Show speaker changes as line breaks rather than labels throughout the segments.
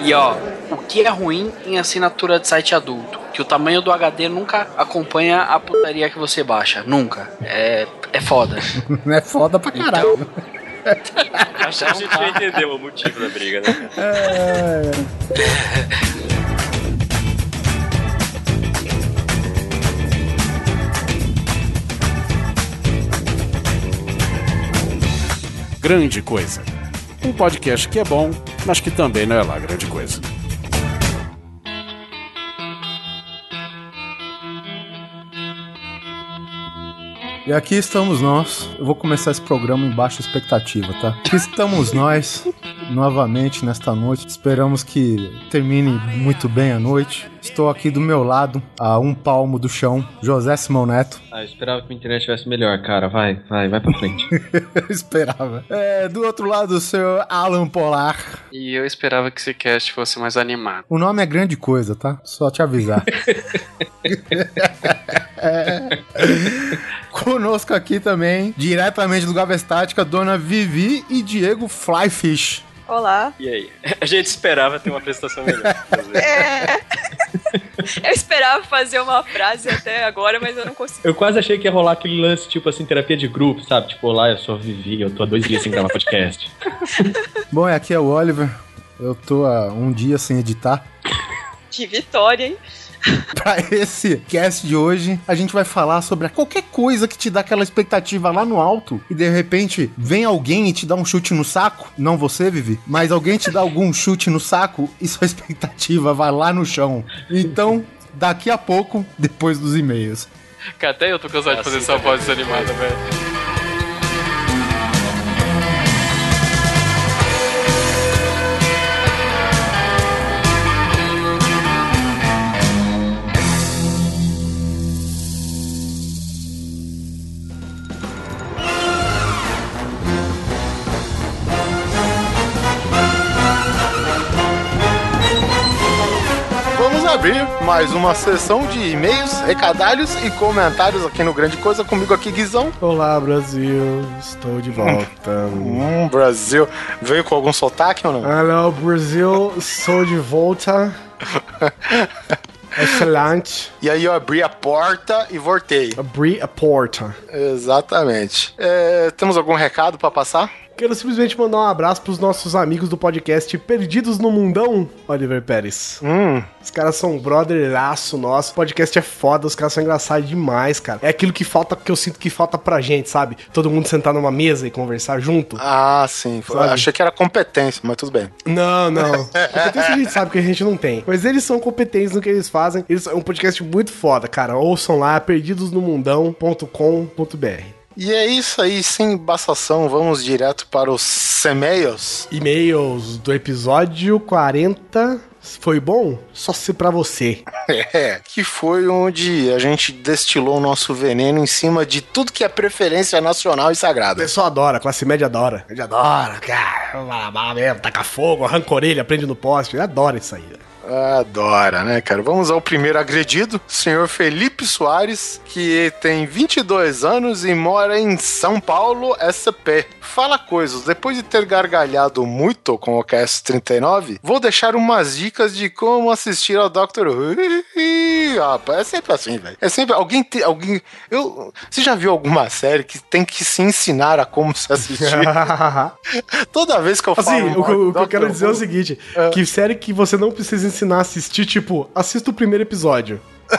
E ó, o que é ruim em assinatura de site adulto? Que o tamanho do HD nunca acompanha a putaria que você baixa. Nunca. É, é foda.
é foda pra caralho. Então,
Acho que a gente já entendeu o motivo da briga, né? É...
Grande Coisa. Um podcast que é bom, mas que também não é lá grande coisa.
E aqui estamos nós. Eu vou começar esse programa em baixa expectativa, tá? Aqui estamos nós, novamente nesta noite. Esperamos que termine muito bem a noite. Estou aqui do meu lado, a um palmo do chão, José Simão Neto.
Ah, eu esperava que a internet tivesse melhor, cara. Vai, vai, vai pra frente.
eu esperava. É, do outro lado, o senhor Alan Polar.
E eu esperava que esse cast fosse mais animado.
O nome é grande coisa, tá? Só te avisar. é. Conosco aqui também, diretamente do Gavestática, dona Vivi e Diego Flyfish.
Olá.
E aí? A gente esperava ter uma apresentação melhor. é.
Eu esperava fazer uma frase até agora, mas eu não consegui.
Eu quase achei que ia rolar aquele lance, tipo assim, terapia de grupo, sabe? Tipo, olá, eu sou a Vivi, eu tô há dois dias sem gravar podcast.
Bom, aqui é o Oliver. Eu tô há um dia sem editar.
Que vitória, hein?
pra esse cast de hoje, a gente vai falar sobre qualquer coisa que te dá aquela expectativa lá no alto e de repente vem alguém e te dá um chute no saco. Não você, Vivi, mas alguém te dá algum chute no saco e sua expectativa vai lá no chão. Então, daqui a pouco, depois dos e-mails.
Até eu tô cansado de fazer essa voz desanimada, velho.
Abrir mais uma sessão de e-mails, recadalhos e comentários aqui no Grande Coisa. Comigo aqui, Guizão.
Olá, Brasil. Estou de volta.
hum, Brasil. Veio com algum sotaque ou não?
Hello, Brasil. Sou de volta. Excelente.
E aí eu abri a porta e voltei.
Abri a porta.
Exatamente. É, temos algum recado para passar?
Quero simplesmente mandar um abraço pros nossos amigos do podcast Perdidos no Mundão, Oliver Pérez.
Hum.
Os caras são um brotherlaço nosso. O podcast é foda, os caras são engraçados demais, cara. É aquilo que falta, que eu sinto que falta pra gente, sabe? Todo mundo sentar numa mesa e conversar junto.
Ah, sim. Sabe? Achei que era competência, mas tudo bem.
Não, não. competência a gente sabe que a gente não tem. Mas eles são competentes no que eles fazem. Eles são um podcast muito foda, cara. Ouçam lá, perdidosnomundão.com.br.
E é isso aí, sem embaçação, vamos direto para os e-mails.
E-mails do episódio 40. Foi bom? Só ser para você.
É, que foi onde a gente destilou o nosso veneno em cima de tudo que é preferência nacional e sagrada.
O pessoal adora, classe média adora. A gente adora, cara, mesmo, taca fogo, arranca orelha, prende no poste, adora isso aí.
Adora, né, cara? Vamos ao primeiro agredido, senhor Felipe Soares, que tem 22 anos e mora em São Paulo, SP. Fala coisas, depois de ter gargalhado muito com o Cast 39, vou deixar umas dicas de como assistir ao Doctor Who. Rapaz, é sempre assim, velho. É sempre alguém tem alguém, eu, você já viu alguma série que tem que se ensinar a como se assistir? Toda vez que eu
assim, falo, o, o que eu quero dizer é o seguinte, é... que série que você não precisa ensinar ensinar a assistir, tipo, assista o primeiro episódio.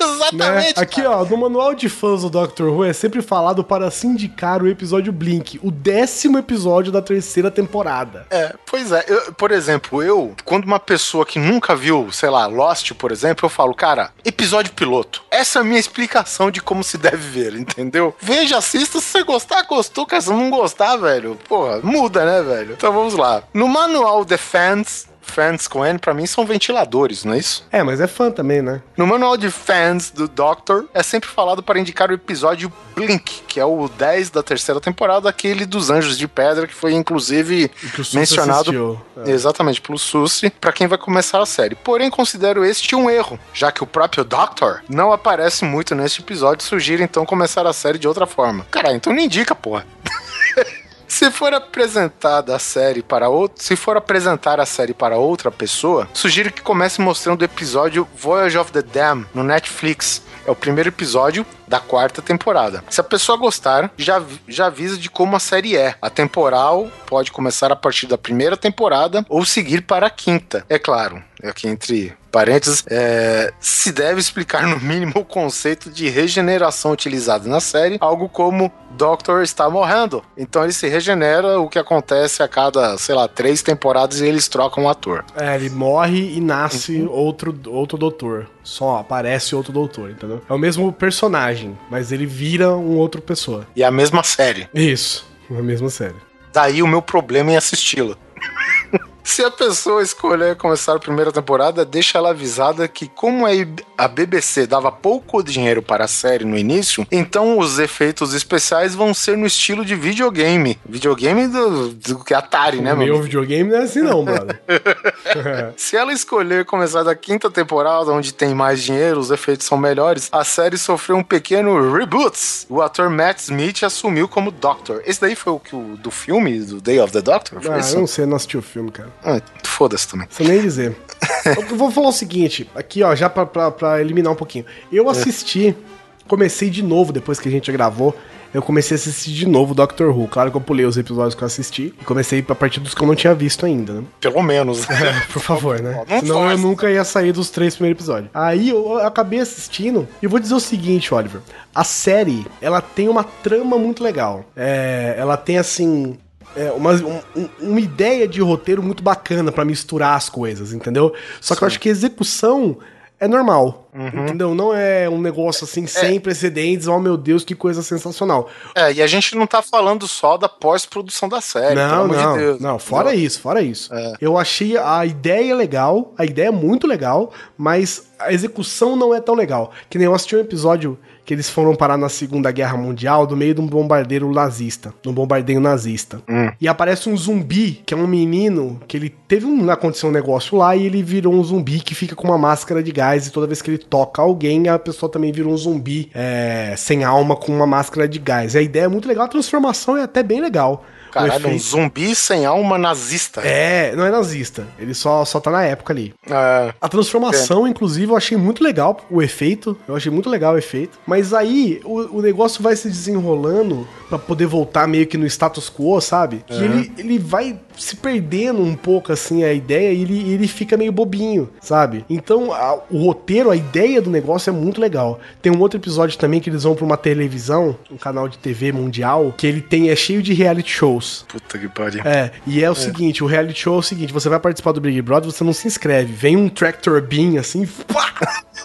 Exatamente.
Né? Aqui, ó, no manual de fãs do Doctor Who é sempre falado para se indicar o episódio Blink, o décimo episódio da terceira temporada.
É, pois é. Eu, por exemplo, eu, quando uma pessoa que nunca viu, sei lá, Lost, por exemplo, eu falo, cara, episódio piloto. Essa é a minha explicação de como se deve ver, entendeu? Veja, assista, se você gostar, gostou, cara, se não gostar, velho, porra, muda, né, velho? Então vamos lá. No manual The Fans, fans com N, pra mim, são ventiladores, não é isso?
É, mas é fã também, né?
No manual de fans do Doctor, é sempre falado para indicar o episódio Blink, que é o 10 da terceira temporada, aquele dos Anjos de Pedra, que foi inclusive que mencionado é. exatamente pelo Sussi, para quem vai começar a série. Porém, considero este um erro, já que o próprio Doctor não aparece muito neste episódio, sugiro então começar a série de outra forma. Caralho, então não indica, porra. Se for apresentada a série para outro, se for apresentar a série para outra pessoa, sugiro que comece mostrando o episódio Voyage of the Dam no Netflix. É o primeiro episódio da quarta temporada. Se a pessoa gostar, já, já avisa de como a série é. A temporal pode começar a partir da primeira temporada ou seguir para a quinta. É claro, aqui entre parênteses, é, se deve explicar no mínimo o conceito de regeneração utilizado na série, algo como Doctor está morrendo. Então ele se regenera, o que acontece a cada, sei lá, três temporadas e eles trocam o ator.
É, ele morre e nasce outro, outro doutor. Só aparece outro doutor, entendeu? É o mesmo personagem, mas ele vira um outro pessoa.
E é a mesma série.
Isso, a mesma série.
Daí o meu problema em assisti-la. Se a pessoa escolher começar a primeira temporada, deixa ela avisada que, como a BBC dava pouco dinheiro para a série no início, então os efeitos especiais vão ser no estilo de videogame. Videogame do, do que Atari, né,
o meu
meu?
videogame não é assim não, brother.
Se ela escolher começar da quinta temporada, onde tem mais dinheiro, os efeitos são melhores, a série sofreu um pequeno reboot. O ator Matt Smith assumiu como Doctor. Esse daí foi o que o do filme, do Day of the Doctor?
Ah, eu não sei, não assisti o filme, cara.
Ah, Foda-se também.
Sei nem dizer. eu vou falar o seguinte, aqui ó, já pra, pra, pra eliminar um pouquinho. Eu assisti, comecei de novo depois que a gente gravou. Eu comecei a assistir de novo Doctor Who. Claro que eu pulei os episódios que eu assisti. E comecei a partir dos que eu não tinha visto ainda, né?
Pelo menos.
Por favor, né?
Não
Senão eu nunca ia sair dos três primeiros episódios. Aí eu acabei assistindo e vou dizer o seguinte, Oliver. A série, ela tem uma trama muito legal. É, ela tem, assim... é, uma, um- um- uma ideia de roteiro muito bacana pra misturar as coisas, entendeu? Só que eu acho que a execução é normal, entendeu? Não é um negócio assim sem precedentes, oh meu Deus, que coisa sensacional.
É, e a gente não tá falando só da pós-produção da série, pelo
Não,
amor
não,
de Deus.
não, fora
Não.
isso, fora isso.
É.
Eu achei a ideia legal, a ideia é muito legal, mas a execução não é tão legal. Que nem eu assisti um episódio que eles foram parar na Segunda Guerra Mundial do meio de um bombardeiro nazista, de um bombardeio nazista.
Hum.
E aparece um zumbi, que é um menino, que ele teve um, aconteceu um negócio lá e ele virou um zumbi que fica com uma máscara de gás e toda vez que ele toca alguém, a pessoa também vira um zumbi é, sem alma com uma máscara de gás. E a ideia é muito legal, a transformação é até bem legal.
Caralho, um zumbi sem alma nazista.
é, não é nazista. Ele só, só tá na época ali.
É,
A transformação, inclusive, eu achei muito legal o efeito. Eu achei muito legal o efeito. Mas aí o, o negócio vai se desenrolando pra poder voltar meio que no status quo, sabe? Que ele, ele vai se perdendo um pouco assim a ideia e ele, ele fica meio bobinho, sabe? Então a- o roteiro, a ideia do negócio é muito legal. Tem um outro episódio também que eles vão pra uma televisão, um canal de TV mundial, que ele tem é cheio de reality shows.
puta que pariu.
É, e é o seguinte, o reality show é o seguinte, você vai participar do Big Brother, você não se inscreve, vem um tractor beam assim, pá,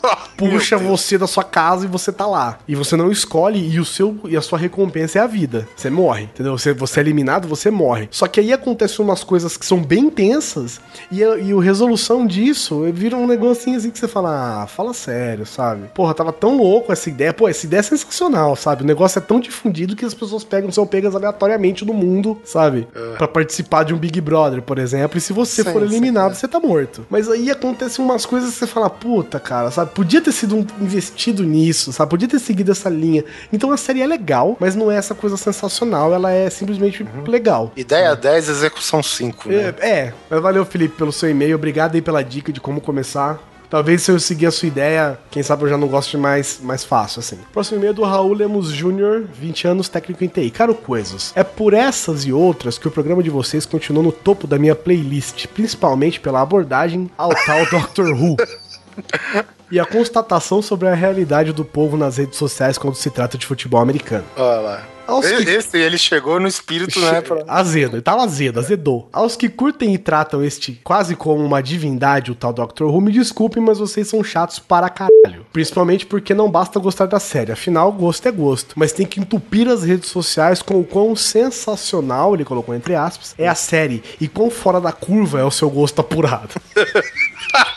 puxa você da sua casa e você tá lá. E você não escolhe e o seu e a sua recompensa é a vida. Você morre, entendeu? Você, você é eliminado, você morre. Só que aí acontecem umas coisas que são bem tensas e a, e a resolução disso vira um negocinho assim que você fala, ah, fala sério, sabe? Porra, tava tão louco essa ideia. Pô, essa ideia é sensacional, sabe? O negócio é tão difundido que as pessoas pegam, são pegas aleatoriamente do mundo, sabe? Pra participar de um Big Brother, por exemplo. E se você
Sim,
for
sim,
eliminado, você tá morto. Mas aí acontecem umas coisas que você fala, puta, cara, sabe? Podia ter sido um- investido nisso, sabe? Podia ter seguido essa linha. Então a série é legal, mas não é essa coisa sensacional, ela é simplesmente legal.
Ideia 10, execução 5. Né?
É, é, mas valeu, Felipe, pelo seu e-mail. Obrigado aí pela dica de como começar. Talvez se eu seguir a sua ideia, quem sabe eu já não goste mais, mais fácil, assim. Próximo e-mail é do Raul Lemos Júnior, 20 anos, técnico em TI. Caro Coesos, é por essas e outras que o programa de vocês continuou no topo da minha playlist, principalmente pela abordagem ao tal Doctor Who. E a constatação sobre a realidade do povo nas redes sociais quando se trata de futebol americano.
Olha lá.
Aos que-
Esse, ele chegou no espírito, né? Pra...
Azedo, ele tava azedo, azedou. Aos que curtem e tratam este quase como uma divindade, o tal Dr. Who, me desculpem, mas vocês são chatos para caralho. Principalmente porque não basta gostar da série, afinal, gosto é gosto. Mas tem que entupir as redes sociais com o quão sensacional, ele colocou entre aspas, é a série e quão fora da curva é o seu gosto apurado.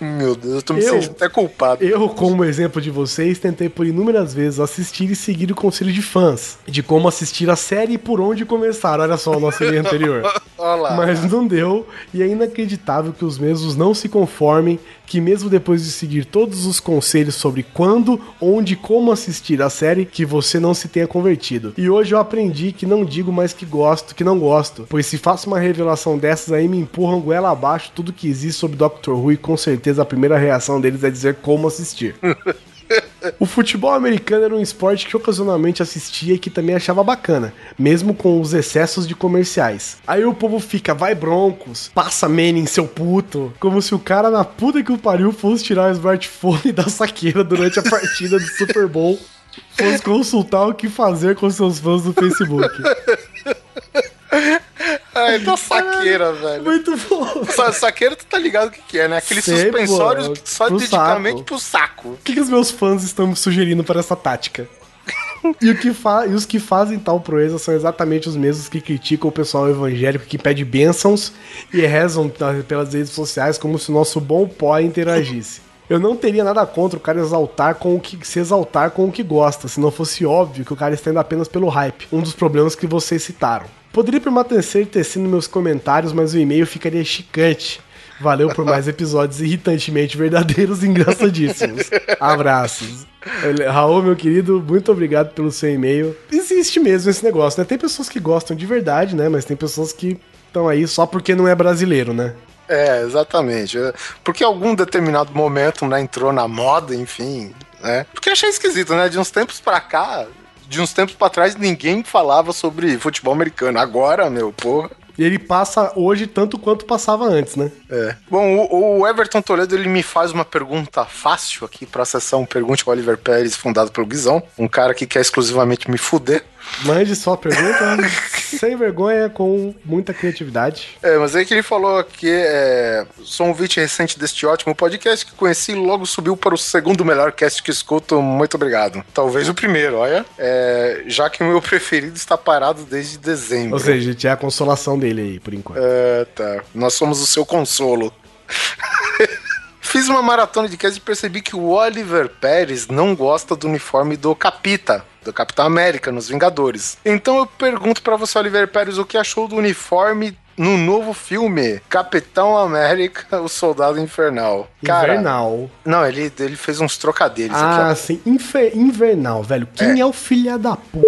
Meu Deus, eu tô me
Eu-
sentindo até culpado.
Eu, como exemplo de vocês, tentei por inúmeras vezes assistir e seguir o conselho de fãs de como assistir a série e por onde começar. Olha só o nosso e anterior.
Olha lá.
Mas não deu, e é inacreditável que os mesmos não se conformem, que mesmo depois de seguir todos os conselhos sobre quando, onde e como assistir a série, que você não se tenha convertido. E hoje eu aprendi que não digo mais que gosto, que não gosto, pois se faço uma revelação dessas aí me empurram goela abaixo tudo que existe sobre Doctor Who e com certeza a primeira reação deles é dizer como assistir. O futebol americano era um esporte que ocasionalmente assistia e que também achava bacana, mesmo com os excessos de comerciais. Aí o povo fica, vai Broncos, passa Manning, seu puto, como se o cara na puta que o pariu fosse tirar o smartphone da saqueira durante a partida do Super Bowl, fosse consultar o que fazer com seus fãs do Facebook.
Ai, da saqueira, velho.
Muito bom.
Sa saqueira, tu tá ligado o que, que é, né? Aquele
Sei,
suspensório
pô,
só
pro
dedicamente
saco.
pro saco.
O que, que os meus fãs estão me sugerindo para essa tática? E, o que fa- e os que fazem tal proeza são exatamente os mesmos que criticam o pessoal evangélico que pede bênçãos e rezam tá, pelas redes sociais como se o nosso bom pó interagisse. Eu não teria nada contra o cara exaltar com o que se exaltar com o que gosta, se não fosse óbvio que o cara está indo apenas pelo hype, um dos problemas que vocês citaram. Poderia permanecer tecendo meus comentários, mas o e-mail ficaria chicante. Valeu por mais episódios irritantemente verdadeiros e engraçadíssimos. Abraços. Raul, meu querido, muito obrigado pelo seu e-mail. Existe mesmo esse negócio, né? Tem pessoas que gostam de verdade, né? Mas tem pessoas que estão aí só porque não é brasileiro, né?
É, exatamente. É, Porque algum determinado momento, né, entrou na moda, enfim, né? Porque achei esquisito, né? De uns tempos pra cá, de uns tempos pra trás, ninguém falava sobre futebol americano. Agora, meu, porra.
E ele passa hoje tanto quanto passava antes, né?
É. Bom, o, o Everton Toledo ele me faz uma pergunta fácil aqui pra sessão Pergunte ao Oliver Pérez, fundado pelo Guizão. Um cara que quer exclusivamente me fuder.
Mande sua pergunta sem vergonha, com muita criatividade.
É, mas aí que ele falou que é, sou um ouvinte recente deste ótimo podcast que conheci e logo subiu para o segundo melhor cast que escuto. Muito obrigado. Talvez o primeiro, olha. É, já que o meu preferido está parado desde dezembro.
Ou seja, gente, é a consolação dele aí, por enquanto.
É, tá. Nós somos o seu consolo. Fiz uma maratona de cast e percebi que o Oliver Pérez não gosta do uniforme do Capita, do Capitão América, nos Vingadores. Então eu pergunto pra você, Oliver Pérez, o que achou do uniforme no novo filme Capitão América, o Soldado Infernal. Cara,
Invernal.
não, ele, ele fez uns trocadilhos
Ah,
aqui,
sim. Infer- invernal, velho. Quem é, o filho da puta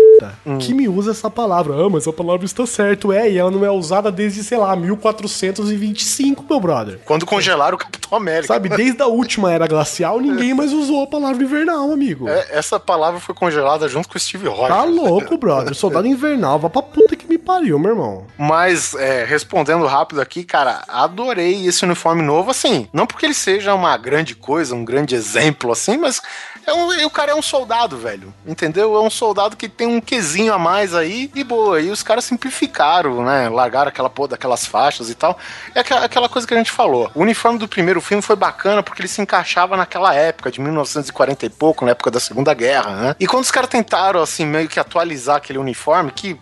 Hum.
que me usa essa palavra? Ah, mas a palavra está certo. É, e ela não é usada desde, sei lá, 1425, meu brother.
Quando congelaram o Capitão América.
Sabe, desde a última era glacial, ninguém mais usou a palavra invernal, amigo.
É, essa palavra foi congelada junto com o Steve Rogers.
Tá louco, brother. Soldado invernal, vá pra puta que me pariu, meu irmão.
Mas, é, respondendo rápido aqui, cara, adorei esse uniforme novo, assim, não porque ele seja uma grande coisa, um grande exemplo, assim, mas é um- o cara é um soldado, velho, entendeu? É um soldado que tem um quesinho a mais aí, e boa, e os caras simplificaram, né, largaram aquela porra daquelas faixas e tal, é aquela, aquela coisa que a gente falou, o uniforme do primeiro filme foi bacana porque ele se encaixava naquela época, de 1940 e pouco, na época da Segunda Guerra, né, e quando os caras tentaram, assim, meio que atualizar aquele uniforme, que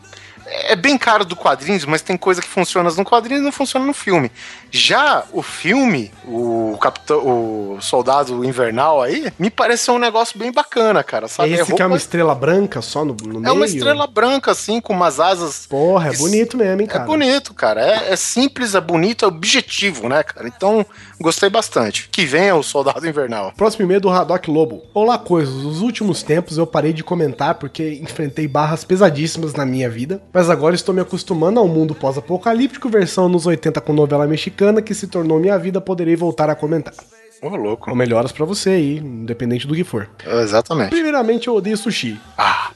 é bem caro do quadrinhos, mas tem coisa que funciona no quadrinho e não funciona no filme. Já o filme, o Capitão, o Soldado Invernal aí, me pareceu um negócio bem bacana, cara, sabe?
Esse que é uma
roupa-
estrela branca só no, no meio?
é uma estrela branca, assim, com umas asas.
Porra, é bonito mesmo, hein,
É
cara.
bonito, cara. É, é simples, é bonito, é objetivo, né, cara? Então, gostei bastante. Que venha o Soldado Invernal.
Próximo e-mail do Haddock Lobo. Olá, coisas. Nos últimos tempos eu parei de comentar porque enfrentei barras pesadíssimas na minha vida, mas agora estou me acostumando ao mundo pós-apocalíptico, versão nos 80 com novela mexicana que se tornou minha vida, poderei voltar a comentar.
Ô, louco.
Ou melhoras pra você aí, independente do que for.
Exatamente.
Primeiramente, eu odeio sushi.
Ah,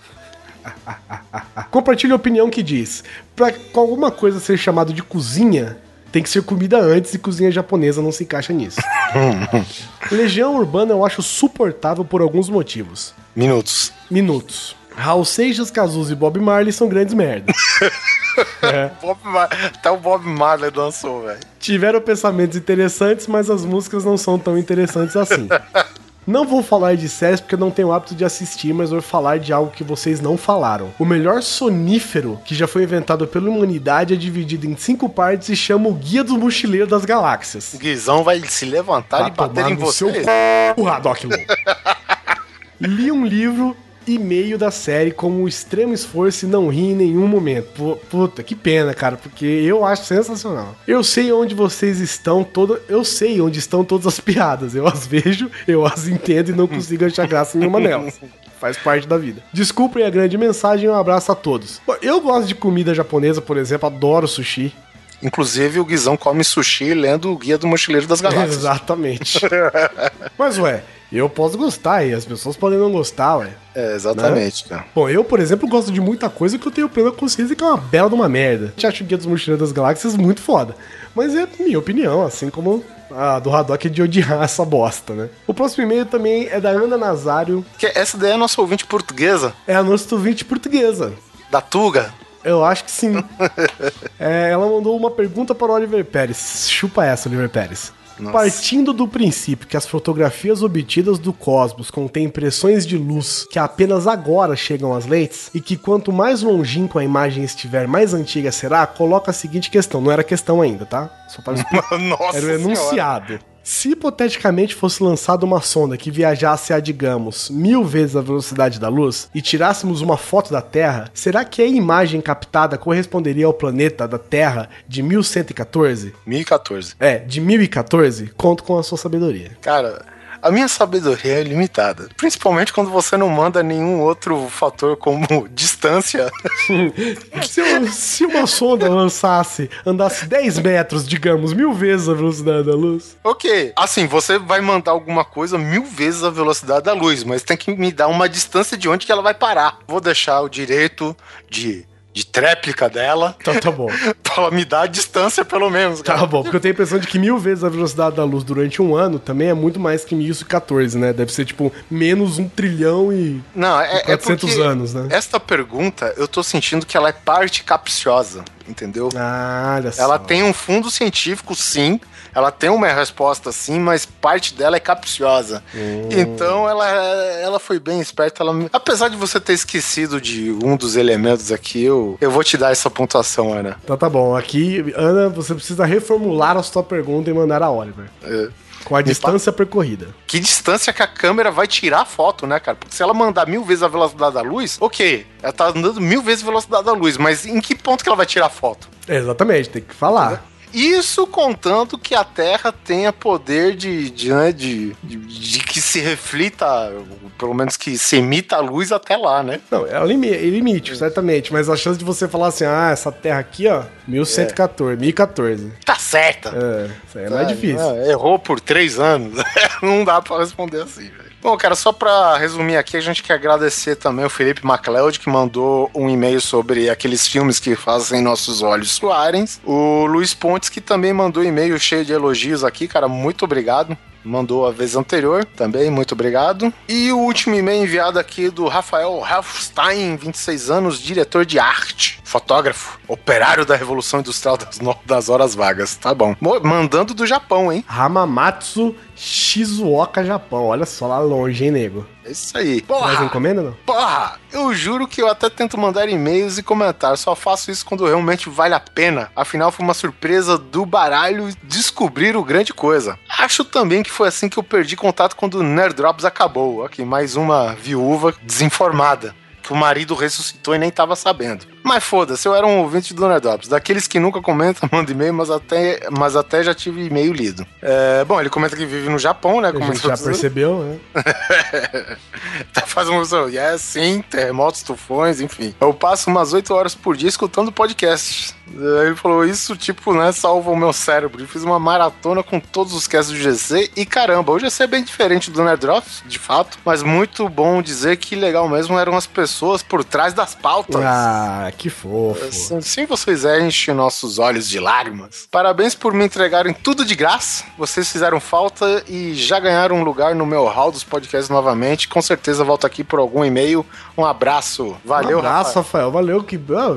Compartilhe a opinião que diz: pra alguma coisa ser chamado de cozinha, tem que ser comida antes e cozinha japonesa não se encaixa nisso. Legião Urbana eu acho suportável por alguns motivos.
minutos.
Minutos. Raul Seixas, Cazuza e Bob Marley são grandes merdas.
Bob Mar- Até o Bob Marley dançou, velho.
Tiveram pensamentos interessantes, mas as músicas não são tão interessantes assim. Não vou falar de séries porque eu não tenho hábito de assistir, mas vou falar de algo que vocês não falaram. O melhor sonífero que já foi inventado pela humanidade é dividido em cinco partes e chama o Guia do Mochileiro das Galáxias.
O Guizão vai se levantar
Vai
e bater em
no
você.
seu O Haddock. Li um livro e meio da série com o extremo esforço e não ri em nenhum momento. Pu- Puta, que pena, cara, porque eu acho sensacional. Eu sei onde vocês estão, todo, eu sei onde estão todas as piadas. Eu as vejo, eu as entendo e não consigo achar graça nenhuma delas. Faz parte da vida. Desculpem a grande mensagem e um abraço a todos. Eu gosto de comida japonesa, por exemplo, adoro sushi.
Inclusive, o Guizão come sushi lendo o Guia do Mochileiro das Galáxias.
Exatamente. Mas, ué, eu posso gostar e as pessoas podem não gostar, ué.
É, exatamente, cara.
Bom, eu, por exemplo, gosto de muita coisa que eu tenho plena consciência que é uma bela de uma merda. Eu acho o Guia dos Mochileiros das Galáxias muito foda. Mas é minha opinião, assim como a do Haddock de odiar essa bosta, né? O próximo e-mail também é da Ana Nazário.
Que essa daí é a nossa ouvinte portuguesa,
É a nossa ouvinte portuguesa.
da Tuga.
Eu acho que sim. É, ela mandou uma pergunta para o Oliver Pérez. Chupa essa, Oliver Pérez.
Nossa.
Partindo do princípio que as fotografias obtidas do cosmos contêm impressões de luz que apenas agora chegam às lentes e que quanto mais longínqua a imagem estiver, mais antiga será, coloca a seguinte questão. Não era questão ainda, tá? Só para.
Nossa
Era o
Senhora.
Se hipoteticamente fosse lançada uma sonda que viajasse a, digamos, mil vezes a velocidade da luz e tirássemos uma foto da Terra, será que a imagem captada corresponderia ao planeta da Terra de 1114?
1014.
É, de 1014? Conto com a sua sabedoria.
Cara, a minha sabedoria é limitada. Principalmente quando você não manda nenhum outro fator como distância.
Se, eu- se uma sonda lançasse, andasse 10 metros, digamos, mil vezes a velocidade da luz.
ok. Assim, você vai mandar alguma coisa mil vezes a velocidade da luz, mas tem que me dar uma distância de onde que ela vai parar. Vou deixar o direito de, de tréplica dela
Então tá bom.
pra ela me dar a distância, pelo menos, cara.
Tá bom, porque eu tenho a impressão de que mil vezes a velocidade da luz durante um ano também é muito mais que 1014, né? Deve ser tipo menos um trilhão e.
Não, é, é
400
porque
anos, né?
esta pergunta eu tô sentindo que ela é parte capciosa, entendeu?
Ah, olha só.
Ela tem um fundo científico, sim. Ela tem uma resposta, sim, mas parte dela é capciosa.
Hum.
Então ela, ela foi bem esperta. Ela... Apesar de você ter esquecido de um dos elementos aqui, eu, eu vou te dar essa pontuação, Ana.
Então tá bom. Aqui, Ana, você precisa reformular a sua pergunta e mandar a Oliver.
É.
Com a distância percorrida.
Que distância que a câmera vai tirar a foto, né, cara? Porque se ela mandar mil vezes a velocidade da luz, ok. Ela tá andando mil vezes a velocidade da luz, mas em que ponto que ela vai tirar a foto?
Exatamente, tem que falar.
Isso contando que a Terra tenha poder de, de, né, de, de, de que se reflita, pelo menos que se emita a luz até lá, né?
Não, é é limite, certamente. Mas a chance de você falar assim, ah, essa terra aqui, ó, 1114, 1014.
Tá certa.
É, isso aí é mais difícil.
Ah, errou por três anos. Não dá pra responder assim, velho. Bom, cara, só pra resumir aqui, a gente quer agradecer também o Felipe MacLeod, que mandou um e-mail sobre aqueles filmes que fazem nossos olhos suarem. O Luiz Pontes, que também mandou e-mail cheio de elogios aqui, cara, muito obrigado. Mandou a vez anterior também, muito obrigado. E o último e-mail enviado aqui do Rafael Helfstein, 26 anos, diretor de arte, fotógrafo, operário da Revolução Industrial das, no- das Horas Vagas. Tá bom. Mandando do Japão, hein?
Hamamatsu Shizuoka, Japão. Olha só lá longe, hein, nego?
É isso aí.
Mais
Porra!
encomenda, não?
Porra! Eu juro que eu até tento mandar e-mails e comentários, só faço isso quando realmente vale a pena. Afinal, foi uma surpresa do baralho descobrir o grande coisa. Acho também que foi assim que eu perdi contato quando o Nerd Drops acabou. Aqui, mais uma viúva desinformada. Que o marido ressuscitou e nem tava sabendo. Mas foda-se, eu era um ouvinte do Nerd Drops. Daqueles que nunca comentam, manda e-mail, mas até, mas até já tive e-mail lido. É, bom, ele comenta que vive no Japão, né?
A gente já percebeu, né?
Tá fazendo um é sim, terremotos, tufões, enfim. Eu passo umas 8 horas por dia escutando podcast. Aí Ele falou, isso, tipo, né, salva o meu cérebro. E fiz uma maratona com todos os casts do GC e caramba, o GC é bem diferente do Nerd Drops, de fato, mas muito bom dizer que legal mesmo eram as pessoas por trás das pautas.
Ah, que fofo.
Assim, Sim, vocês enchem nossos olhos de lágrimas. Parabéns por me entregarem tudo de graça. Vocês fizeram falta e já ganharam um lugar no meu hall dos podcasts novamente. Com certeza volto aqui por algum e-mail. Um abraço. Valeu,
um abraço,
Rafael.
Rafael. Valeu. Que, ah,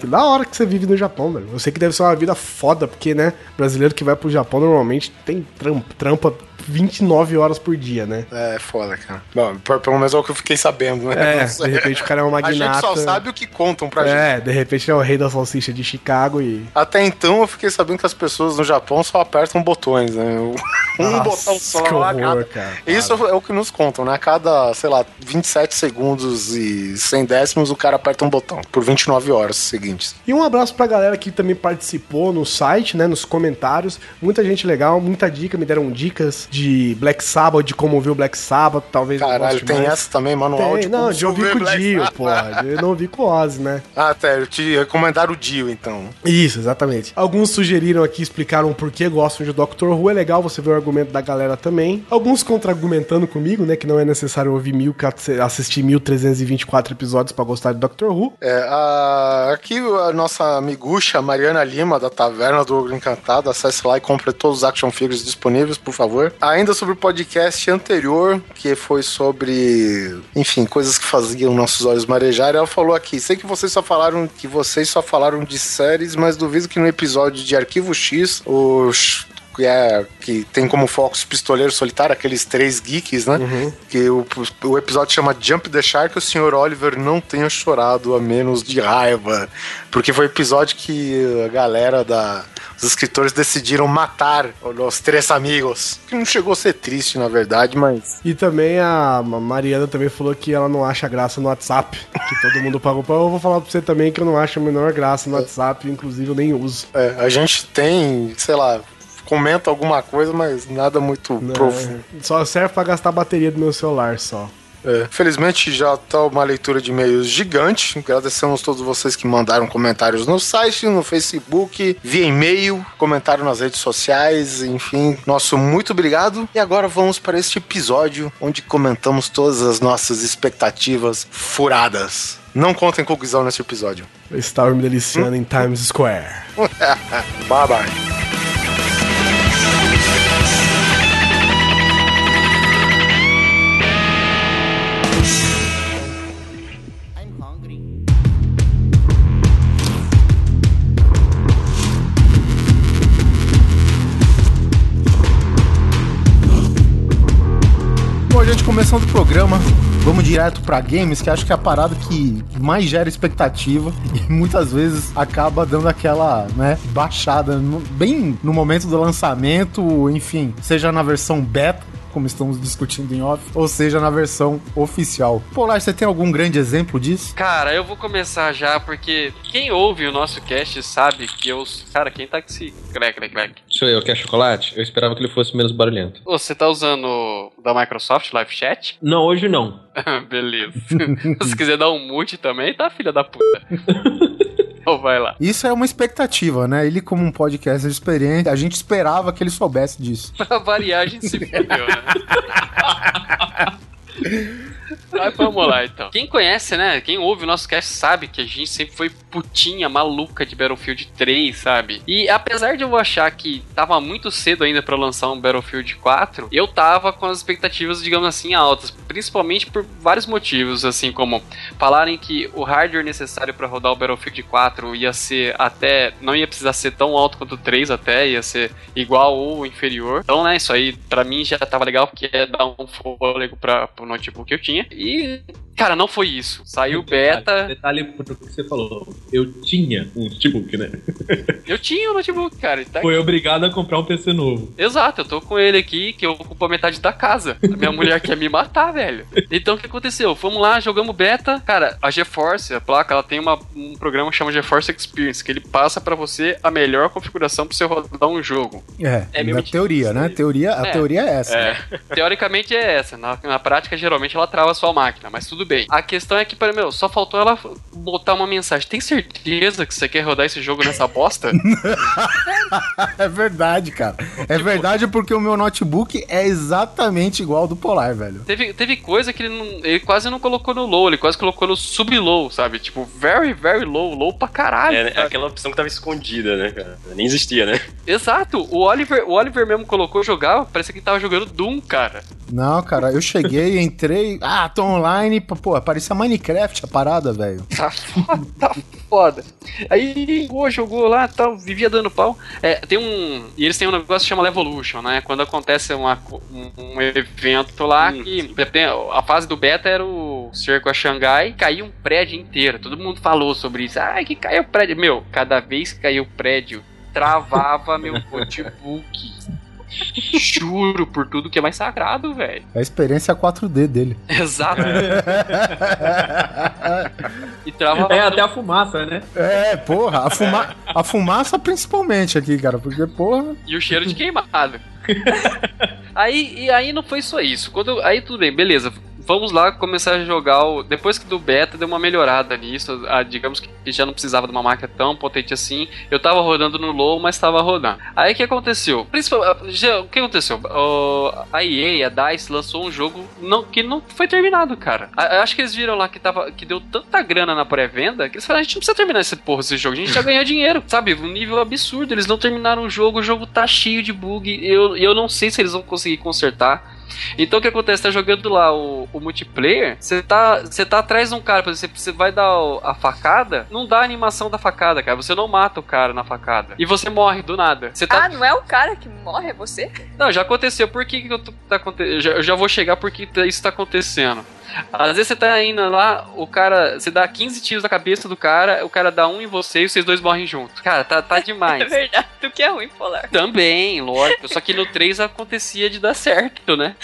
que da hora que você vive no Japão, velho. Eu sei que deve ser uma vida foda, porque, né, brasileiro que vai pro Japão normalmente tem trampa, trampa 29 horas por dia, né?
É, foda, cara. Bom, pelo menos é o que eu fiquei sabendo, né?
É, de repente o cara é um
A gente
magnata.
só sabe o que contam pra gente.
É, de repente ele é o rei da salsicha de Chicago e.
Até então eu fiquei sabendo que as pessoas no Japão só apertam botões, né? Um
Nossa,
botão só.
que horror,
cada-
cara.
Isso é o que nos contam, né? A cada, sei lá, 27 segundos e 100 décimos o cara aperta um botão por 29 horas seguintes.
E um abraço pra galera que também participou no site, né, nos comentários. Muita gente legal, muita dica, me deram dicas de Black Sabbath, de como ouvir o Black Sabbath, talvez
Caralho, tem
mais.
essa também, manual
Tem,
de
não, de ouvir com o Dio, pô. Eu não ouvi com o Ozzy, né?
Ah, tá, eu te recomendaram o Dio, então.
Isso, exatamente. Alguns sugeriram aqui, explicaram por que gostam de Doctor Who. É legal você ver o argumento da galera também. Alguns contra-argumentando comigo, né? Que não é necessário ouvir mil, assistir 1324 episódios pra gostar de Doctor Who.
É, a- aqui a nossa amigucha Mariana Lima, da Taverna do Ogro Encantado, acesse lá e compre todos os action figures disponíveis, por favor. Ainda sobre o podcast anterior, que foi sobre, enfim, coisas que faziam nossos olhos marejar, ela falou aqui, sei que vocês só falaram que vocês só falaram de séries, mas duvido que no episódio de Arquivo X, os que, é, que tem como foco os pistoleiros solitários, aqueles três geeks, né? Que o, o episódio chama Jump the Shark, o Sr. Oliver não tenha chorado a menos de raiva. Porque foi o episódio que a galera da. Os escritores decidiram matar os três amigos. Que não chegou a ser triste, na verdade, mas.
E também a Mariana também falou que ela não acha graça no WhatsApp. Que todo mundo pagou pra. Eu vou falar pra você também que eu não acho a menor graça no WhatsApp, inclusive eu nem uso.
é, a gente tem, sei lá, comenta alguma coisa, mas nada muito
né?
profundo.
Só serve pra gastar a bateria do meu celular só.
É, felizmente já tá uma leitura de e-mails gigante. Agradecemos a todos vocês que mandaram comentários no site, no Facebook, via e-mail, comentário nas redes sociais, enfim. Nosso muito obrigado. E agora vamos para este episódio onde comentamos todas as nossas expectativas furadas. Não contem com o Guizão nesse episódio.
Eu estava me deliciando em Times Square.
bye bye.
Começando o programa, vamos direto pra games, que acho que é a parada que mais gera expectativa e muitas vezes acaba dando aquela, né, baixada no- bem no momento do lançamento, enfim, seja na versão beta, como estamos discutindo em off, ou seja na versão oficial. Polar, você tem algum grande exemplo disso?
Cara, eu vou começar já, porque quem ouve o nosso cast sabe que eu. Cara, quem tá com esse. Crack, crack, crack.
Sou eu, quer chocolate? Eu esperava que ele fosse menos barulhento.
Ô, Você tá usando o da Microsoft Live Chat?
Não, hoje não.
Beleza. Se quiser dar um mute também, tá, filha da puta. Então vai lá.
Isso é uma expectativa, né? Ele, como um podcaster experiente, a gente esperava que ele soubesse disso.
Pra variar, a gente se fudeu, né? Mas vamos lá então. Quem conhece, né? Quem ouve o nosso cast sabe que a gente sempre foi putinha maluca de Battlefield 3, sabe? E apesar de eu achar que tava muito cedo ainda pra lançar um Battlefield 4, eu tava com as expectativas, digamos assim, altas, principalmente por vários motivos, assim como falarem que o hardware necessário pra rodar o Battlefield 4 ia ser até não ia precisar ser tão alto quanto o 3 até, ia ser igual ou inferior. Então, né, isso aí pra mim já tava legal porque ia dar um fôlego para pro notebook que eu tinha. E cara, não foi isso. Saiu beta,
Detalhe pro que você falou. Eu tinha um notebook, né?
eu tinha o notebook, cara. Tá
Foi obrigado a comprar um PC novo.
Exato, eu tô com ele aqui, que ocupa metade da casa. A minha mulher quer me matar, velho. Então o que aconteceu? Fomos lá, jogamos beta. Cara, a GeForce, a placa, ela tem uma- um programa que chama GeForce Experience, que ele passa pra você a melhor configuração pra você rodar um jogo.
É,
É
na teoria, né? Teoria, a
É.
teoria é essa.
É, teoricamente é essa. Na, na prática, geralmente ela trava a máquina, mas tudo bem. A questão é que, para meu, só faltou ela botar uma mensagem. Tem certeza que você quer rodar esse jogo nessa bosta?
É verdade, cara. É verdade porque o meu notebook é exatamente igual ao do Polar, velho.
teve, teve coisa que ele, não, ele quase não colocou no low, ele quase colocou no sub-low, sabe? Tipo, very, very low, low pra caralho.
É, é
sabe?
aquela opção que tava escondida, né, cara? Nem existia, né?
Exato, o Oliver, o Oliver mesmo colocou jogar, parecia que ele tava jogando Doom, cara.
Não, cara, eu cheguei, entrei. Ah, tô online. Pô, parecia Minecraft a parada, velho.
Tá foda, tá foda. Aí jogou, jogou lá tal, vivia dando pau. É, tem um. E eles têm um negócio que chama Levolution, né? Quando acontece uma, um, um evento lá que. tem- A fase do beta era o cerco a Xangai, caiu um prédio inteiro. Todo mundo falou sobre isso. Ai, que caiu o prédio. Meu, cada vez que caiu o prédio, travava meu notebook. Juro por tudo que é mais sagrado, velho.
É a experiência 4D dele.
Exato. e travava
É até a fumaça, né?
É, porra, a, fuma... a fumaça principalmente aqui, cara, porque, porra.
E o cheiro de queimado. aí, e aí não foi só isso. Quando, aí tudo bem, beleza. Vamos lá começar a jogar o. Depois que do beta deu uma melhorada nisso. ah, digamos que já não precisava de uma máquina tão potente assim. Eu tava rodando no low, mas tava rodando. Aí o que aconteceu? Principal, ah, o que aconteceu? O- a EA, a DICE, lançou um jogo não, que não foi terminado, cara. A- Acho que eles viram lá que, tava, que deu tanta grana na pré-venda que eles falaram: a gente não precisa terminar esse porra, esse jogo. A gente já ganhou dinheiro, sabe? Um nível absurdo. Eles não terminaram o jogo, o jogo tá cheio de bug. Eu, eu não sei se eles vão conseguir consertar. Então o que acontece? Tá jogando lá o, o multiplayer, você tá, você tá atrás de um cara, por exemplo, você vai dar a facada, não dá a animação da facada, cara. Você não mata o cara na facada. E você morre do nada. Você tá.
Ah, não é o cara que morre, é você?
Não, já aconteceu. Por que, que eu tô, tá eu, já, eu já vou chegar porque tá- isso tá acontecendo. Às vezes você tá indo lá, o cara. Você dá 15 tiros na cabeça do cara, o cara dá um em você e vocês dois morrem junto. Cara, tá, tá
É
demais.
verdade, tu que é ruim, Polar.
Também, lógico. Só que no 3 acontecia de dar certo, né?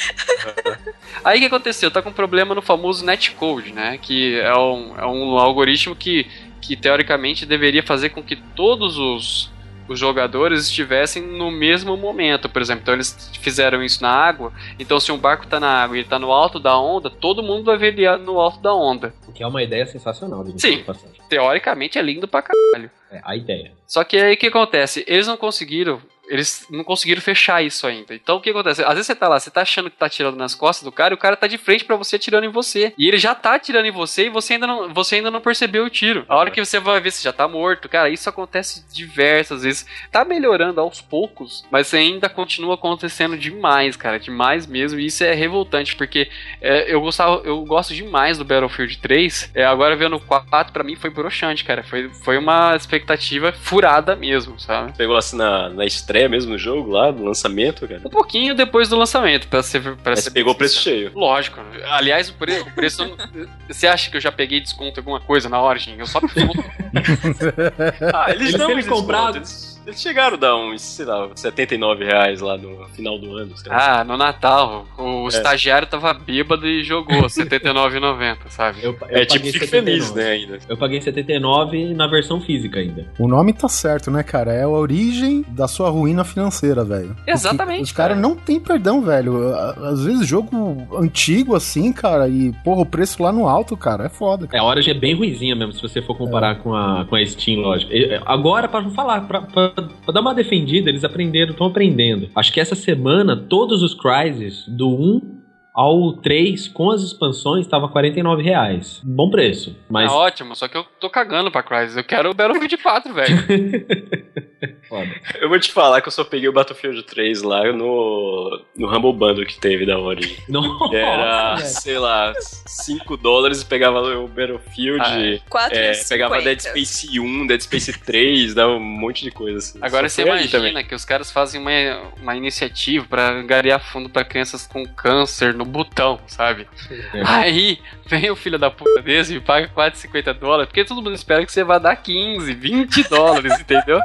Aí o que aconteceu? Tá com problema no famoso netcode, né? Que é um, é um algoritmo que, que teoricamente deveria fazer com que todos os, os jogadores estivessem no mesmo momento. Por exemplo, então eles fizeram isso na água. Então se um barco tá na água e ele tá no alto da onda, todo mundo vai ver ele no alto da onda.
O que é uma ideia sensacional.
Sim.
de passagem.
Teoricamente é lindo pra caralho.
É, a ideia.
Só que aí o que acontece? Eles não conseguiram. Eles não conseguiram fechar isso ainda. Então o que acontece? Às vezes você tá lá, você tá achando que tá atirando nas costas do cara e o cara tá de frente pra você atirando em você. E ele já tá atirando em você e você ainda não, você ainda não percebeu o tiro. A hora que você vai ver, você já tá morto. Cara, isso acontece diversas vezes. Tá melhorando aos poucos, mas ainda continua acontecendo demais, cara. Demais mesmo. E isso é revoltante, porque é, eu, gostava, eu gosto demais do Battlefield 3. É, agora vendo o 4, pra mim foi broxante, cara. Foi, foi uma expectativa furada mesmo, sabe?
Pegou assim na, na estreia mesmo no jogo, lá, no lançamento, cara.
Um pouquinho depois do lançamento, pra ser. Pra
Mas
ser
você pegou o preço cheio.
Lógico. Aliás, o, pre- o preço. você acha que eu já peguei desconto em alguma coisa na Origin? Eu só
Ah, eles
Eles
uns descontos,
comprado.
Eles, chegaram a dar uns, sei lá, 79 reais lá no final do ano. sei lá.
Ah, no Natal. O
É.
estagiário tava bêbado e jogou R$ 79,90, sabe?
Eu, eu
é tipo, fique
79.
feliz, né, ainda.
Eu paguei 79 na versão física ainda.
O nome tá certo, né, cara? É a origem da sua ruína financeira, velho.
Exatamente,
Os caras
cara.
não tem perdão, velho. Às vezes jogo antigo assim, cara, e porra, o preço lá no alto, cara, é foda.
É, a Origin é bem ruizinha mesmo, se você for comparar com, a, com a Steam, lógico. É, Agora, pra não falar, pra, pra- pra dar uma defendida, eles aprenderam, estão aprendendo. Acho que essa semana, todos os Crysis, do 1 ao 3, com as expansões, tava 49 reais. Bom preço, mas
É ótimo, só que eu tô cagando pra Crysis. Eu quero o Battlefield 4, velho.
foda.
Eu vou te falar que eu só peguei o Battlefield 3 lá no, no Humble Bundle que teve da Origin.
Nossa,
era,
velho.
sei lá, 5 dólares e pegava o Battlefield.
Ah, é.
Quatro
é,
e
pegava Dead
50.
Space 1, Dead Space 3, dava um monte de coisa assim.
Agora
Só
você imagina que os caras fazem uma, uma iniciativa pra angariar fundo pra crianças com câncer no botão, sabe?
É.
Aí vem o filho da puta desse e paga 4,50 dólares, porque todo mundo espera que você vá dar 15, 20 dólares, entendeu?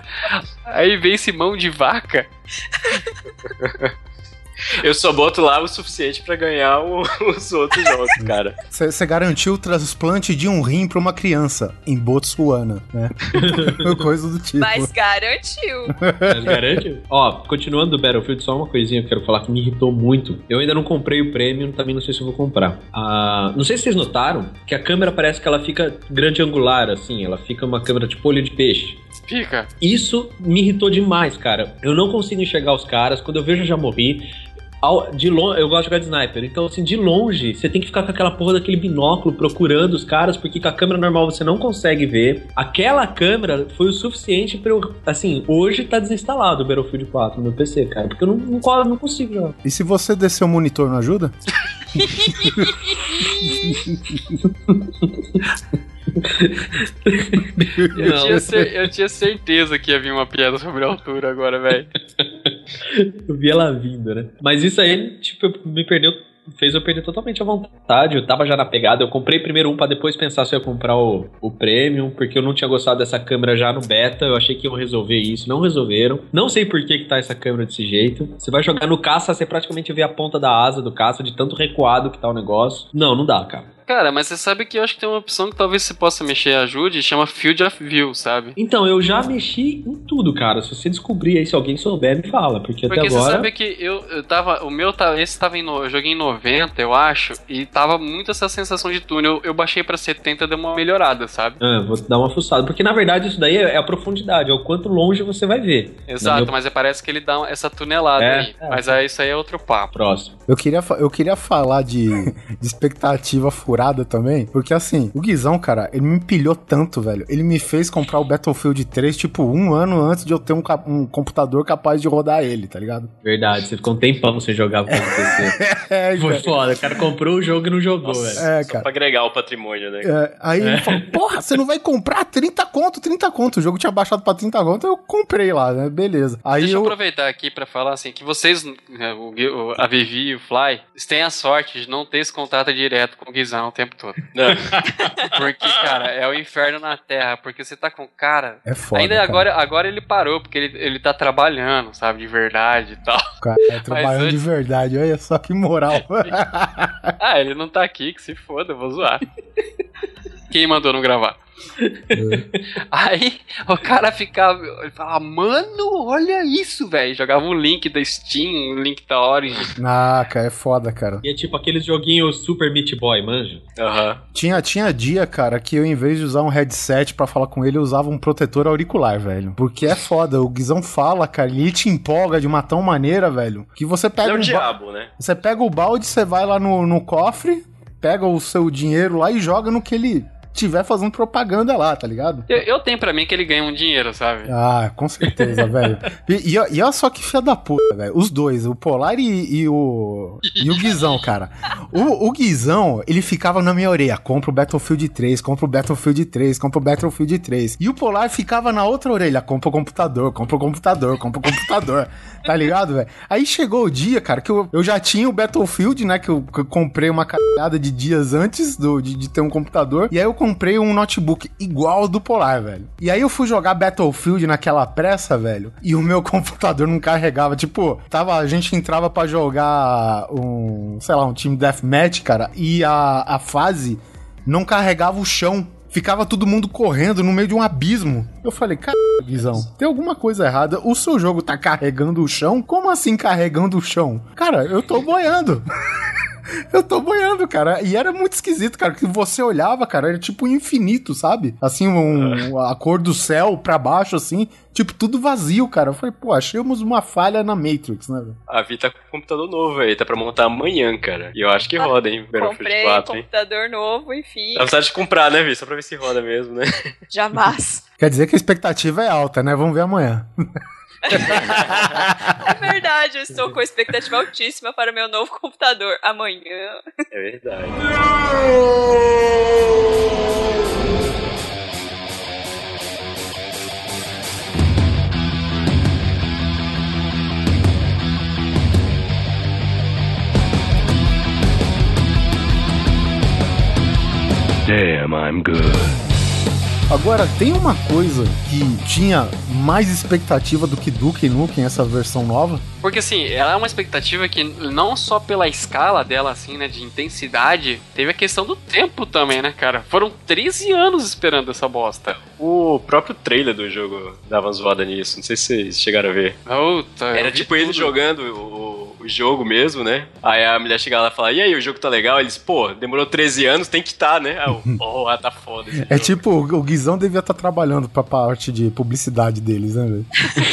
Aí vem esse mão de vaca.
Eu só boto lá o suficiente pra ganhar o- os outros jogos, cara.
Você garantiu o transplante de um rim pra uma criança em Botsuana, né? Coisa do tipo.
Mas garantiu.
Mas garante? Ó, continuando do Battlefield, só uma coisinha que eu quero falar que me irritou muito. Eu ainda não comprei o Premium, também não sei se eu vou comprar. Ah, não sei se vocês notaram que a câmera parece que ela fica grande angular, assim. Ela fica uma câmera tipo olho de peixe.
Fica.
Isso me irritou demais, cara. Eu não consigo enxergar os caras. Quando eu vejo, eu já morri. Ao- de longe, eu gosto de jogar de sniper. Então, assim, de longe, você tem que ficar com aquela porra daquele binóculo procurando os caras, porque com a câmera normal você não consegue ver. Aquela câmera foi o suficiente pra eu. Assim, hoje tá desinstalado o Battlefield 4 no meu PC, cara. Porque eu não, não, não consigo jogar.
E se você descer o monitor, não ajuda?
Eu tinha, cer- eu tinha certeza que ia vir uma piada sobre a altura agora, velho.
Eu vi ela vindo, né? Mas isso aí, tipo, me perdeu. Fez eu perder totalmente a vontade. Eu tava já na pegada. Eu comprei primeiro um pra depois pensar se eu ia comprar o, o Premium, porque eu não tinha gostado dessa câmera já no beta. Eu achei que iam resolver isso. Não resolveram. Não sei por que, que tá essa câmera desse jeito. Você vai jogar no caça, você praticamente vê a ponta da asa do caça, de tanto recuado que tá o negócio. Não, não dá, cara.
Cara, mas você sabe que eu acho que tem uma opção que talvez você possa mexer e ajude, chama Field of View, sabe?
Então, eu já mexi em tudo, cara. Se você descobrir aí, se alguém souber, me fala. Porque,
Porque
até
você
agora.
sabe que eu, eu tava. O meu tá. Esse tava em. no- Eu joguei em 90, eu acho. E tava muito essa sensação de túnel. Eu, eu baixei pra 70 deu uma melhorada, sabe?
Ah, vou dar uma fuçada. Porque na verdade isso daí é é a profundidade, é o quanto longe você vai ver.
Exato,
meu
mas é- parece que ele dá essa tunelada
É,
aí.
é.
Mas aí isso aí é outro papo.
Próximo.
Eu queria, eu queria falar de, de expectativa furada também, porque assim, o Guizão, cara, ele me empilhou tanto, velho. Ele me fez comprar o Battlefield 3, tipo, um ano antes de eu ter um, um computador capaz de rodar ele, tá ligado?
Verdade, você ficou um tempão sem jogar com o PC.
É,
Foi
velho.
foda, o cara comprou o jogo e não jogou, velho.
É,
Só
cara.
pra agregar o patrimônio, né?
É, aí ele falou, porra, você não vai comprar 30 conto, 30 conto. O jogo tinha baixado pra 30 conto, eu comprei lá, né? Beleza. Aí
Deixa eu aproveitar aqui pra falar assim, que vocês, né, a Vivi e o Fly, têm a sorte de não ter esse contato direto com o Guizão o tempo todo.
Não.
Porque, cara, é o inferno na Terra, porque você tá com o cara...
É foda.
Ainda
cara.
agora, agora ele parou, porque ele, ele tá trabalhando, sabe, de verdade e tal.
O cara tá trabalhando de
antes-
verdade, olha só que moral.
Ah, ele não tá aqui, que se foda, eu vou zoar. Quem mandou não gravar? Aí o cara ficava. Ele falava, mano, olha isso, velho. Jogava um link da Steam, um link da Origin.
ah, cara, é foda, cara.
E é tipo aqueles joguinhos Super Meat Boy, manja?
Aham.
Tinha, tinha dia, cara, que eu, em vez de usar um headset pra falar com ele, eu usava um protetor auricular, velho. Porque é foda, o Guizão fala, cara, ele te empolga de uma tão maneira, velho, que você pega
é o
um
diabo, né?
Você pega o balde, você vai lá no, no cofre, pega o seu dinheiro lá e joga no que ele tiver fazendo propaganda lá, tá ligado?
Eu, eu tenho pra mim que ele ganha um dinheiro, sabe?
Ah, com certeza, velho. E, e, e olha só que filha da puta, velho. Os dois, o Polar e, e o. E o Guizão, cara. O, o Guizão, ele ficava na minha orelha: compra o Battlefield 3, compra o Battlefield 3, compra o Battlefield 3. E o Polar ficava na outra orelha: compra o computador, compra o computador, compra o computador. Tá ligado, velho? Aí chegou o dia, cara, que eu, eu já tinha o Battlefield, né? Que eu, que eu comprei uma caralhada de dias antes do, de, de ter um computador. E aí eu comprei um notebook igual ao do Polar, velho. E aí eu fui jogar Battlefield naquela pressa, velho. E o meu computador não carregava. Tipo, tava, a gente entrava pra jogar um, sei lá, um time deathmatch, cara. E a, a fase não carregava o chão. Ficava todo mundo correndo no meio de um abismo. Eu falei, cara, Guizão, tem alguma coisa errada. O seu jogo tá carregando o chão? Como assim carregando o chão? Cara, eu tô boiando. Eu tô boiando, cara. E era muito esquisito, cara. Que você olhava, cara, era tipo infinito, sabe? Assim, um, a cor do céu pra baixo, assim. Tipo, tudo vazio, cara. Eu falei, pô, achamos uma falha na Matrix, né, velho?
A Vi tá com um computador novo aí, tá pra montar amanhã, cara. E eu acho que roda, hein, Battlefield
Comprei
4,
um
hein.
computador novo, enfim.
Dá vontade de comprar, né, Vi? Só pra ver se roda mesmo, né?
Jamais.
Quer dizer que a expectativa é alta, né? Vamos ver amanhã.
É verdade, eu estou com expectativa altíssima para meu novo computador. Amanhã.
É verdade.
Damn, I'm good.
Agora, tem uma coisa que tinha mais expectativa do que Duke Nukem, essa versão nova.
Porque assim, ela é uma expectativa que não só pela escala dela, assim, né, de intensidade, teve a questão do tempo também, né, cara? Foram 13 anos esperando essa bosta.
O próprio trailer do jogo dava uma zoada nisso. Não sei se vocês chegaram a ver.
Eu
Era tipo ele
tudo.
jogando o, o jogo mesmo, né? Aí a mulher chegava lá e falava, e aí, o jogo tá legal? Eles, pô, demorou 13 anos, tem que tá, né? Aí eu, porra, tá foda esse
É
jogo.
tipo, o Guizão devia estar trabalhando pra parte de publicidade deles, né, velho?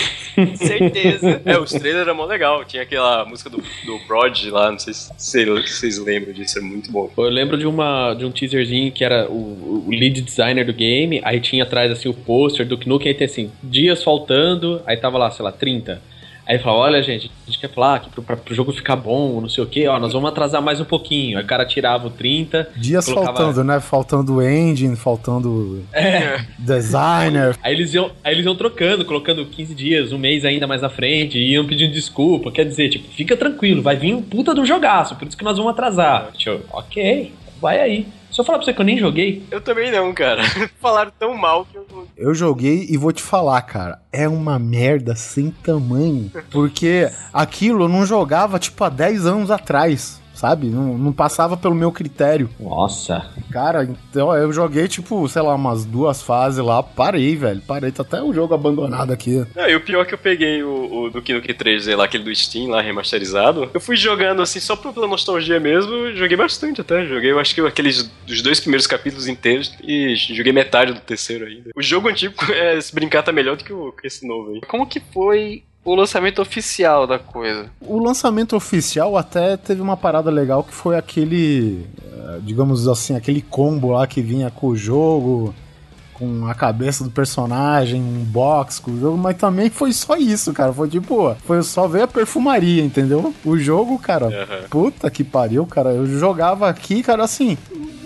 Certeza.
É, os trailers eram mó legal. Tinha aquela música do, do Prod lá, não sei se se vocês lembram disso, é muito bom.
Eu lembro de, uma, de um teaserzinho que era o, o lead designer do game, aí tinha atrás assim o pôster do Nukem, aí tem assim, dias faltando, aí tava lá, sei lá, 30. Aí ele falou, olha gente, a gente quer falar que pro, pra, pro jogo ficar bom, não sei o que, ó, nós vamos atrasar mais um pouquinho. Aí o cara tirava o 30.
Dias
colocava-
faltando, né? Faltando engine, faltando
É.
designer.
Aí eles, iam, aí eles iam trocando, colocando 15 dias, um mês ainda mais na frente, e iam pedindo desculpa. Quer dizer, tipo, fica tranquilo, vai vir um puta do jogaço, por isso que nós vamos atrasar. Tipo, ok, vai aí. Se eu falar pra você que eu nem joguei,
Eu também não, cara. Falaram tão mal que eu.
Eu joguei e vou te falar, cara, é uma merda sem tamanho. Porque aquilo eu não jogava, tipo, há 10 anos atrás, sabe? Não, não passava pelo meu critério.
Nossa.
Cara, então eu joguei, tipo, sei lá, umas duas fases lá, parei, velho. Parei, tá até o jogo abandonado aqui.
Não, e o pior é que eu peguei o, o Duke Nukem 3D lá, aquele do Steam lá, remasterizado. Eu fui jogando assim, só pela nostalgia mesmo, joguei bastante até. Joguei, eu acho que aqueles dos dois primeiros capítulos inteiros e joguei metade do terceiro ainda. O jogo antigo, é, se brincar, tá melhor do que, o, que esse novo aí.
Como que foi o lançamento oficial da coisa?
O lançamento oficial até teve uma parada legal que foi aquele, eh, digamos assim, aquele combo lá que vinha com o jogo, com a cabeça do personagem, um box com o jogo, mas também foi só isso, cara. Foi tipo, foi só ver a perfumaria, entendeu? O jogo, cara,
Aham.
puta que pariu, cara. Eu jogava aqui, cara, assim,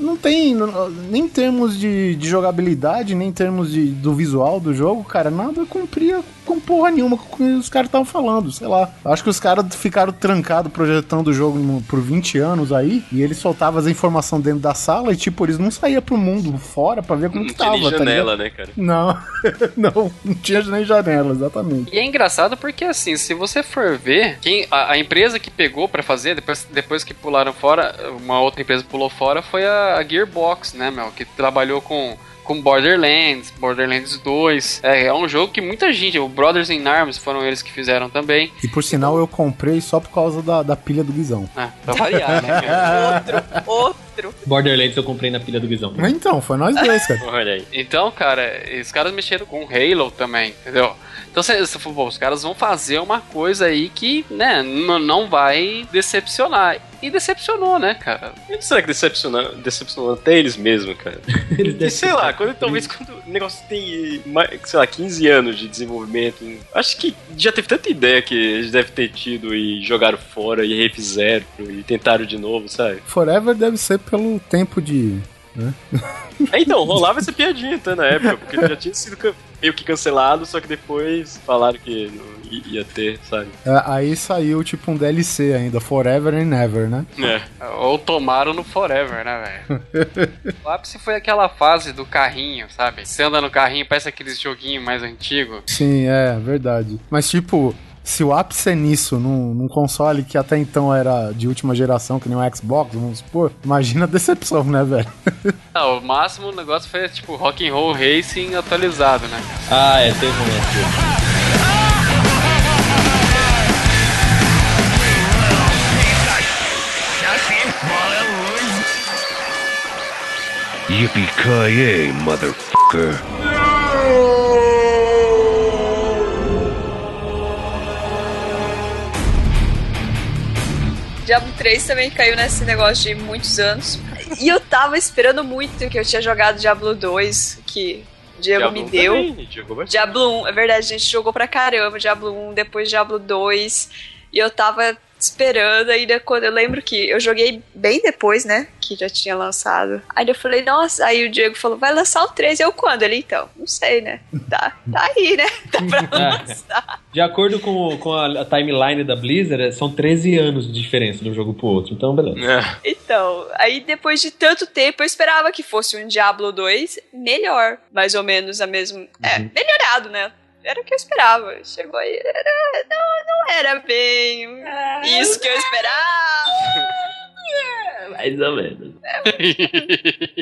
não tem, não- nem em termos de, de jogabilidade, nem em termos de, do visual do jogo, cara, nada cumpria com porra nenhuma com o que os caras estavam falando, sei lá. Acho que os caras ficaram trancados projetando o jogo no- por 20 anos aí, e eles soltavam as informações dentro da sala e, tipo, eles não saíam pro mundo fora pra ver como
Não
que
tinha
tava,
nem
tá
janela,
ligado?
né, cara?
Não, não, não tinha nem janela, exatamente.
E é engraçado porque, assim, se você for ver, quem, a, a empresa que pegou pra fazer, depois, depois que pularam fora, uma outra empresa pulou fora, foi a, a Gearbox, né, meu? Que trabalhou com, com Borderlands, Borderlands 2. É, é um jogo que muita gente, o Brothers in Arms foram eles que fizeram também.
E por sinal, eu comprei só por causa da, da pilha do Guizão.
Ah, pra variar, né? cara?
Outro.
Borderlands eu comprei na pilha do Guizão.
Então, foi nós dois, cara.
Olha aí.
Então, cara, os caras mexeram com Halo também, entendeu? Então você falou, pô, os caras vão fazer uma coisa aí que, né, não vai decepcionar. E decepcionou, né, cara?
E será que decepcionou, decepcionou até eles mesmos, cara?
Eles
E sei lá, quando, talvez quando o negócio tem, mais, sei lá, 15 anos de desenvolvimento, acho que já teve tanta ideia que eles devem ter tido e jogaram fora e refizeram e tentaram de novo, sabe?
Forever deve ser pelo tempo de. né?
É, então, rolava essa piadinha até na época, porque já tinha sido meio que cancelado, só que depois falaram que ia ter, sabe?
É, aí saiu tipo um DLC ainda, Forever and Ever, né?
É.
Ou tomaram no Forever, né, velho? o ápice foi aquela fase do carrinho, sabe? Você anda no carrinho, parece aqueles joguinhos mais antigos.
Sim, é, verdade. Mas tipo, se o ápice é nisso, num, num console que até então era de última geração, que nem o Xbox, vamos supor, imagina a decepção, né, velho?
Não, o máximo o negócio foi tipo Rock and Roll Racing atualizado, né?
Ah, é, teve um esse.
Yippee-ki-yay, motherfucker.
Diablo 3 também caiu nesse negócio de muitos anos. E eu tava esperando muito que eu tinha jogado Diablo 2, que o Diego me
Diablo
deu.
também, jogou bastante.
Diablo 1, é verdade, a gente jogou pra caramba Diablo 1, depois Diablo 2. E eu tava esperando, ainda quando eu lembro que eu joguei bem depois, né? Que já tinha lançado. Aí eu falei, nossa, aí o Diego falou, vai lançar o 3. Eu quando? Ele, então, não sei, né? Tá, tá aí, né? Tá pra
É.
lançar.
De acordo com, com a, a timeline da Blizzard, são 13 anos de diferença de um jogo pro outro. Então, beleza.
É.
Então, aí depois de tanto tempo, eu esperava que fosse um Diablo 2 melhor. Mais ou menos a mesma. É, melhorado, né? Era o que eu esperava. Chegou aí. Era, não, não era bem isso que eu esperava.
Mais ou menos.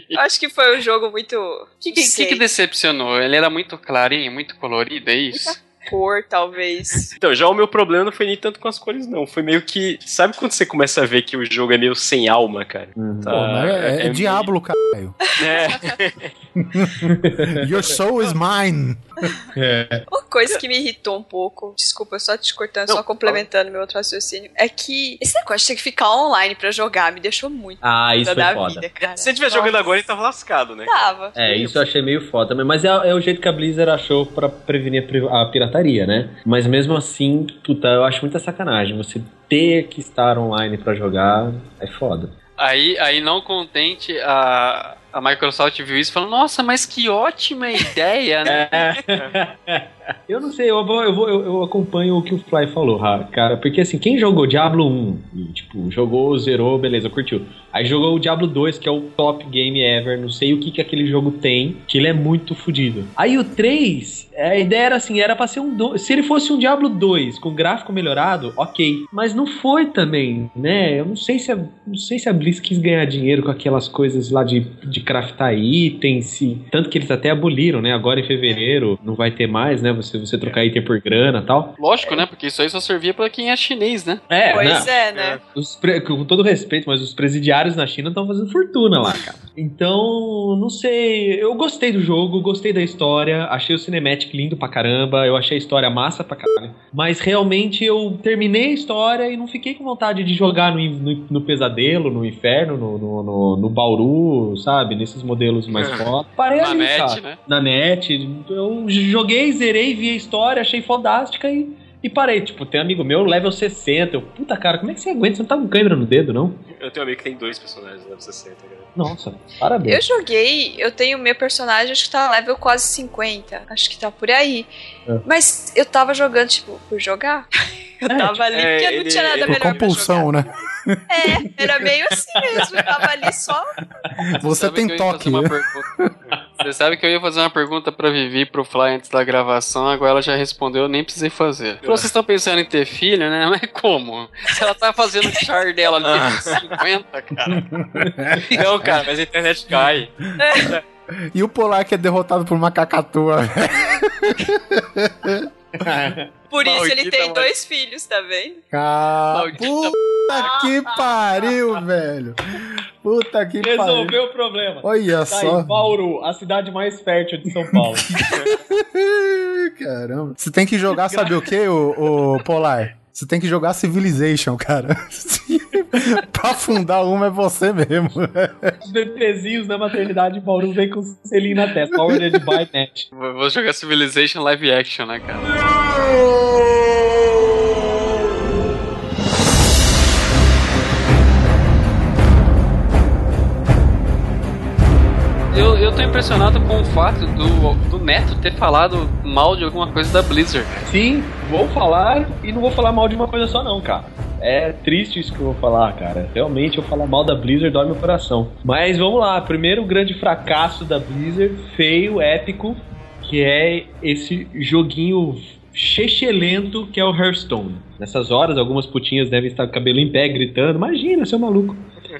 Eu acho que foi um jogo muito.
O que, que, que decepcionou? Ele era muito clarinho, muito colorido, é isso?
cor, talvez.
Então, já o meu problema não foi nem tanto com as cores, não. Foi meio que. Sabe quando você começa a ver que o jogo é meio sem alma, cara? Tá,
Pô, mas é, é Diablo, caralho.
É.
Your soul is mine.
Uma coisa que me irritou um pouco, desculpa, só te cortando, só complementando meu outro raciocínio, é que esse negócio de ter que ficar online pra jogar me deixou muito
Ah, isso foi
da
foda.
vida, cara.
Se você estiver jogando agora, ele tava lascado, né?
Tava.
É, isso eu achei meio foda também. Mas é, é o jeito que a Blizzard achou pra prevenir a pirataria, né? Mas mesmo assim, puta, eu acho muita sacanagem. Você ter que estar online pra jogar é foda.
Aí, aí não contente, a, a Microsoft viu isso e falou, nossa, mas que ótima ideia, né?
Eu não sei, eu, vou, eu, vou, eu, acompanho o que o Fly falou, Ra- cara. Porque assim, quem jogou Diablo 1, e, tipo, jogou, zerou, beleza, curtiu. Aí jogou o Diablo 2, que é o top game ever, não sei o que, que aquele jogo tem, que ele é muito fodido. Aí o 3, a ideia era assim, era pra ser um. do- Se ele fosse um Diablo 2 com gráfico melhorado, ok. Mas não foi também, né? Eu não sei se a, não sei se a Blizz quis ganhar dinheiro com aquelas coisas lá de, de craftar itens, tanto que eles até aboliram, né? Agora em fevereiro não vai ter mais, né? Você, você trocar item por grana e tal.
Lógico, né? Porque isso aí só servia pra quem é chinês, né?
É,
Pois
não.
é, né?
Os pre- Com todo respeito, mas os presidiários na China estão fazendo fortuna lá, cara. Então, não sei. Eu gostei do jogo, gostei da história, achei o cinematic lindo pra caramba, eu achei a história massa pra caralho. Mas realmente eu terminei a história e não fiquei com vontade de jogar no, no- no pesadelo, no inferno, no, no, no, no Bauru, sabe? Nesses modelos mais foda. Parei
Na
ali,
net,
sabe?
né?
Na net. Eu joguei, zerei, vi a história, achei fodástica e. E parei, tipo, tem um amigo meu, level 60. Eu, puta cara, como é que você aguenta? Você não tá com câmera no dedo, não?
Eu tenho um amigo que tem dois personagens level 60, cara.
Nossa, parabéns.
Eu joguei, eu tenho meu personagem, acho que tá level quase 50. Acho que tá por aí.
É.
Mas eu tava jogando, tipo, por jogar. Eu tava ali
é,
porque não
ele-
tinha nada
ele-
melhor
Por
pra
compulsão, né?
jogar. É, era meio assim mesmo. Eu tava ali só.
Você
Sabe
tem toque.
uma pergunta- Você sabe que eu ia fazer uma pergunta pra Vivi pro Fly antes da gravação, agora ela já respondeu, eu nem precisei fazer. Falou, Vocês estão pensando em ter filho, né? Mas como? Se ela tá fazendo o char dela ali
Ah.
de 50, cara.
Não, cara, mas a internet cai.
E o Polar que é derrotado por uma cacatua.
Por isso ele
Maldita
tem
mãe.
dois filhos, tá vendo?
Ah, puta que pariu, velho. Puta que pariu.
Resolveu o problema.
Olha
Tá
só.
aí, Bauru, a cidade mais fértil de São Paulo.
Caramba. Você tem que jogar, sabe o que, o, Polar? Você tem que jogar Civilization, cara. pra afundar uma é você mesmo.
Os bebezinhos na maternidade de Bauru vem com selinho na testa. Powered by net.
Vou vou jogar Civilization live action, né, cara? Eu, eu tô impressionado com o fato do, do Neto ter falado mal de alguma coisa da Blizzard.
Sim, vou falar e não vou falar mal de uma coisa só não, cara. É triste isso que eu vou falar, cara. Realmente eu falar mal da Blizzard dói meu coração. Mas vamos lá, primeiro grande fracasso da Blizzard, feio, épico, que é esse joguinho chechelento que é o Hearthstone. Nessas horas, algumas putinhas devem estar com o cabelo em pé gritando: Imagina, seu maluco.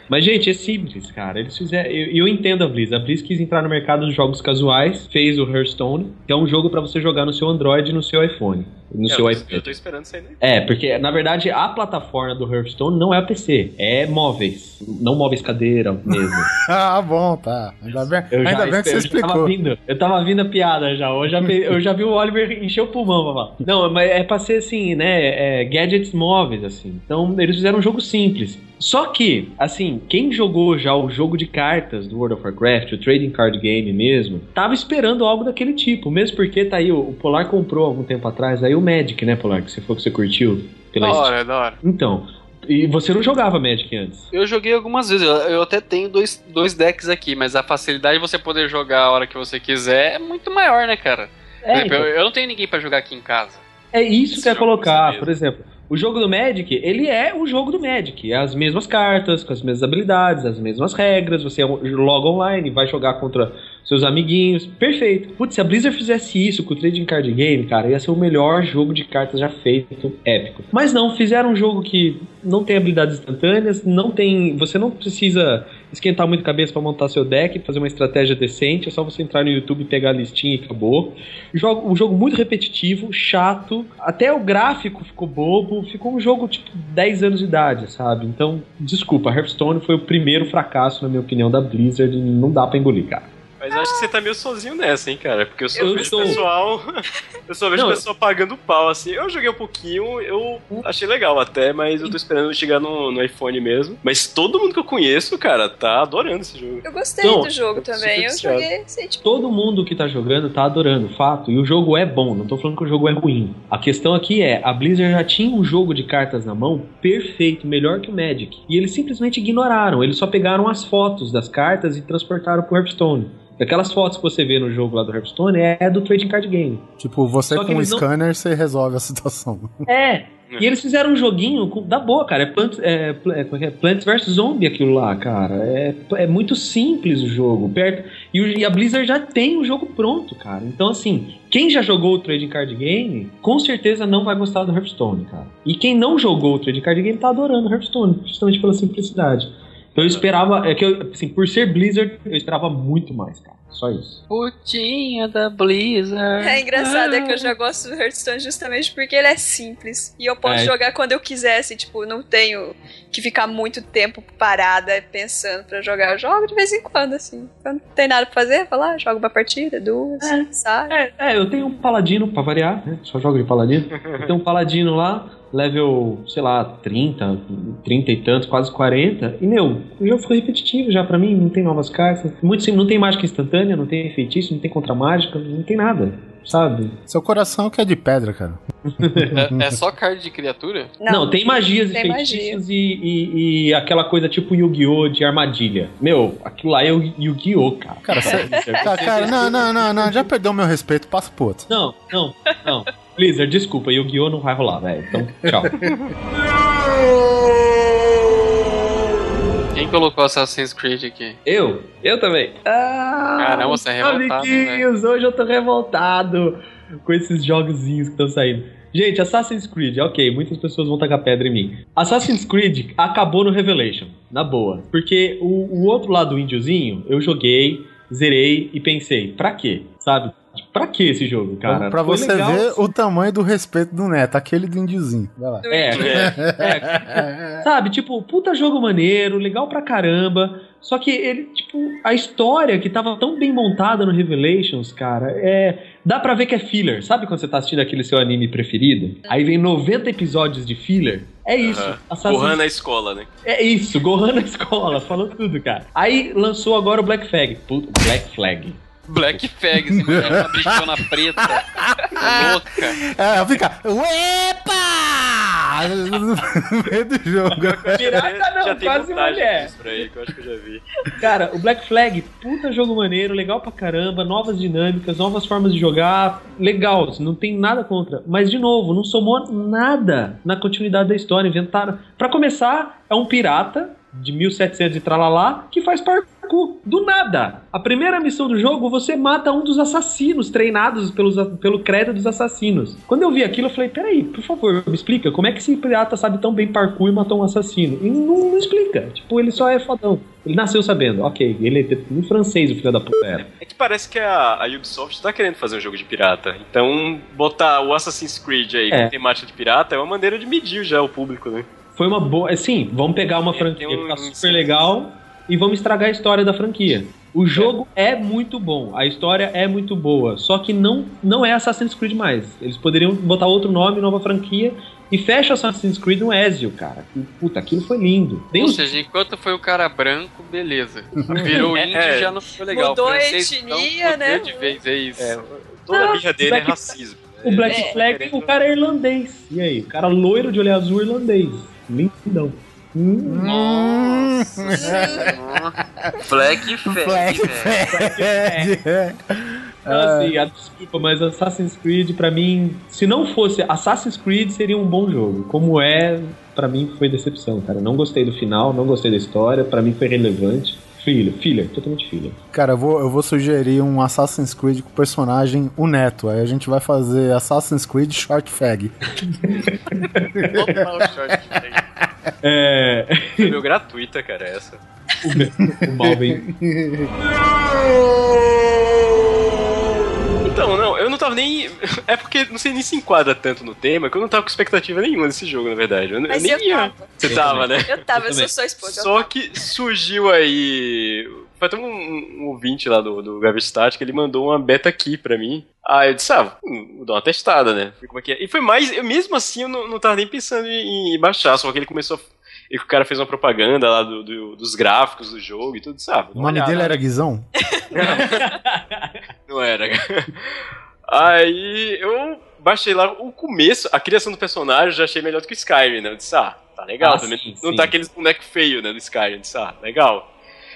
Mas, gente, é simples, cara. Eles fizeram. Eu, eu entendo a Blizz. A Blizz quis entrar no mercado dos jogos casuais, fez o Hearthstone, que é um jogo pra você jogar no seu Android e no seu iPhone. No
É,
seu
eu,
iPad.
eu tô esperando isso aí, né?
É, porque na verdade a plataforma do Hearthstone não é o PC, é móveis. Não móveis cadeira mesmo.
ah, bom, tá. Ainda bem,
Eu já
ainda bem que você
espe- eu Tava
explicou.
vindo, eu tava vindo a piada já. Eu já, vi- eu já vi o Oliver encher o pulmão, papá. Não, mas é pra ser assim, né? é, gadgets móveis, assim. Então eles fizeram um jogo simples. Só que, assim, quem jogou já o jogo de cartas do World of Warcraft, o Trading Card Game mesmo, tava esperando algo daquele tipo. Mesmo porque tá aí, o, Polar comprou algum tempo atrás aí o Magic, né, Polar? Que você falou que você curtiu. Pela
Da hora, da hora.
Então, e você não jogava Magic antes?
Eu joguei algumas vezes, eu, eu até tenho dois, dois decks aqui, mas a facilidade de você poder jogar a hora que você quiser é muito maior, né, cara? Por
É,
exemplo,
então.
eu, eu não tenho ninguém pra jogar aqui em casa.
É isso
Esse
que é
jogo
colocar,
você
por exemplo. O jogo do Magic, ele é o jogo do Magic. É as mesmas cartas, com as mesmas habilidades, as mesmas regras. Você loga online, vai jogar contra seus amiguinhos. Perfeito. Putz, se a Blizzard fizesse isso com o Trading Card Game, cara, ia ser o melhor jogo de cartas já feito, épico. Mas não, fizeram um jogo que não tem habilidades instantâneas, não tem. Você não precisa esquentar muito a cabeça pra montar seu deck, fazer uma estratégia decente, é só você entrar no YouTube, pegar a listinha e acabou. Jogo, um jogo muito repetitivo, chato, até o gráfico ficou bobo, ficou um jogo tipo 10 anos de idade, sabe? Então, desculpa, Hearthstone foi o primeiro fracasso, na minha opinião, da Blizzard não dá pra engolir, cara.
Mas acho que você tá meio sozinho nessa, hein, cara? Porque eu só
Eu
vejo
sou.
pessoal. eu só vejo
Não,
pessoal pagando pau, assim. Eu joguei um pouquinho, eu achei legal até, mas eu tô esperando chegar no, no iPhone mesmo. Mas todo mundo que eu conheço, cara, tá adorando esse jogo.
Eu gostei
Não,
do jogo
eu
também. Eu joguei assim, tipo,
Todo mundo que tá jogando tá adorando, fato. E o jogo é bom, não tô falando que o jogo é ruim. A questão aqui é, a Blizzard já tinha um jogo de cartas na mão perfeito, melhor que o Magic. E eles simplesmente ignoraram, eles só pegaram as fotos das cartas e transportaram pro Hearthstone. Aquelas fotos que você vê no jogo lá do Hearthstone é do Trading Card Game.
Tipo, você
Só
com o
eles não-
scanner, você resolve a situação.
É. E eles fizeram um joguinho da boa, cara. É Plants, é, é, é é? Plants vs Zombie aquilo lá, cara. É, é muito simples o jogo. Perto, e, o- e a Blizzard já tem o jogo pronto, cara. Então, assim, quem já jogou o Trading Card Game, com certeza não vai gostar do Hearthstone, cara. E quem não jogou o Trading Card Game tá adorando o Hearthstone, justamente pela simplicidade. Então eu esperava, é que eu, assim, por ser Blizzard, eu esperava muito mais, cara. Só isso.
Putinha da Blizzard.
É engraçado, é que eu já gosto do Hearthstone justamente porque ele é simples. E eu posso
É.
jogar quando eu quiser, assim, tipo, não tenho que ficar muito tempo parada pensando pra jogar. Eu jogo de vez em quando, assim. Quando não tem nada pra fazer, vou lá, jogo uma partida, duas, sai.
É, é, eu tenho um paladino pra variar, né? Só jogo de paladino. Eu tenho um paladino lá, level, sei lá, 30, 30 e tantos, quase 40. E, meu, o jogo ficou repetitivo já pra mim, não tem novas cartas. Muito sim, não tem mágica instantânea, não tem feitiço, não tem contra-mágica, não tem nada, sabe?
Seu coração que é de pedra, cara.
É, é só card de criatura?
Não, tem magias e
tem
feitiços e, e- e aquela coisa tipo Yu-Gi-Oh! de armadilha. Meu, aquilo lá é o Yu-Gi-Oh! cara.
Cara, você. Cara, cara, não, não, não, não, já perdeu meu respeito, passa pro outro.
Não, não, não. Blizzard, desculpa, Yu-Gi-Oh! não vai rolar, velho. Então, tchau.
Quem colocou Assassin's Creed aqui?
Eu? Eu também. Ah,
Caramba, você é revoltado,
Amiguinhos, hoje eu tô revoltado com esses jogozinhos que estão saindo. Gente, Assassin's Creed, ok, muitas pessoas vão tacar pedra em mim. Assassin's Creed acabou no Revelation, na boa. Porque o, o outro lado do índiozinho, eu joguei, zerei e pensei, pra quê? Sabe? Pra que esse jogo, cara?
pra
Foi
você
legal,
ver o tamanho do respeito do Neto, aquele do índiozinho. Vai lá.
É, é. Sabe, tipo, puta jogo maneiro, legal pra caramba. Só que ele, tipo, a história que tava tão bem montada no Revelations, cara, é. Dá pra ver que é filler. Sabe quando você tá assistindo aquele seu anime preferido? Aí vem 90 episódios de filler. É isso. Assassin's-
Gohan na escola, né?
É isso, Gohan na escola, falou tudo, cara. Aí lançou agora o Black Flag. Puta, Black Flag.
Black Flag, esse mulher, uma bichona preta. louca.
É, fica. Uepa! No meio do jogo.
Pirata não,
já
quase mulher.
aí, que eu acho que eu já vi.
Cara, o Black Flag, puta jogo maneiro, legal pra caramba, novas dinâmicas, novas formas de jogar, legal, assim, não tem nada contra. Mas, de novo, não somou nada na continuidade da história. Inventaram. Pra começar, é um pirata de 1700 e tralalá que faz parkour do nada. A primeira missão do jogo, você mata um dos assassinos treinados pelos, pelo credo dos assassinos. Quando eu vi aquilo, eu falei: peraí, por favor, me explica como é que esse pirata sabe tão bem parkour e matou um assassino? E não, não explica. Tipo, ele só é fodão. Ele nasceu sabendo, ok, ele é um francês, o filho da puta era.
É que parece que a, a Ubisoft tá querendo fazer um jogo de pirata. Então, botar o Assassin's Creed aí
É.
com temática de pirata é uma maneira de medir já o público, né?
Foi uma boa. Assim, vamos pegar uma franquia
tem um-
que tá super legal e vamos estragar a história da franquia. O jogo é. muito bom, a história é muito boa, só que não, não é Assassin's Creed mais. Eles poderiam botar outro nome, nova franquia e fecha Assassin's Creed no Ezio, cara. Puta, aquilo foi lindo.
Ou seja, enquanto foi o cara branco, beleza. Virou
É,
índio
é.
já não foi legal.
Mudou a etnia,
então,
né?
de vez, é isso.
É, toda a birra dele é
Black-
racismo.
o Black
É.
Flag, o cara é irlandês. E aí? O cara loiro de olho azul irlandês. Lindão. Hum.
Nossa Black Flag,
Black. Flag.
Então, assim, a desculpa, mas Assassin's Creed, pra mim, se não fosse Assassin's Creed, seria um bom jogo. Como é, pra mim foi decepção, cara. Não gostei do final, não gostei da história, pra mim foi relevante. Filho, filha, totalmente filha.
Cara, eu vou, eu vou sugerir um Assassin's Creed com o personagem o Neto. Aí a gente vai fazer Assassin's Creed Short Fag.
Total short flag.
É.
Gratuita, cara, essa.
o mal vem.
Então, não, eu não tava nem. É porque não sei nem se enquadra tanto no tema, que eu não tava com expectativa nenhuma desse jogo, na verdade. Eu,
Mas
nem
eu
ia.
tava.
Você
Eu
tava,
também.
né?
Eu tava, eu,
Eu
sou sua esposa.
Só que surgiu aí. Foi até um, um ouvinte lá do, do Gravestat que ele mandou uma beta aqui pra mim. Aí eu disse, ah, vou dar uma testada, né? Como é que é. E foi mais, eu, mesmo assim eu não, não tava nem pensando em, em baixar, só que ele começou a. E o cara fez uma propaganda lá do, do- dos gráficos do jogo e tudo, sabe?
O nome dele era Guizão?
Não era. Aí eu baixei lá o começo, a criação do personagem eu já achei melhor do que o Skyrim, né? Eu disse, ah, tá legal.
Ah,
também
sim,
não
sim.
tá aqueles boneco feio, né, do Skyrim. Eu disse, ah, legal.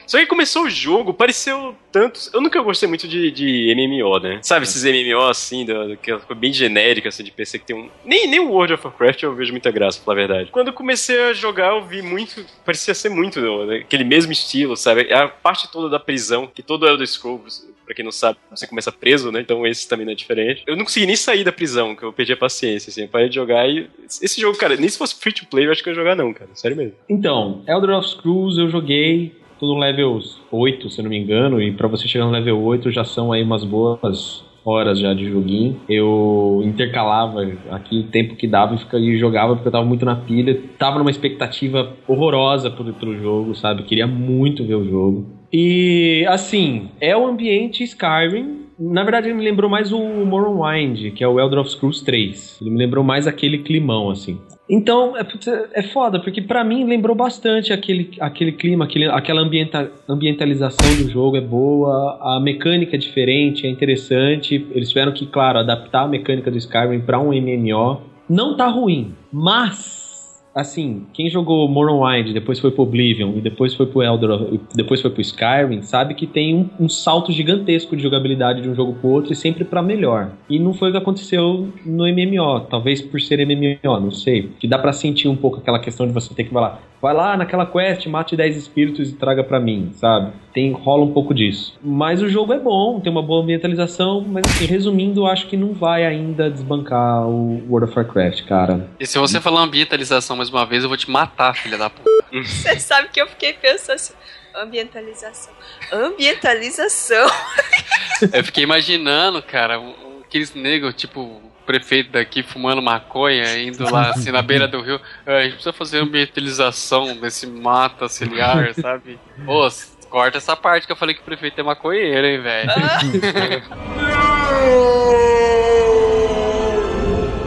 Só que começou o jogo, pareceu tanto. Eu nunca gostei muito de, de MMO, né? Sabe, esses MMO assim, da- que é bem genérica, assim, de PC que tem um. Nem, nem o World of Warcraft eu vejo muita graça, pra falar a verdade. Quando eu comecei a jogar, eu vi muito. Parecia ser muito né, aquele mesmo estilo, sabe? A parte toda da prisão, que todo Elder Scrolls, pra quem não sabe, você começa preso, né? Então esse também não é diferente. Eu não consegui nem sair da prisão, que eu perdi a paciência, assim. Eu parei de jogar e. Esse jogo, cara, nem se fosse free to play, eu acho que eu ia jogar, não, cara. Sério mesmo.
Então, Elder of Scrolls eu joguei tudo no level 8, se eu não me engano, e pra você chegar no level 8 já são aí umas boas horas já de joguinho. Eu intercalava aqui o tempo que dava e, fica- e jogava porque eu tava muito na pilha. Tava numa expectativa horrorosa pro, pro jogo, sabe? Queria muito ver o jogo. E assim, é o ambiente Skyrim. Na verdade, ele me lembrou mais o Morrowind, que é o Elder of Scrolls 3. Ele me lembrou mais aquele climão, assim. Então, é, é foda, porque pra mim lembrou bastante aquele, aquele clima, aquele, aquela ambienta, ambientalização do jogo é boa, a mecânica é diferente, é interessante. Eles tiveram que, claro, adaptar a mecânica do Skyrim pra um MMO. Não tá ruim, mas assim, quem jogou Morrowind, depois foi pro Oblivion e depois foi pro Elder, depois foi pro Skyrim, sabe que tem um, um salto gigantesco de jogabilidade de um jogo pro outro e sempre pra melhor. E não foi o que aconteceu no MMO, talvez por ser MMO, não sei. Que dá pra sentir um pouco aquela questão de você ter que falar, vai lá naquela quest, mate 10 espíritos e traga pra mim, sabe? Tem rola um pouco disso. Mas o jogo é bom, tem uma boa ambientalização, mas assim, resumindo, eu acho que não vai ainda desbancar o World of Warcraft, cara.
E se você falar ambientalização mais uma vez, eu vou te matar, filha da puta.
Você sabe que eu fiquei pensando assim. Ambientalização. Ambientalização.
Eu fiquei imaginando, cara, aqueles negros, tipo, prefeito daqui fumando maconha, indo lá assim na beira do rio. "Ah, a gente precisa fazer ambientalização desse mata ciliar, sabe? Ô, corta essa parte que eu falei que o prefeito é maconheiro, hein, velho.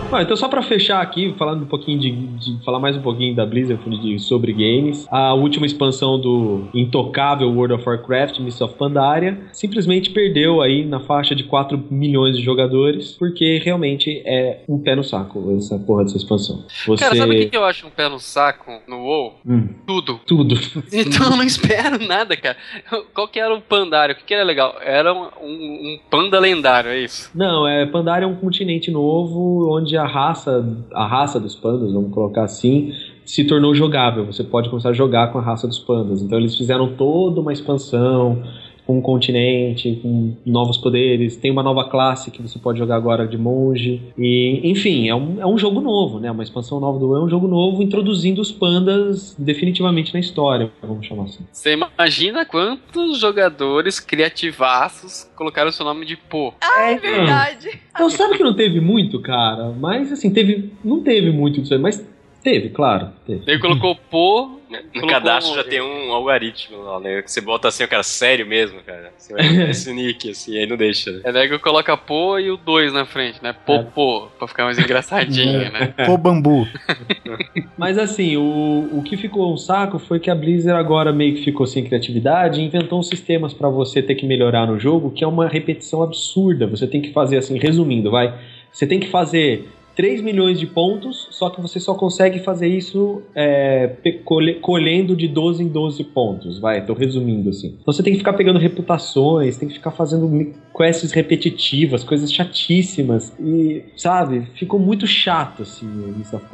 Bom, então só pra fechar aqui, falando um pouquinho de, de- falar mais um pouquinho da Blizzard de- sobre games, a última expansão do intocável World of Warcraft, Mists of Pandaria, simplesmente perdeu aí na faixa de 4 milhões de jogadores, porque realmente é um pé no saco essa porra dessa expansão. Você
Cara, sabe o que eu acho um pé no saco no WoW?
Hum,
Tudo.
tudo.
Então eu não espero nada, cara. Qual que era o pandário? O que, que era legal? Era um, um- um panda lendário, é isso?
Não, é Pandaria é um continente novo onde a raça, a raça dos pandas, vamos colocar assim, se tornou jogável. Você pode começar a jogar com a raça dos pandas. Então eles fizeram toda uma expansão com um continente, com novos poderes. Tem uma nova classe que você pode jogar agora de monge. E, enfim, é um, é um jogo novo, né? Uma expansão nova do é um jogo novo introduzindo os pandas definitivamente na história, vamos chamar assim.
Você imagina quantos jogadores criativaços colocaram seu nome de pô?
Ah, é verdade.
Então, sabe que não teve muito, cara? Mas, assim, teve. Não teve muito disso aí, mas teve, claro. Teve.
Ele colocou pô.
No
colocou
cadastro já tem um algoritmo lá, né? Que você bota assim, o cara, sério mesmo, cara. Você vai ver esse nick, assim, aí não deixa, né?
É nego coloca pô e o 2 na frente, né? Pô,
É.
pô, pra ficar mais engraçadinho, né?
Pô, bambu.
Mas assim, o, o que ficou um saco foi que a Blizzard agora meio que ficou sem criatividade e inventou uns sistemas pra você ter que melhorar no jogo, que é uma repetição absurda. Você tem que fazer assim, resumindo, vai. Você tem que fazer 3 milhões de pontos, só que você só consegue fazer isso é, colhendo de 12 em 12 pontos, vai, tô resumindo assim. Então você tem que ficar pegando reputações, tem que ficar fazendo quests repetitivas, coisas chatíssimas, e, sabe, ficou muito chato, assim, o Mists of.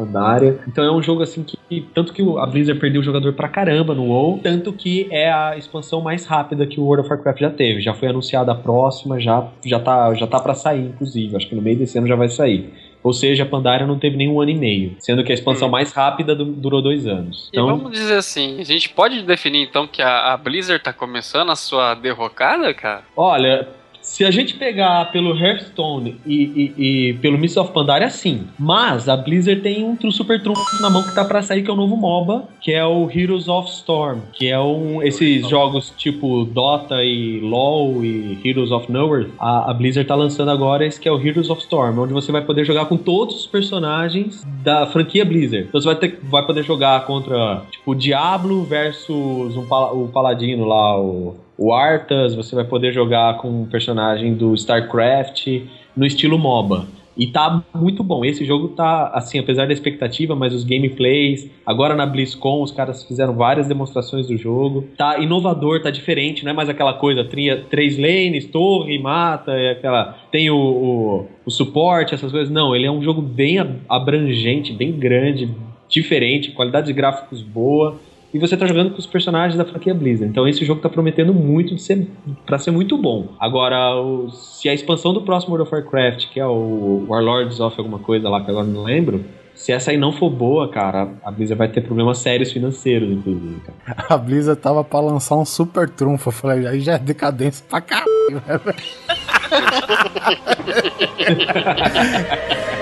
Então é um jogo, assim, que, tanto que a Blizzard perdeu o jogador pra caramba no WoW, tanto que é a expansão mais rápida que o World of Warcraft já teve. Já foi anunciada a próxima, já, já tá, já tá pra sair, inclusive, acho que no meio desse ano já vai sair. Ou seja, a Pandaria não teve nenhum ano e meio, sendo que a expansão
Hum.
mais rápida du- durou dois anos.
E vamos dizer assim, a gente pode definir então que a, a Blizzard tá começando a sua derrocada, cara?
Olha, se a gente pegar pelo Hearthstone e, e- e pelo Mists of Pandaria, sim. Mas a Blizzard tem um super trunfo na mão que tá pra sair, que é o novo MOBA, que é o Heroes of Storm, que é um esses jogos tipo Dota e LoL e Heroes of Nowhere. A, a Blizzard tá lançando agora esse que é o Heroes of Storm, onde você vai poder jogar com todos os personagens da franquia Blizzard. Então você vai, ter, vai poder jogar contra tipo o Diablo versus um, o Paladino lá, o o Arthas, você vai poder jogar com um personagem do StarCraft no estilo MOBA. E tá muito bom. Esse jogo tá, assim, apesar da expectativa, mas os gameplays. Agora na BlizzCon, os caras fizeram várias demonstrações do jogo. Tá inovador, tá diferente, não é mais aquela coisa, tria, três lanes, torre, mata, e aquela. Tem o, o, o suporte, essas coisas. Não, ele é um jogo bem ab- abrangente, bem grande, diferente, qualidade de gráficos boa. E você tá jogando com os personagens da franquia Blizzard. Então esse jogo tá prometendo muito de ser para ser muito bom. Agora, o- se a expansão do próximo World of Warcraft, que é o Warlords of alguma coisa lá que agora não lembro, se essa aí não for boa, cara, a Blizzard vai ter problemas sérios financeiros, inclusive. Cara.
A Blizzard tava pra lançar um super trunfo. Eu falei, aí já é decadência pra caralho, né, velho?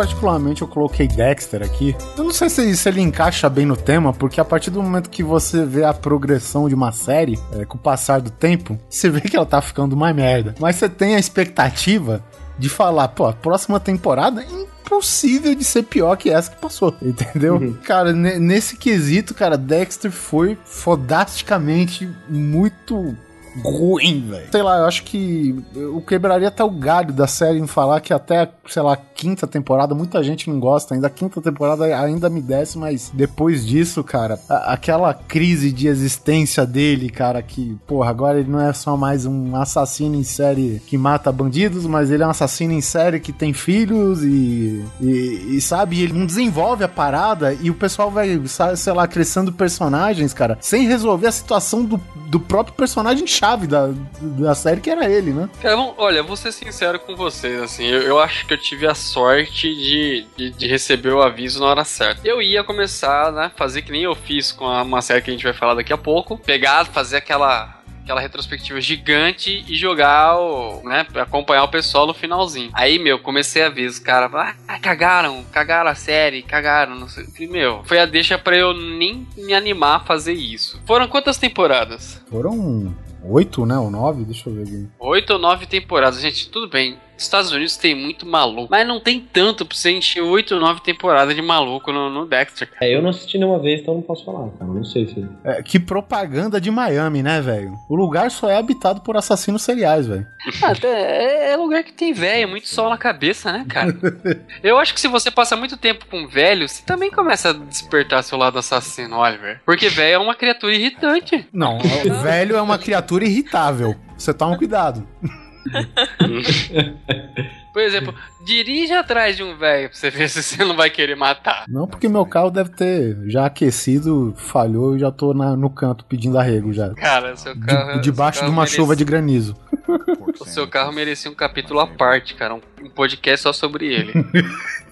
particularmente eu coloquei Dexter aqui. Eu não sei se, se ele encaixa bem no tema, porque a partir do momento que você vê a progressão de uma série, é, com o passar do tempo, você vê que ela tá ficando uma merda. Mas você tem a expectativa de falar, pô, a próxima temporada impossível de ser pior que essa que passou, entendeu? Cara, ne- nesse quesito, cara, Dexter foi fodasticamente muito ruim, velho. Sei lá, eu acho que eu quebraria até o galho da série em falar que até, sei lá, quinta temporada, muita gente não gosta ainda. A quinta temporada ainda me desce, mas depois disso, cara, a- aquela crise de existência dele, cara, que, porra, agora ele não é só mais um assassino em série que mata bandidos, mas ele é um assassino em série que tem filhos e, e, e, sabe, ele não desenvolve a parada e o pessoal vai, sei lá, crescendo personagens, cara, sem resolver a situação do, do próprio personagem chave da, da série, que era ele, né?
Cara, vamos- olha, vou ser sincero com vocês, assim, eu, eu acho que eu tive a sorte de, de, de receber o aviso na hora certa. Eu ia começar, né, fazer que nem eu fiz com a- uma série que a gente vai falar daqui a pouco, pegar, fazer aquela aquela retrospectiva gigante e jogar o, né, acompanhar o pessoal no finalzinho. Aí, meu, comecei a ver os caras, ah, cagaram, cagaram a série, cagaram, não sei. Falei, meu, foi a deixa pra eu nem me animar a fazer isso. Foram quantas temporadas?
Foram oito, né? Ou nove? Deixa eu ver aqui.
Oito ou nove temporadas. Gente, tudo bem. Estados Unidos tem muito maluco. Mas não tem tanto pra você encher oito ou nove temporadas de maluco no, no Dexter. cara.
É, eu não assisti nenhuma vez, então não posso falar, cara. Não sei se.
É, que propaganda de Miami, né, velho? O lugar só é habitado por assassinos seriais, velho.
Ah, até é, é lugar que tem velho, muito sol na cabeça, né, cara? Eu acho que se você passa muito tempo com velho, você também começa a despertar seu lado assassino, Oliver. Porque velho é uma criatura irritante.
Não, o velho é uma criatura irritável. Você toma cuidado.
Por exemplo, dirija atrás de um velho pra você ver se você não vai querer matar.
Não porque meu carro deve ter já aquecido, falhou e já tô na- no canto pedindo arrego já.
Cara, seu carro.
De- debaixo
seu
de
carro
uma
merece-
chuva de granizo.
O seu carro merecia um capítulo à parte, cara. Um, um podcast só sobre ele.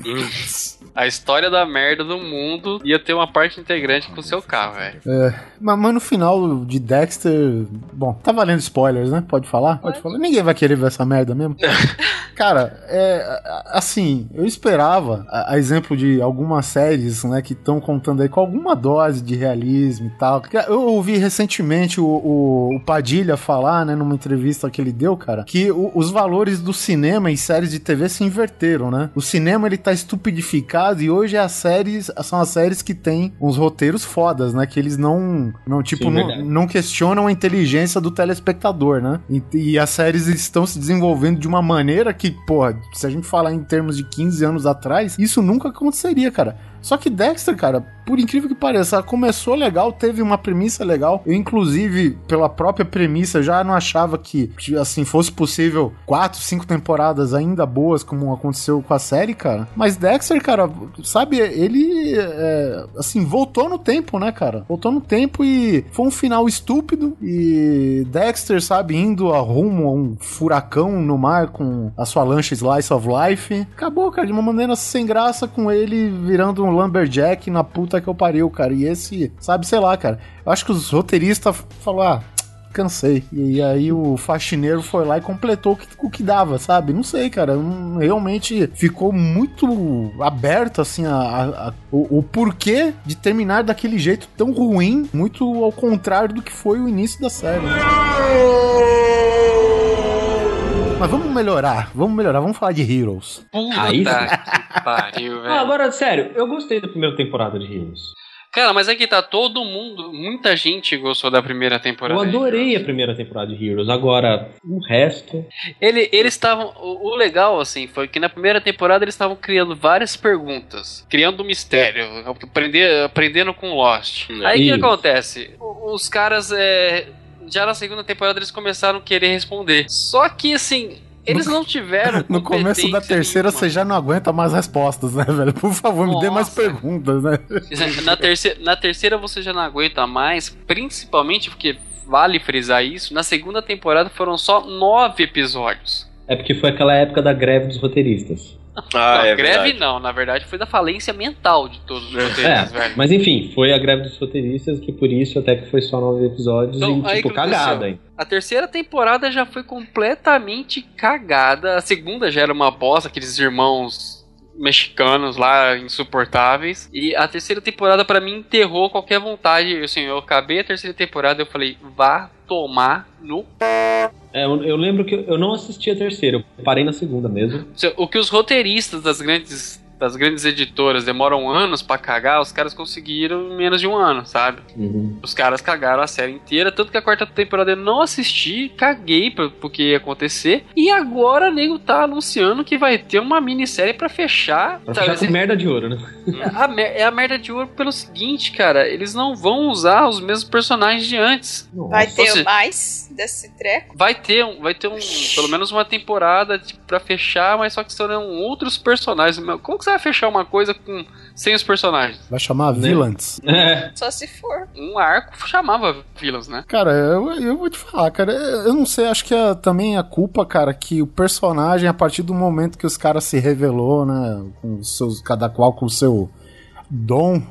Hum. A história da merda do mundo ia ter uma parte integrante com o seu carro, velho.
É, mas, mas no final de Dexter. Bom, tá valendo spoilers, né? Pode falar? Pode falar. Ninguém vai querer ver essa merda mesmo. Cara, é. Assim, eu esperava, a, a exemplo de algumas séries, né, que estão contando aí com alguma dose de realismo e tal. Eu ouvi recentemente o, o- o Padilha falar, né, numa entrevista que ele deu, cara, que o- os valores do cinema e séries de TV se inverteram, né? O cinema ele tá estupidificado e hoje as séries são as séries que têm uns roteiros fodas, né? Que eles não, não tipo,
Sim,
não, não questionam a inteligência do telespectador, né? E, e as séries estão se desenvolvendo de uma maneira que, porra, se a gente falar em termos de 15 anos atrás, isso nunca aconteceria, cara. Só que Dexter, cara, por incrível que pareça, começou legal, teve uma premissa legal. Eu, inclusive, pela própria premissa, já não achava que, que, assim, fosse possível quatro, cinco temporadas ainda boas, como aconteceu com a série, cara. Mas Dexter, cara, sabe, ele, é, assim, voltou no tempo, né, cara? Voltou no tempo e foi um final estúpido. E Dexter, sabe, indo a rumo a um furacão no mar com a sua lancha Slice of Life. Acabou, cara, de uma maneira sem graça, com ele virando um Lumberjack na puta que eu pariu, cara. E esse, sabe, sei lá, cara. Eu acho que os roteiristas falaram, ah, cansei. E aí o faxineiro foi lá e completou o que, o que dava, sabe? Não sei, cara. Realmente ficou muito aberto, assim, a, a- a- o, o porquê de terminar daquele jeito tão ruim, muito ao contrário do que foi o início da série. Mas vamos melhorar, vamos melhorar, vamos falar de Heroes.
Aí
que pariu, velho.
Ah, agora, sério, eu gostei da primeira temporada de Heroes.
Cara, mas é que tá todo mundo, muita gente gostou da primeira temporada.
Eu adorei a primeira temporada de Heroes. Agora, o resto.
Ele, eles estavam. O, o legal, assim, foi que na primeira temporada eles estavam criando várias perguntas, criando um mistério, aprender, aprendendo com Lost. Aí o que acontece? O- Os caras, é, já na segunda temporada, eles começaram a querer responder. Só que, assim, eles não tiveram.
No começo da terceira
nenhuma.
você já não aguenta mais respostas, né, velho? Por favor, me dê mais
Nossa.
perguntas, né?
Na terceira, na terceira você já não aguenta mais, principalmente porque vale frisar isso. Na segunda temporada foram só nove episódios.
É porque foi aquela época da greve dos roteiristas.
Ah,
não,
é
greve
verdade.
não, na verdade foi da falência mental de todos os roteiristas,
É,
velho.
mas enfim, foi a greve dos roteiristas que por isso até que foi só nove episódios
Então,
e
aí
tipo cagada, hein?
A terceira temporada já foi completamente cagada. A segunda já era uma bosta, aqueles irmãos mexicanos lá insuportáveis. E a terceira temporada pra mim enterrou qualquer vontade. Assim, eu acabei a terceira temporada e eu falei, vá tomar no
É, eu, eu lembro que eu, não assisti a terceira, eu parei na segunda mesmo.
O que os roteiristas das grandes das grandes editoras demoram anos pra cagar, os caras conseguiram em menos de um ano, sabe?
Uhum.
Os caras cagaram a série inteira, tanto que a quarta temporada eu não assisti, caguei porque ia acontecer. E agora o nego tá anunciando que vai ter uma minissérie pra fechar.
Pra
sabe?
fechar com merda de ouro, né?
A mer- é a merda de ouro pelo seguinte, cara, eles não vão usar os mesmos personagens de antes.
Vai
Nossa.
ter mais desse treco?
Vai ter, um, vai ter um, pelo menos uma temporada tipo, pra fechar, mas só que serão outros personagens. Como que você vai fechar uma coisa com sem os personagens?
Vai chamar
Né?
Villains.
É,
Só se for.
Um arco chamava Villains, né?
Cara, eu, eu vou te falar, cara, eu não sei, acho que é também a culpa, cara, que o personagem, a partir do momento que os caras se revelou, né, com seus, cada qual com o seu dom,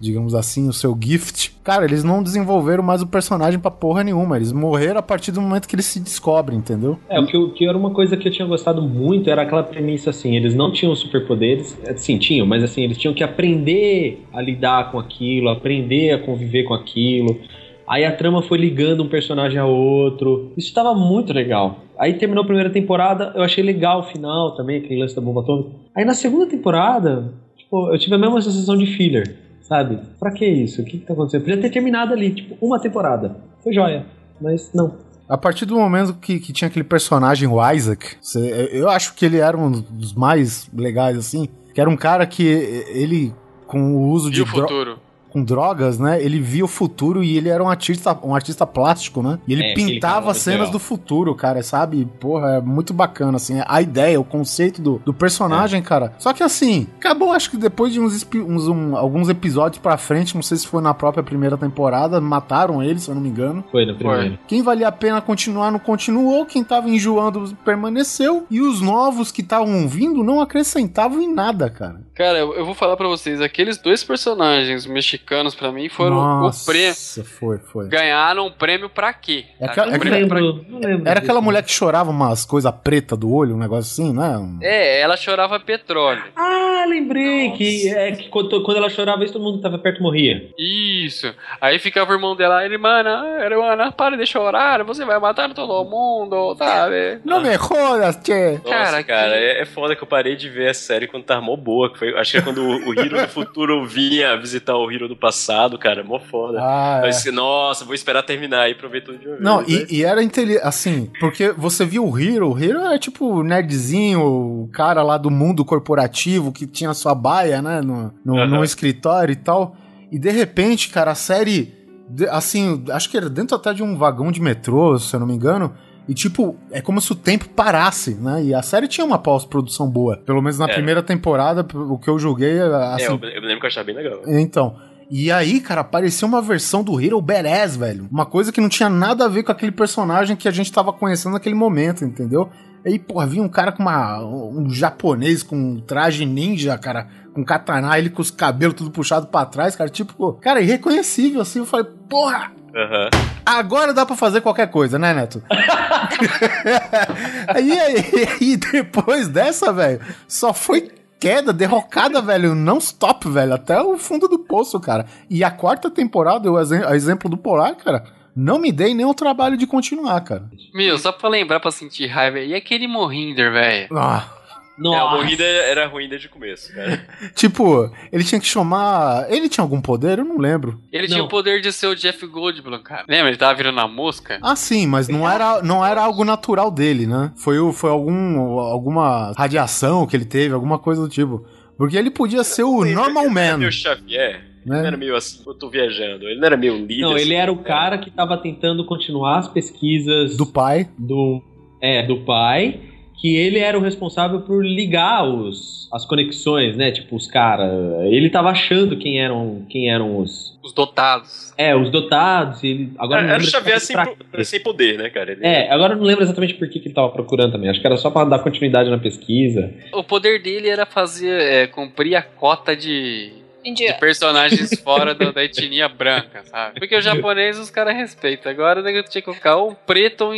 digamos assim, o seu gift, cara, eles não desenvolveram mais o personagem pra porra nenhuma, eles morreram a partir do momento que eles se descobrem, entendeu?
É, o que, que era uma coisa que eu tinha gostado muito era aquela premissa assim, eles não tinham superpoderes, sim, tinham, mas assim, eles tinham que aprender a lidar com aquilo, aprender a conviver com aquilo. Aí a trama foi ligando um personagem a outro. Isso estava muito legal. Aí terminou a primeira temporada, eu achei legal o final também, aquele lance da bomba atômica. Aí na segunda temporada, tipo, eu tive a mesma sensação de filler, sabe? Pra que isso? O que, que tá acontecendo? Podia ter terminado ali, tipo, uma temporada. Foi joia. Mas não.
A partir do momento que, que tinha aquele personagem, o Isaac, você- eu acho que ele era um dos mais legais, assim, que era um cara que ele, com o uso
E
de
o
dro-
futuro?
Com drogas, né? Ele via o futuro e ele era um artista, um artista plástico, né? E ele
É,
pintava cenas
legal.
do futuro, cara, sabe? Porra, é muito bacana, assim. A ideia, o conceito do, do personagem, cara. Só que assim, acabou, acho que depois de uns, uns- um- alguns episódios pra frente, não sei se foi na própria primeira temporada, mataram ele, se eu não me engano.
Foi no primeiro.
Quem valia a pena continuar não continuou, quem tava enjoando permaneceu, e os novos que estavam vindo não acrescentavam em nada, cara.
Cara, eu, eu vou falar pra vocês, aqueles dois personagens mexicanos pra mim foram
Nossa,
o prêmio.
foi, foi.
Ganharam um prêmio pra quê?
É aquela-
Um
é
prêmio pra-
não lembro.
Era aquela mulher que chorava umas coisas pretas do olho, um negócio assim, né?
É, ela chorava petróleo.
Ah, lembrei que é que quando, quando ela chorava, isso todo mundo que tava perto morria.
Isso. Aí ficava o irmão dela, irmã, irmã, para de chorar, você vai matar todo mundo, sabe?
Não me jodas, tchê!
Nossa,
Cara,
cara,
que-
é, é foda que eu parei de ver a série quando tava mó boa. Que foi, acho que é quando o, o Hiro do futuro vinha visitar o Hiro do passado, cara. Mó foda.
Ah, é.
Mas, nossa, vou esperar terminar ver tudo de uma vez.
Não,
né?
e, e era inteligente, assim, porque você viu o Hero, o Hero é tipo o nerdzinho, o cara lá do mundo corporativo que tinha sua baia, né, no, no, no escritório e tal. E de repente, cara, a série, assim, acho que era dentro até de um vagão de metrô, se eu não me engano. E tipo, é como se o tempo parasse, né? E a série tinha uma pós-produção boa. Pelo menos na
Era.
primeira temporada, o que eu julguei, assim,
É, eu, eu lembro que eu achava bem legal.
então. E aí, cara, apareceu uma versão do Hero Badass, velho. Uma coisa que não tinha nada a ver com aquele personagem que a gente tava conhecendo naquele momento, entendeu? Aí, porra, vinha um cara com uma. um japonês com um traje ninja, cara, com katana, ele com os cabelos tudo puxado pra trás, cara, tipo, cara, irreconhecível, assim. Eu falei, porra,
Aham.
Agora dá pra fazer qualquer coisa, né, Neto? aí, aí, e depois dessa, velho, só foi queda, derrocada, velho, não stop, velho, até o fundo do poço, cara. E a quarta temporada, a exemplo do Polar, cara, não me dei nem o trabalho de continuar, cara.
Meu, só pra lembrar pra sentir raiva. E aquele Morrinder, velho?
Ah,
É, o Morrida era ruim desde o começo, cara.
tipo, ele tinha que chamar. Ele tinha algum poder? Eu não lembro.
Ele tinha
Não.
o poder de ser o Jeff Goldblum, cara. Lembra? Ele tava virando a mosca?
Ah, sim, mas não era, não era algo natural dele, né? Foi, foi algum, alguma radiação que ele teve, alguma coisa do tipo. Porque ele podia ser o Normal
Ele era
Man.
meio Xavier. Ele
Né?
não era meio assim, eu tô viajando. Ele não era meio líder.
Não, ele
assim,
era o cara que tava tentando continuar as pesquisas
Do pai.
do é do pai, que ele era o responsável por ligar os as conexões, né? Tipo os caras, ele tava achando quem eram quem eram os
Os dotados.
é os dotados. e Ele agora
Era, o
lembro
Xavier sem,
exatamente pra
sem poder, né, cara? Ele-
É, agora eu não lembro exatamente por que, que ele tava procurando também. Acho que era só pra dar continuidade na pesquisa.
O poder dele era fazer, é, cumprir a cota de, de personagens fora da, da etnia branca, sabe? Porque o japonês os caras respeitam. Agora nego tinha que colocar ou um preto ou um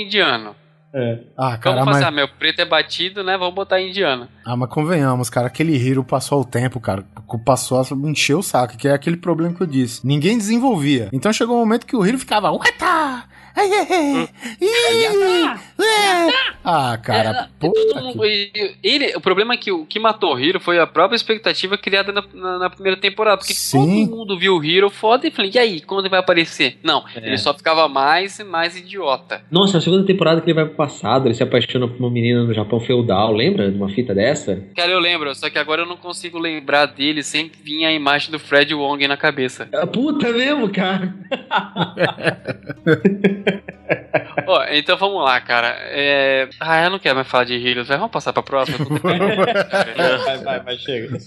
indiano.
Ah, cara,
Vamos fazer,
mas,
ah, meu preto é batido, né? Vamos botar indiano.
ah, mas convenhamos, cara, aquele Hero passou o tempo, cara. Passou a encher o saco, que é aquele problema que eu disse. Ninguém desenvolvia. Então chegou um momento que o Hero ficava. Uata! Ai, ai, ai, ih, é." Ah, cara, puta
Todo mundo-
que...
ele, o problema é que o que matou o Hiro foi a própria expectativa criada na, na- na primeira temporada. Porque
Sim.
todo mundo viu o Hiro foda e falei, e aí, quando ele vai aparecer? Não,
É.
ele só ficava mais e mais idiota.
Nossa, a segunda temporada que ele vai pro passado, ele se apaixona por uma menina no Japão feudal, lembra de uma fita dessa?
Cara, eu lembro, só que agora eu não consigo lembrar dele, sempre vinha a imagem do Fred Wong na cabeça.
Ah, Puta mesmo, cara.
Ó, então vamos lá, cara. É... Ah, eu não quero mais falar de Heroes, vai, vamos passar pra próxima.
vai, vai, vai, chega.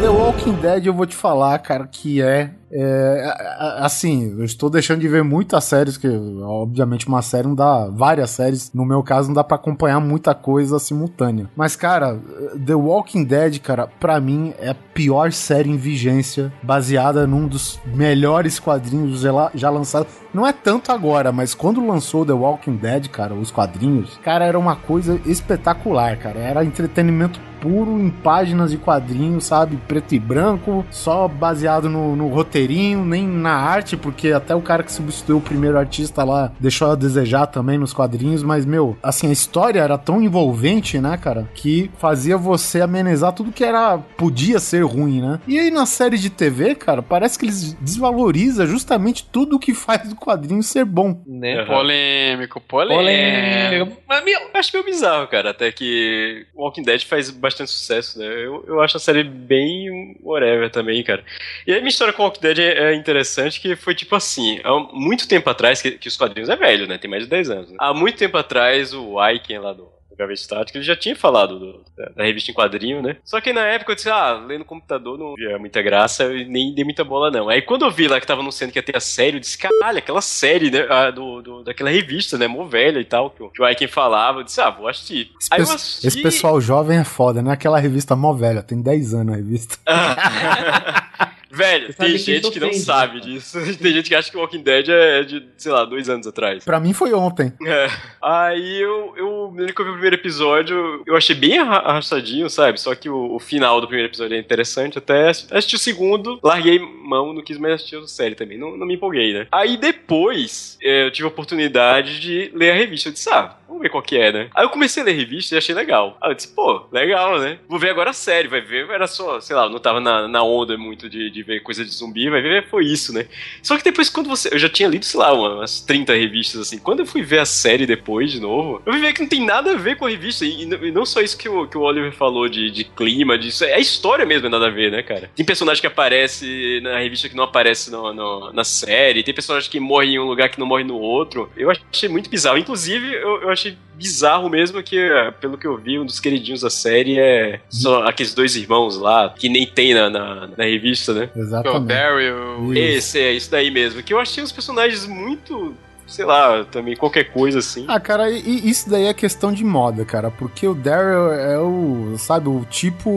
The Walking Dead, eu vou te falar, cara, que é, é, assim, eu estou deixando de ver muitas séries, que obviamente uma série não dá, várias séries, no meu caso não dá pra acompanhar muita coisa simultânea. Mas, cara, The Walking Dead, cara, pra mim é a pior série em vigência, baseada num dos melhores quadrinhos já, lançados. Não é tanto agora, mas quando lançou The Walking Dead, cara, os quadrinhos, cara, era uma coisa espetacular, cara. Era entretenimento puro em páginas de quadrinhos, sabe? Preto e branco, só baseado no, no roteirinho, nem na arte, porque até o cara que substituiu o primeiro artista lá deixou a desejar também nos quadrinhos, mas, meu, assim, a história era tão envolvente, né, cara, que fazia você amenizar tudo que era, podia ser ruim, né? E aí na série de TV, cara, parece que eles desvalorizam justamente tudo que faz do quadrinho ser bom.
Né?
polêmico, polêmico.
Polêmica. Mas, meu,
Eu acho meio bizarro, cara, até que Walking Dead faz bastante sucesso, né? Eu, eu acho a série bem bem whatever também, cara. E aí minha história com Walking Dead é, é interessante, que foi tipo assim, há muito tempo atrás, que, que os quadrinhos é velho, né? Tem mais de 10 anos. Né? Há muito tempo atrás, o Aiken lá do Gaveta ele já tinha falado do, da, revista em quadrinho, né? Só que na época eu disse, ah, ler no computador não via muita graça e nem dei muita bola, não. Aí quando eu vi lá que tava anunciando que ia ter a série, eu disse, caralho, aquela série, né? A, do, do, daquela revista, né? Mó velha e tal, que o, que o Aiken falava, eu disse, ah, vou assistir.
Esse,
Aí eu assisti.
esse pessoal jovem é foda, né? Aquela revista mó velha, tem 10 anos a revista.
Velho, tem gente que não
ofende,
sabe
né?
disso. Tem gente que acha que o Walking Dead é de, sei lá, dois anos atrás.
Pra mim foi ontem.
É. Aí eu, eu, no que eu vi o primeiro episódio, eu achei bem arra- arrastadinho, sabe? Só que o, o final do primeiro episódio é interessante. Até assisti o segundo, larguei mão, não quis mais assistir a série também. Não, não me empolguei, né? Aí depois é, eu tive a oportunidade de ler a revista. Eu disse, ah, vamos ver qual que é, né? Aí eu comecei a ler revista e achei legal. Aí eu disse, pô, legal, né? Vou ver agora a série, vai ver. Era só, sei lá, não tava na, na onda muito de, de ver coisa de zumbi, vai ver, foi isso, né? Só que depois, quando você. Eu já tinha lido, sei lá, umas 30 revistas assim. Quando eu fui ver a série depois, de novo, eu ver que não tem nada a ver com a revista. E, e não só isso que o, que o Oliver falou de, de clima, disso. É a história mesmo, é nada a ver, né, cara? Tem personagem que aparece na revista que não aparece no, no- na série. Tem personagem que morre em um lugar que não morre no outro. Eu achei muito bizarro. Inclusive, eu, eu achei bizarro mesmo que, eh, pelo que eu vi, um dos queridinhos da série é só aqueles dois irmãos lá, que nem tem na, na, na revista, né?
Que é o
Exatamente.
Daryl.
Esse, é, isso daí mesmo. Que eu achei os personagens muito, sei lá, também qualquer coisa assim.
Ah, cara, e- isso daí é questão de moda, cara. Porque o Daryl é o, sabe, o tipo.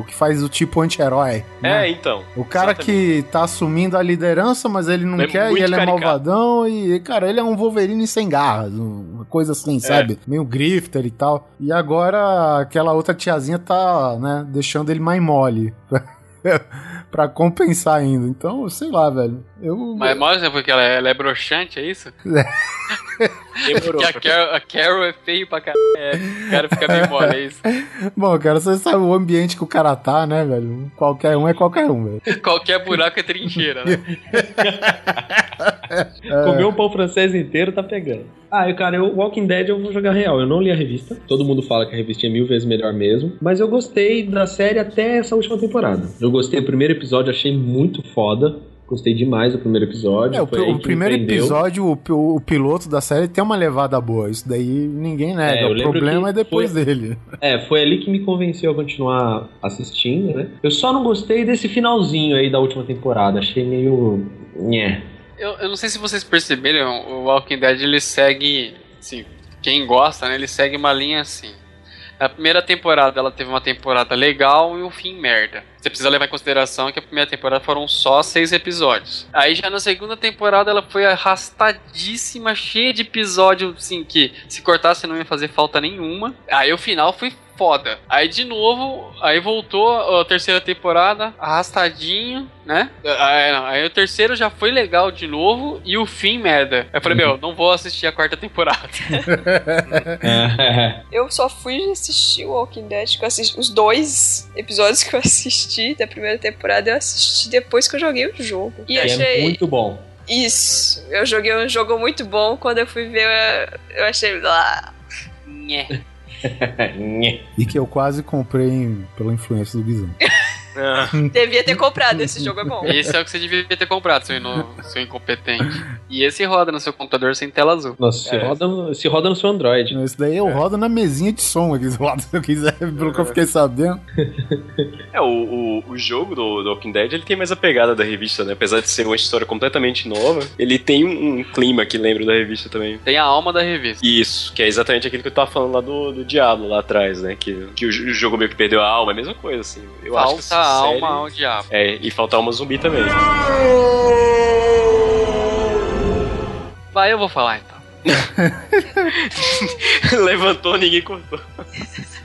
O que faz o tipo anti-herói. né?
É, então.
O cara que tá assumindo a liderança, mas ele não
É
quer e ele é malvadão. E, cara, ele é um Wolverine sem garras. um- Uma coisa assim,
É.
sabe? Meio grifter e tal. E agora aquela outra tiazinha tá, né, deixando ele mais mole. pra compensar ainda. Então, sei lá, velho. Eu.
Mas mostra porque ela é, ela é broxante, é isso?
Demorou.
Porque a Carol, a Carol é feio pra caralho. É, o cara fica meio mole, é isso.
Bom, cara, você sabe o ambiente que o cara tá, né, velho? Qualquer um é qualquer um, velho.
Qualquer buraco é trincheira, né?
Comer um pão francês inteiro tá pegando. Ah, eu, cara, eu Walking Dead eu vou jogar real. Eu não li a revista. Todo mundo fala que a revista é mil vezes melhor mesmo. Mas eu gostei da série até essa última temporada. Eu gostei do primeiro episódio, achei muito foda. Gostei demais do primeiro episódio.
É, o, o primeiro episódio, o, o piloto da série tem uma levada boa. Isso daí ninguém nega.
É,
o problema é depois
foi-
dele.
É, foi ali que me convenceu a continuar assistindo, né? Eu só não gostei desse finalzinho aí da última temporada. Achei meio. Nhé.
Eu, eu não sei se vocês perceberam, o Walking Dead ele segue, assim, quem gosta, né, ele segue uma linha assim. Na primeira temporada ela teve uma temporada legal e um fim merda. Você precisa levar em consideração que a primeira temporada foram só seis episódios. Aí já na segunda temporada ela foi arrastadíssima, cheia de episódios, assim, que se cortasse não ia fazer falta nenhuma. Aí o final foi foda. Aí de novo, aí voltou a terceira temporada, arrastadinho, né? Aí, não, aí o terceiro já foi legal de novo e o fim merda. Eu falei, meu, não vou assistir a quarta temporada.
É.
Eu só fui assistir o Walking Dead, que eu assisti, os dois episódios que eu assisti da primeira temporada, eu assisti depois que eu joguei o jogo. E
É
achei.
muito bom.
Isso. Eu joguei um jogo muito bom. Quando eu fui ver, eu- eu achei. Ah,
Nhé.
E que eu quase comprei pela influência do Guizão.
Devia ter comprado, esse jogo é bom.
Esse é o que você devia ter comprado, seu, ino- seu incompetente. E esse roda no seu computador sem tela azul.
Nossa, se,
É.
roda no, se roda no seu Android.
Esse daí eu rodo na mesinha de som aqui do lado, se eu quiser, pelo que eu fiquei sabendo.
é, o, o, o jogo do, do Walking Dead ele tem mais a pegada da revista, né? Apesar de ser uma história completamente nova, ele tem um, um clima que lembra da revista também.
Tem a alma da revista.
Isso, que é exatamente aquilo que eu tava falando lá do, do Diablo lá atrás, né? Que, que o, o jogo meio que perdeu a alma, é a mesma coisa, assim. Eu acho que
Falta
essa
a alma
série-
ao diabo.
É, e falta alma zumbi também.
Vai, eu vou falar então.
Levantou, ninguém cortou.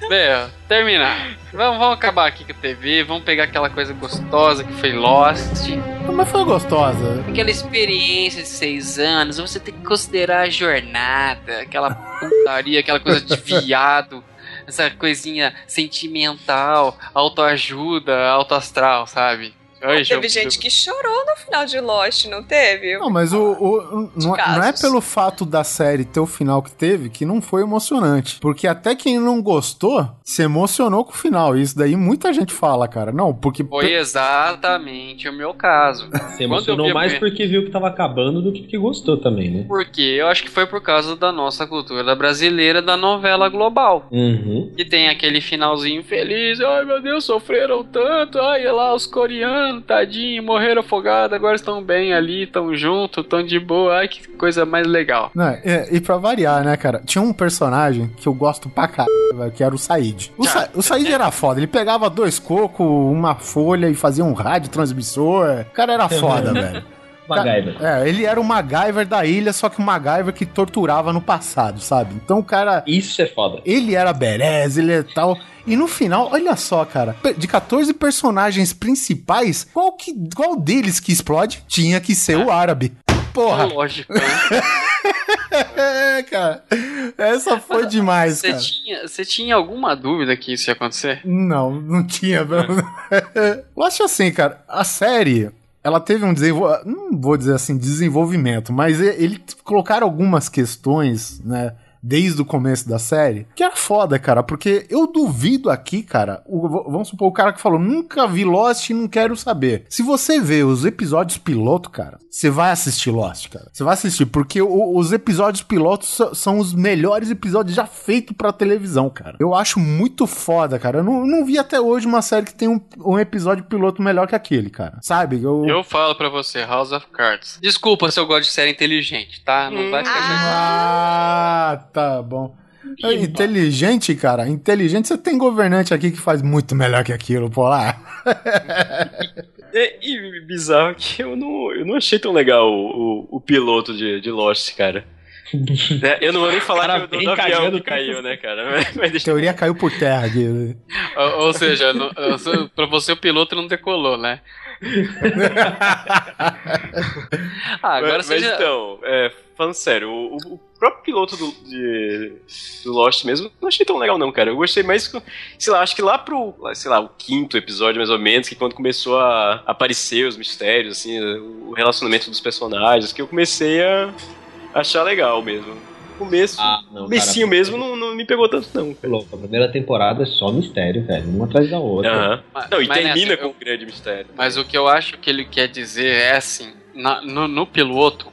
Bem, terminar. Vamos, vamos acabar aqui com a TV, vamos pegar aquela coisa gostosa que foi Lost.
Mas foi gostosa.
Aquela experiência de seis anos, você tem que considerar a jornada, aquela putaria, aquela coisa de viado, essa coisinha sentimental, autoajuda, autoastral, sabe? Ai,
Teve gente que chorou no final de Lost, não teve?
Não, mas o, o- não, não é pelo fato da série ter o final que teve que não foi emocionante. Porque até quem não gostou se emocionou com o final. Isso daí muita gente fala, cara. Não, porque.
Foi exatamente o meu caso.
Se emocionou mais porque viu que tava acabando do que porque gostou também, né?
Porque eu acho que foi por causa da nossa cultura brasileira da novela global.
Uhum.
Que tem aquele finalzinho feliz, ai meu Deus, sofreram tanto, ai olha lá os coreanos, tadinho, morreram afogados, agora estão bem ali, estão juntos, estão de boa, ai que coisa mais legal.
Não, é, e pra variar, né, cara? Tinha um personagem que eu gosto pra caralho, que era o Said. O, Sa o Said era foda, ele pegava dois cocos, uma folha e fazia um rádio transmissor. O cara era foda, velho.
MacGyver.
É, ele era o MacGyver da ilha, só que o MacGyver que torturava no passado, sabe? Então o cara.
Isso é foda.
Ele era berez, ele é tal. E no final, olha só, cara, de 14 personagens principais, qual, que, qual deles que explode? Tinha que ser o árabe. Porra!
Lógico. né?
É, cara. Essa foi demais,
Você
cara.
tinha, você tinha alguma dúvida que isso ia acontecer?
Não, não tinha, velho. Eu acho assim, cara, a série, ela teve um desenvolvimento, não vou dizer assim, desenvolvimento, mas ele colocaram algumas questões, né, desde o começo da série, que era foda, cara, porque eu duvido aqui, cara, o- vamos supor, o cara que falou, nunca vi Lost e não quero saber. Se você vê os episódios piloto, cara, você vai assistir Lost, cara. Você vai assistir, porque o- os episódios pilotos são os melhores episódios já feitos pra televisão, cara. Eu acho muito foda, cara. Eu não, não vi até hoje uma série que tem um, um episódio piloto melhor que aquele, cara. Sabe? Eu...
Eu falo pra você, House of Cards. Desculpa se eu gosto de série inteligente, tá? Não vai ficar
Ah, tá bom. É Inteligente, cara. Inteligente, você tem governante aqui que faz muito melhor que aquilo, pô lá.
É, e bizarro que eu não, eu não achei tão legal o, o, o piloto de, de Lost, cara. É, eu não vou nem falar
Cara,
que, do avião que caiu, né, cara? Mas, mas deixa
teoria caiu por terra aqui.
Ou, ou seja, no, pra você o piloto não decolou, né? Ah, agora
mas,
você
mas então, é, falando sério, o, o- próprio piloto do, de, do Lost mesmo, não achei tão legal não, cara. Eu gostei mais, sei lá, acho que lá pro, sei lá, o quinto episódio mais ou menos, que quando começou a aparecer os mistérios, assim, o relacionamento dos personagens, que eu comecei a achar legal mesmo. Começo,
Ah, não, cara,
mesmo não, não me pegou tanto não. cara.
Louco, a primeira temporada é só mistério, velho. Uma atrás da outra.
Mas-
Não, e
mas
termina
nessa,
com
eu-
um grande mistério.
Mas o que eu acho que ele quer dizer é assim, na- no, no piloto,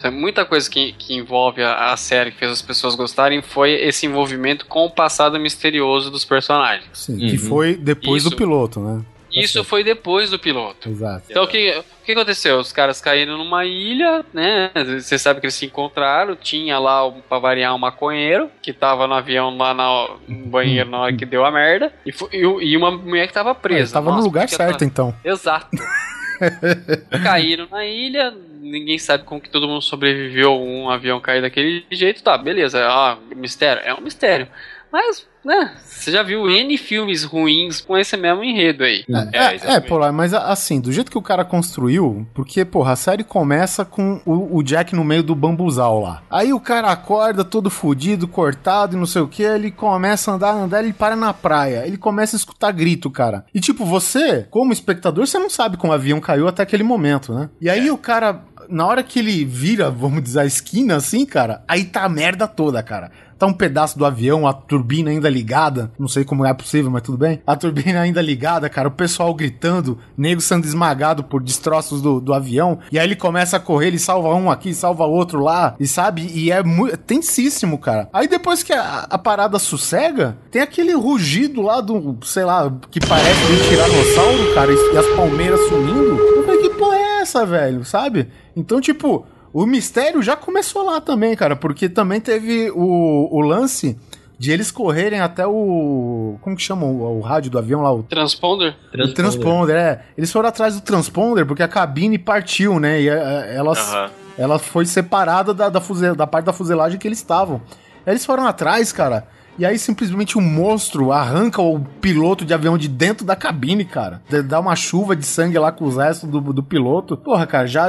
tem muita coisa que, que envolve a, a série que fez as pessoas gostarem foi esse envolvimento com o passado misterioso dos personagens.
Sim, que
Uhum.
foi depois
Isso.
do piloto, né?
Isso foi depois do piloto.
Exato.
Então o que, o que aconteceu? Os caras caíram numa ilha, né? Você sabe que eles se encontraram. Tinha lá, pra variar, um maconheiro que tava no avião lá na- no banheiro na hora que deu a merda. E, foi- e e uma mulher que tava presa.
Tava no
Nossa,
lugar
porque
certo,
ela-
então.
Exato. Caíram na ilha, ninguém sabe como que todo mundo sobreviveu a um avião cair daquele jeito. Tá, beleza, ah, mistério, é um mistério. Mas, né, você já viu N filmes ruins com esse mesmo enredo aí.
É,
É, é. Polar, mas assim, do jeito que o cara construiu, porque, porra, a série começa com o, o Jack no meio do bambuzal lá. Aí o cara acorda todo fudido, cortado e não sei o que, ele começa a andar, andar, ele para na praia. Ele começa a escutar grito, cara. E tipo, você, como espectador, você não sabe como o avião caiu até aquele momento, né? E aí o cara, na hora que ele vira, vamos dizer, a esquina assim, cara, aí tá a merda toda, cara. Tá um pedaço do avião, a turbina ainda ligada. Não sei como é possível, mas tudo bem. A turbina ainda ligada, cara. O pessoal gritando, nego sendo esmagado por destroços do, do avião. E aí ele começa a correr, ele salva um aqui, salva outro lá. E sabe? E é muito tensíssimo, cara. Aí depois que a, a parada sossega, tem aquele rugido lá do, sei lá, que parece um tiranossauro, cara. E, e as palmeiras sumindo. Eu falei, que porra é essa, velho? Sabe? Então, tipo. O mistério já começou lá também, cara, porque também teve o, o lance de eles correrem até o. Como que chama o, o rádio do avião lá? O,
Transponder?
o transponder, é. Eles foram atrás do transponder porque a cabine partiu, né? E é, elas,
Aham.
ela foi separada da, da, fuse- da parte da fuselagem que eles estavam. Eles foram atrás, cara. E aí simplesmente um monstro arranca o piloto de avião de dentro da cabine, cara. Dá uma chuva de sangue lá com os restos do, do piloto. Porra, cara, já,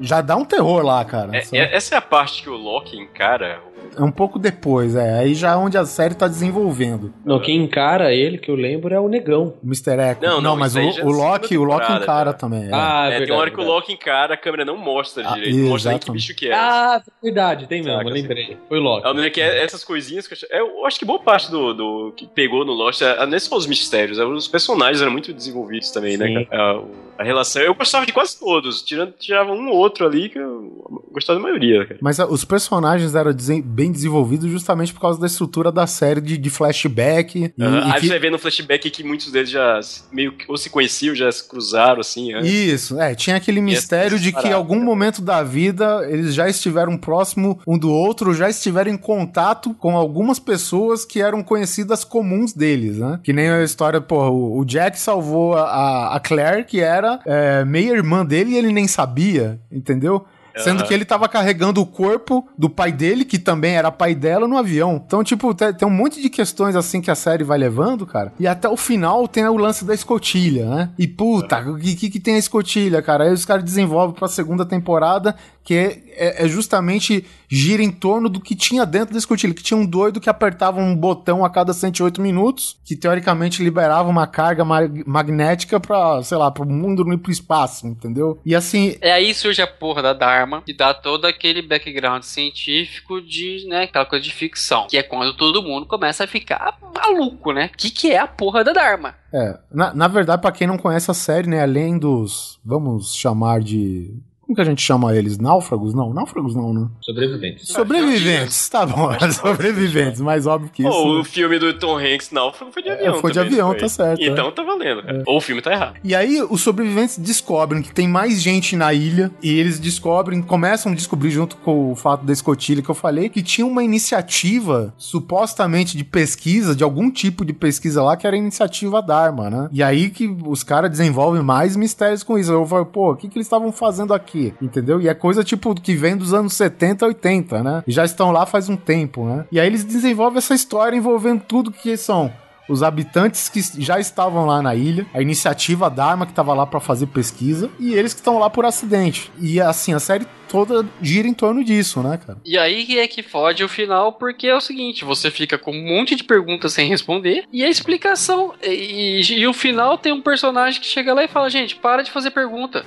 já dá um terror lá, cara.
É, é- essa é a parte que o Loki encara
É um pouco depois, é. Aí já é onde a série tá desenvolvendo.
Não, quem encara ele, que eu lembro, é o Negão.
O Mr. Echo.
Não, não,
mas
isso aí
o,
é
o Loki, o Loki encara
já.
também. é.
Ah,
É,
verdade,
tem uma hora que o. Loki encara, a câmera não mostra
Ah,
direito. Não mostra nem que bicho que é.
Ah, verdade, tem mesmo,
Saca,
lembrei. Foi o Loki.
É, né, que é essas coisinhas que eu, ach- eu acho que boa parte do, do que pegou no Lost é, não é só os mistérios, é, os personagens eram muito desenvolvidos também,
Sim.
né? cara? A, o- a relação. Eu gostava de quase todos, tirando, tirava um ou outro ali que eu gostava da maioria, cara.
Mas ah, os personagens eram bem desenvolvidos justamente por causa da estrutura da série de, de flashback. E,
Aham.
e
Aí
que-
você ver no flashback que muitos deles já meio que ou se conheciam, já se cruzaram, assim. né?
Isso, é, tinha aquele mistério
essas
de que em algum momento da vida eles já estiveram próximo um do outro, já estiveram em contato com algumas pessoas que eram conhecidas comuns deles, né? Que nem a história, pô, o o Jack salvou a, a Claire, que era é, meia-irmã dele e ele nem sabia, entendeu? Sendo que ele tava carregando o corpo do pai dele, que também era pai dela, no avião. Então, tipo, te- tem, um monte de questões assim que a série vai levando, cara. E até o final tem o lance da escotilha, né? E puta, o que, que tem a escotilha, cara? Aí os caras desenvolvem pra segunda temporada, que é, é- é justamente gira em torno do que tinha dentro da escotilha. Que tinha um doido que apertava um botão a cada 108 minutos, que teoricamente liberava uma carga ma- magnética pra, sei lá, pro mundo ir pro espaço, entendeu? E assim,
É aí surge a porra da Dharma e dá todo aquele background científico de, né, aquela coisa de ficção. Que é quando todo mundo começa a ficar maluco, né? O que, que é a porra da Dharma?
É, na, na verdade, pra quem não conhece a série, né, além dos, vamos chamar de, como que a gente chama eles? Náufragos? Não, náufragos não, né?
Sobreviventes.
Sobreviventes, tá bom, sobreviventes, mais óbvio que isso.
Pô,
né?
o filme do Tom Hanks, não, foi de avião.
foi de avião, tá certo,
Então tá valendo, cara. Ou o filme tá errado.
E aí, os sobreviventes descobrem que tem mais gente na ilha, e eles descobrem, começam a descobrir, junto com o fato da escotilha que eu falei, que tinha uma iniciativa, supostamente de pesquisa, de algum tipo de pesquisa lá, que era a iniciativa Dharma, né? E aí que os caras desenvolvem mais mistérios com isso. Eu falo, pô, o que, que eles estavam fazendo aqui? Entendeu? E é coisa, tipo, que vem dos anos 70, 80, né? E já estão lá faz um tempo, né? E aí eles desenvolvem essa história envolvendo tudo que são os habitantes que já estavam lá na ilha, a iniciativa Dharma que estava lá para fazer pesquisa e eles que estão lá por acidente. E assim, a série toda gira em torno disso, né, cara?
E aí é que fode o final, porque é o seguinte: você fica com um monte de perguntas sem responder, e a explicação. E, e- e o final tem um personagem que chega lá e fala: gente, para de fazer pergunta.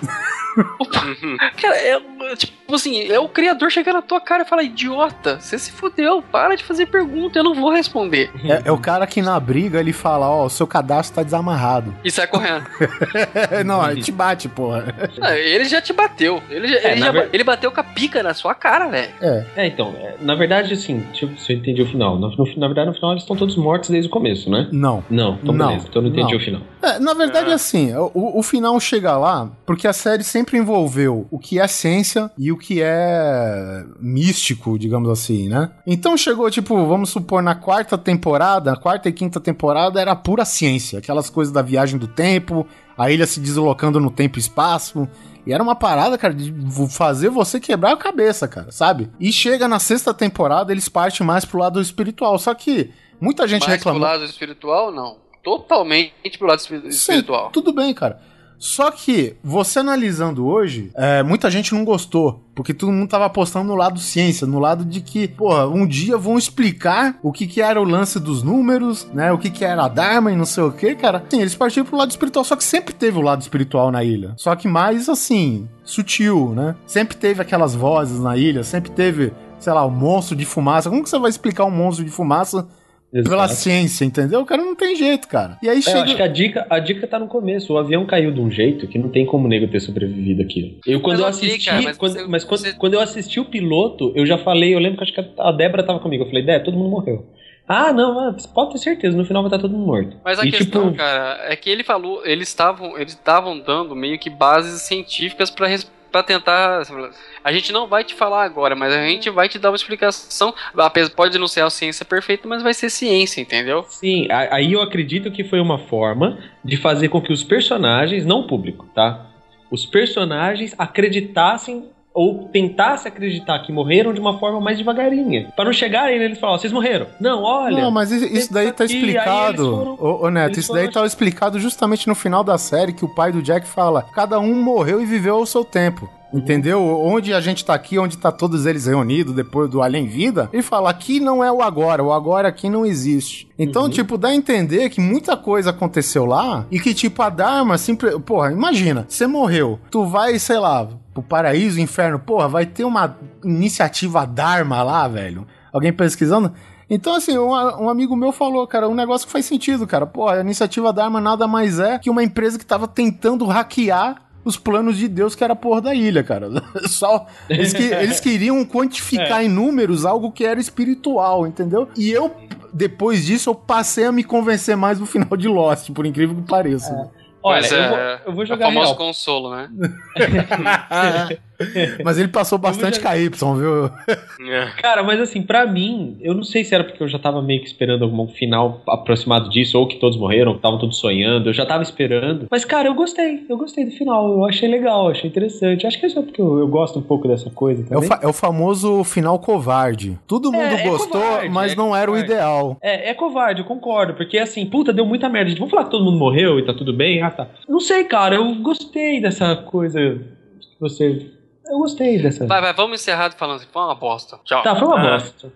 cara, é tipo assim: é o criador chegar na tua cara e falar: idiota, você se fudeu, para de fazer pergunta, eu não vou responder.
É, é o cara que na briga ele fala, ó, o seu cadastro tá desamarrado.
E sai correndo.
não, ele te bate, porra.
Ah, ele já te bateu. Ele, já-
É,
ele,
na
já-
ver-
ele bateu com a pica na sua cara, velho.
É.
É, então, é, na verdade, assim, deixa eu ver se eu entendi o final. No- no- na verdade, no final eles estão todos mortos desde o começo, né?
Não.
Não, então
Não,
beleza, então eu não entendi
não.
o final.
É, na verdade, assim, o, o final chega lá porque a série sempre envolveu o que é ciência e o que é místico, digamos assim, né? Então chegou, tipo, vamos supor, na quarta temporada, na quarta e quinta temporada era pura ciência, aquelas coisas da viagem do tempo, a ilha se deslocando no tempo e espaço. E era uma parada, cara, de fazer você quebrar a cabeça, cara, sabe? E chega na sexta temporada, eles partem mais pro lado espiritual. Só que muita gente
Mas
reclamou.
pro lado espiritual, não. Totalmente pro lado espi-
Sim,
espiritual.
tudo bem, cara. Só que, você analisando hoje, é, muita gente não gostou. Porque todo mundo tava apostando no lado ciência, no lado de que, porra, um dia vão explicar o que que era o lance dos números, né? O que que era a Dharma e não sei o que, cara. Sim, eles partiram pro lado espiritual, só que sempre teve o lado espiritual na ilha. Só que mais, assim, sutil, né? Sempre teve aquelas vozes na ilha, sempre teve, sei lá, o monstro de fumaça. Como que você vai explicar um monstro de fumaça pela
Exato.
ciência, entendeu? O cara não tem jeito, cara. E aí
É, eu
chega...
acho que a dica, a dica tá no começo. O avião caiu de um jeito que não tem como o nego ter sobrevivido aquilo. Eu, quando
Mas
eu
ok,
assisti,
cara, mas
quando,
você-
mas quando,
você-
quando eu assisti o piloto, eu já falei, eu lembro que acho que a Débora tava comigo. Eu falei, Débora, todo mundo morreu. Ah, não, ah, pode ter certeza, no final vai estar todo mundo morto.
Mas a
E,
questão,
tipo,
cara, é que ele falou, eles estavam, eles estavam dando meio que bases científicas pra res- pra tentar, a gente não vai te falar agora, mas a gente vai te dar uma explicação, apesar pode não ser a ciência perfeita, mas vai ser ciência, entendeu?
Sim, aí eu acredito que foi uma forma de fazer com que os personagens, não o público, tá? Os personagens acreditassem ou tentassem acreditar que morreram de uma forma mais devagarinha. Pra não chegarem neles e falar, vocês morreram. Não, olha.
Não, mas isso, isso daí tá
aqui, aí eles
explicado.
foram-
Ô, ô, Neto,
eles
isso daí tá explicado justamente no final da série que o pai do Jack fala: cada um morreu e viveu ao seu tempo. Entendeu? Onde a gente tá aqui, onde tá todos eles reunidos depois do Além Vida, e fala aqui não é o agora, o agora aqui não existe. Então, tipo, dá a entender que muita coisa aconteceu lá e que, tipo, a Dharma sempre. Porra, imagina, você morreu, tu vai, sei lá, pro paraíso, inferno, porra, vai ter uma iniciativa Dharma lá, velho. Alguém pesquisando? Então, assim, um, um amigo meu falou, cara, um negócio que faz sentido, cara. Pô, a iniciativa Dharma nada mais é que uma empresa que tava tentando hackear os planos de Deus que era a porra da ilha, cara. Só eles, que, eles queriam quantificar em números algo que era espiritual, entendeu? E eu depois disso eu passei a me convencer mais no final de Lost, por incrível que pareça.
Olha,
Mas
eu,
é,
vou, eu vou jogar
o famoso
real.
consolo, né?
Mas ele passou bastante
jogar-
KY, viu?
Cara, mas assim, pra mim, eu não sei se era porque eu já tava meio que esperando algum final aproximado disso, ou que todos morreram, que estavam todos sonhando, eu já tava esperando. Mas, cara, eu gostei, eu gostei do final, eu achei legal, achei interessante. Acho que é só porque eu, eu gosto um pouco dessa coisa
É o,
também.
fa- é o famoso final covarde. Todo mundo
É, é
gostou,
covarde,
mas
é
não era o
covarde.
ideal.
É, é covarde, eu concordo, porque assim, puta, deu muita merda. Vamos falar que todo mundo morreu e tá tudo bem? Ah, tá. Não sei, cara, eu gostei dessa coisa que você. Eu gostei dessa.
Vai, vai, vamos encerrar falando assim, foi uma bosta. Tchau.
Tá, foi uma
Ah.
bosta.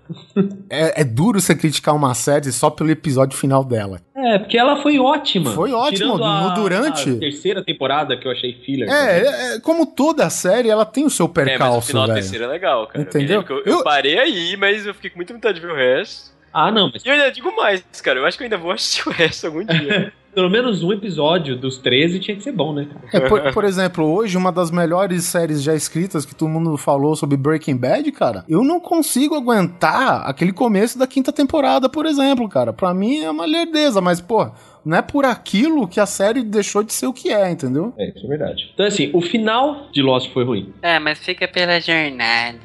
É, é duro você criticar uma série só pelo episódio final dela.
É, porque ela foi ótima.
Foi ótimo,
Tirando a-
no durante.
A terceira temporada que eu achei filler. também.
É, é, é, como toda série, ela tem o seu
É, mas o
percalço,
final da
velho.
terceira é legal, cara.
Entendeu?
Eu, eu Eu- parei aí, mas eu fiquei com muita vontade de ver o resto.
Ah, não, mas
E eu ainda digo mais, cara. Eu acho que eu ainda vou assistir o resto algum dia.
pelo menos um episódio dos 13 tinha que ser bom, né?
É, por, por exemplo, hoje, uma das melhores séries já escritas que todo mundo falou sobre Breaking Bad, cara, eu não consigo aguentar aquele começo da quinta temporada, por exemplo, cara. Pra mim é uma lerdeza, mas, pô, não é por aquilo que a série deixou de ser o que é, entendeu?
É, isso é verdade. Então, assim, o final de Lost foi ruim.
É, mas fica pela jornada.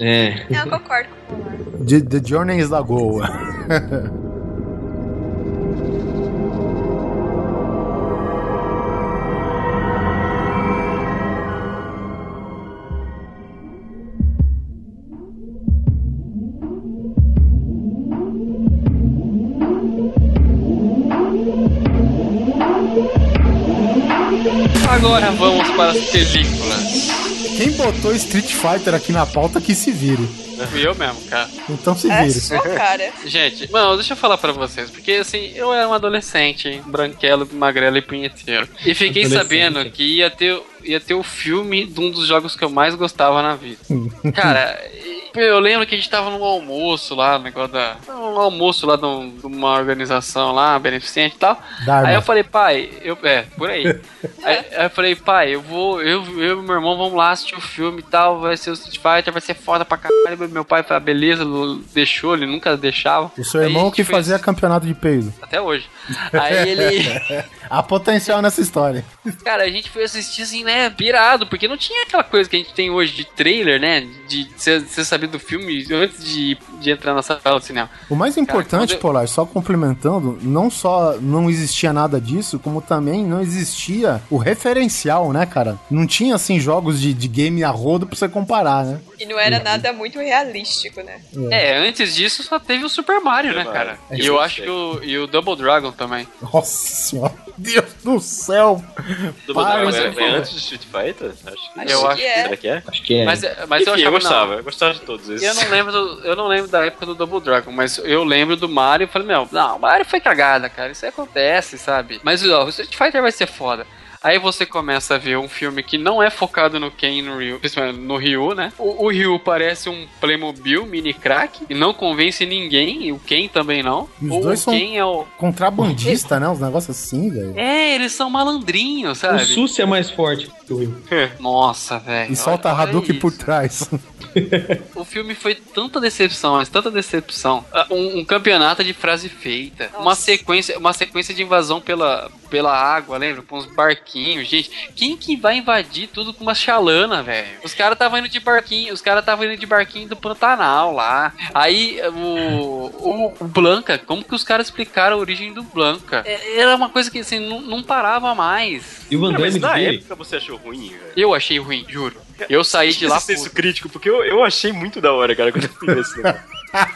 É.
Eu concordo com o.
The, the Journey is the Goal.
vamos para as películas.
Quem botou Street Fighter aqui na pauta que se vire.
Fui eu mesmo, cara.
Então se
É
vire.
sua cara.
Gente, não, deixa eu falar pra vocês, porque assim, eu era um adolescente, branquelo, magrelo e punheteiro. E fiquei sabendo que ia ter, ia ter o filme de um dos jogos que eu mais gostava na vida. Cara, e- eu lembro que a gente tava num almoço lá, no negócio da. Um almoço lá de, um- uma organização lá, beneficente e tal.
Dharma.
Aí eu falei, pai, eu, é, por aí. aí, aí eu falei, pai, eu vou, eu, eu e meu irmão vamos lá assistir o filme e tal, vai ser o Street Fighter, vai ser foda pra caralho. Meu pai falou, beleza, deixou, ele nunca deixava.
O seu
Aí
irmão que fazia campeonato de peido.
Até hoje. Aí ele.
Há potencial nessa história.
Cara, a gente foi assistir assim, né, pirado, porque não tinha aquela coisa que a gente tem hoje de trailer, né? De você você saber do filme antes de, de entrar na sala de cinema.
O mais importante,
quando eu-
Polar, só complementando, não só não existia nada disso, como também não existia o referencial, né, cara? Não tinha, assim, jogos de, de game a rodo pra você comparar, né?
E não era nada muito realístico, né?
É, antes disso só teve o Super Mario, né, cara? E eu acho que o, e o Double Dragon também.
Nossa senhora. Deus do céu.
Do Double Dragon
é-
é, é antes de Street Fighter? Acho que
Eu acho que
é.
Será que é?
Acho que é.
Mas, mas eu
Enfim, eu,
achava
gostava,
não.
eu gostava de todos esses.
Eu não lembro do, eu não lembro da época do Double Dragon, mas eu lembro do Mario e falei, meu, não, o Mario foi cagada, cara, isso aí acontece, sabe? Mas ó, o Street Fighter vai ser foda. Aí você começa a ver um filme que não é focado no Ken e no Ryu, principalmente no Ryu, né? O, o Ryu parece um Playmobil mini crack e não convence ninguém, e o Ken também não.
Os
o
dois são-
Ken é o.
Contrabandista, né? Uns negócios assim, velho.
É, eles são malandrinhos,
O
sabe?
Susi é mais forte que o Will.
Nossa, velho.
E solta
olha
Hadouken por trás.
O filme foi tanta decepção, mas tanta decepção. Ah, Um, um campeonato de frase feita. Uma
Nossa.
sequência, uma sequência de invasão pela, pela água, lembra? Com uns barquinhos, gente. Quem que vai invadir tudo com uma chalana, velho? Os caras estavam indo de barquinho, os caras estavam indo de barquinho do Pantanal lá. Aí o, o, o Blanca, como que os caras explicaram a origem do Blanca? É, Era uma coisa que assim, não, não parava mais.
E o Van
mas
Damme
na
dele?
época você achou ruim, velho?
Eu achei ruim, juro. Eu saí de lá
Esse senso crítico, porque eu, eu achei muito da hora, cara, quando eu vi esse negócio.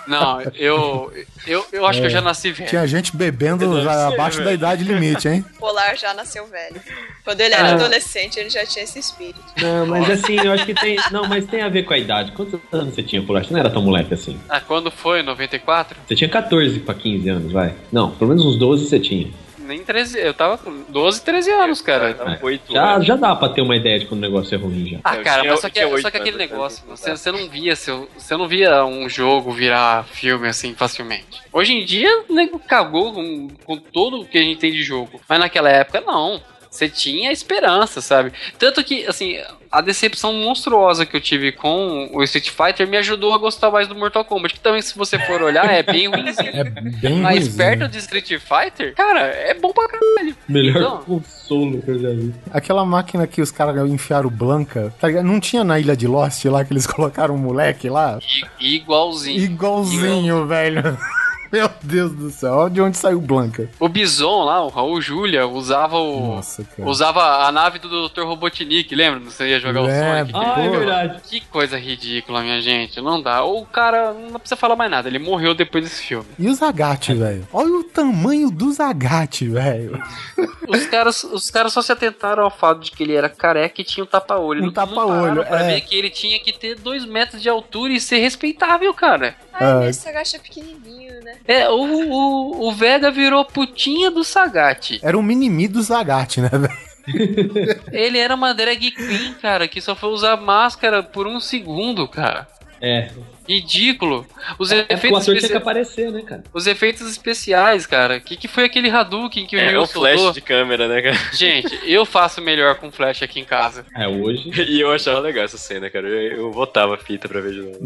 Não, eu, eu, eu acho que eu já nasci velho.
Tinha gente bebendo já abaixo da
velho.
idade limite, hein?
Polar já nasceu velho. Quando ele era
Ah.
adolescente, ele já tinha esse espírito.
Não, mas assim, eu acho que tem. Não, mas tem a ver com a idade. Quantos anos você tinha, Polar? Você não era tão moleque assim.
Ah, quando foi? 94?
Você tinha 14 pra 15 anos, vai. Não, pelo menos uns 12 você tinha.
Nem 13. Eu tava com 12, 13 anos, cara.
Tava oito
Já,
anos.
já dá pra ter uma ideia de quando o negócio é ruim já.
Ah, cara, mas só que,
oito
só que aquele negócio, você, você não via seu, você não via um jogo virar filme assim facilmente. Hoje em dia, o nego cagou com, com tudo que a gente tem de jogo. Mas naquela época, não. Você tinha esperança, sabe? Tanto que, assim, a decepção monstruosa que eu tive com o Street Fighter me ajudou a gostar mais do Mortal Kombat. Que também, se você for olhar, é bem ruimzinho.
É bem
Mas
ruimzinho.
perto de Street Fighter, cara, é bom pra caralho.
Melhor
Então,
consolo que eu já vi.
Aquela máquina que os caras enfiaram Blanca, tá ligado? Não tinha na Ilha de Lost lá que eles colocaram um moleque lá?
i- igualzinho.
Igualzinho, velho. Meu Deus do céu, olha de onde saiu Blanca.
O Bison lá, o Raul Júlia, usava o.
Nossa, cara.
Usava a nave do Dr. Robotnik, lembra? Você ia jogar
Lembro.
o Sonic.
Ah, é verdade.
Que coisa ridícula, minha gente. Não dá. O cara não precisa falar mais nada. Ele morreu depois desse filme.
E o Zagat, velho? Olha o tamanho do Zagat, velho.
Os caras, os caras só se atentaram ao fato de que ele era careca e tinha um tapa-olho.
Um
Não-
tapa-olho,
não Pra
é.
ver que ele tinha que ter dois metros de altura e ser respeitável, cara.
Ai,
Ah.
mas esse agacha pequenininho, né?
É, o, o, o Vega virou putinha do Sagat.
Era um mini-mi do Zagat, né, velho?
Ele era uma drag queen, cara, que só foi usar máscara por um segundo, cara.
É.
Ridículo. Os
É o
efeitos
ator tinha que
especiais.
aparecer, né, cara?
Os efeitos especiais, cara. O que, que foi aquele Hadouken que o
É,
Ryu
um flash
soltou?
de câmera, né, cara?
Gente, eu faço melhor com flash aqui em casa.
É, hoje.
E eu achava legal essa cena, cara. Eu, eu botava a fita pra ver de novo.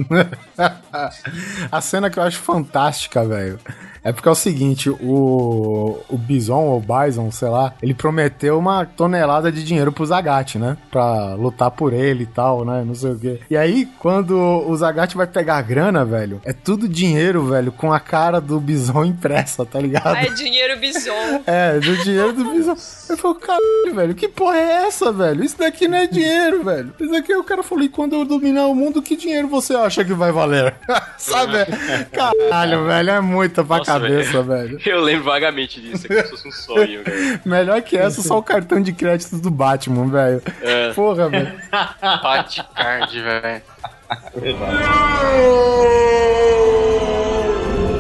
A cena que eu acho fantástica, velho. É porque é o seguinte, o, o Bison, ou Bison, sei lá, ele prometeu uma tonelada de dinheiro pro Zagat, né? Pra lutar por ele e tal, né? Não sei o quê. E aí, quando o Zagat vai pegar a grana, velho, é tudo dinheiro, velho, com a cara do Bison impressa, tá ligado?
Ai, dinheiro bison.
É, do dinheiro do Bison. Eu falei, caralho, velho, que porra é essa, velho? Isso daqui não é dinheiro, velho. Isso daqui o cara falou, e quando eu dominar o mundo, que dinheiro você acha que vai valer? Sabe? Caralho, velho, é muita pra
Nossa,
cabeça, velho.
Eu lembro vagamente disso, é como se fosse um sonho, cara.
Melhor que essa, só o cartão de crédito do Batman, velho.
É.
Porra, velho.
Bate card, velho.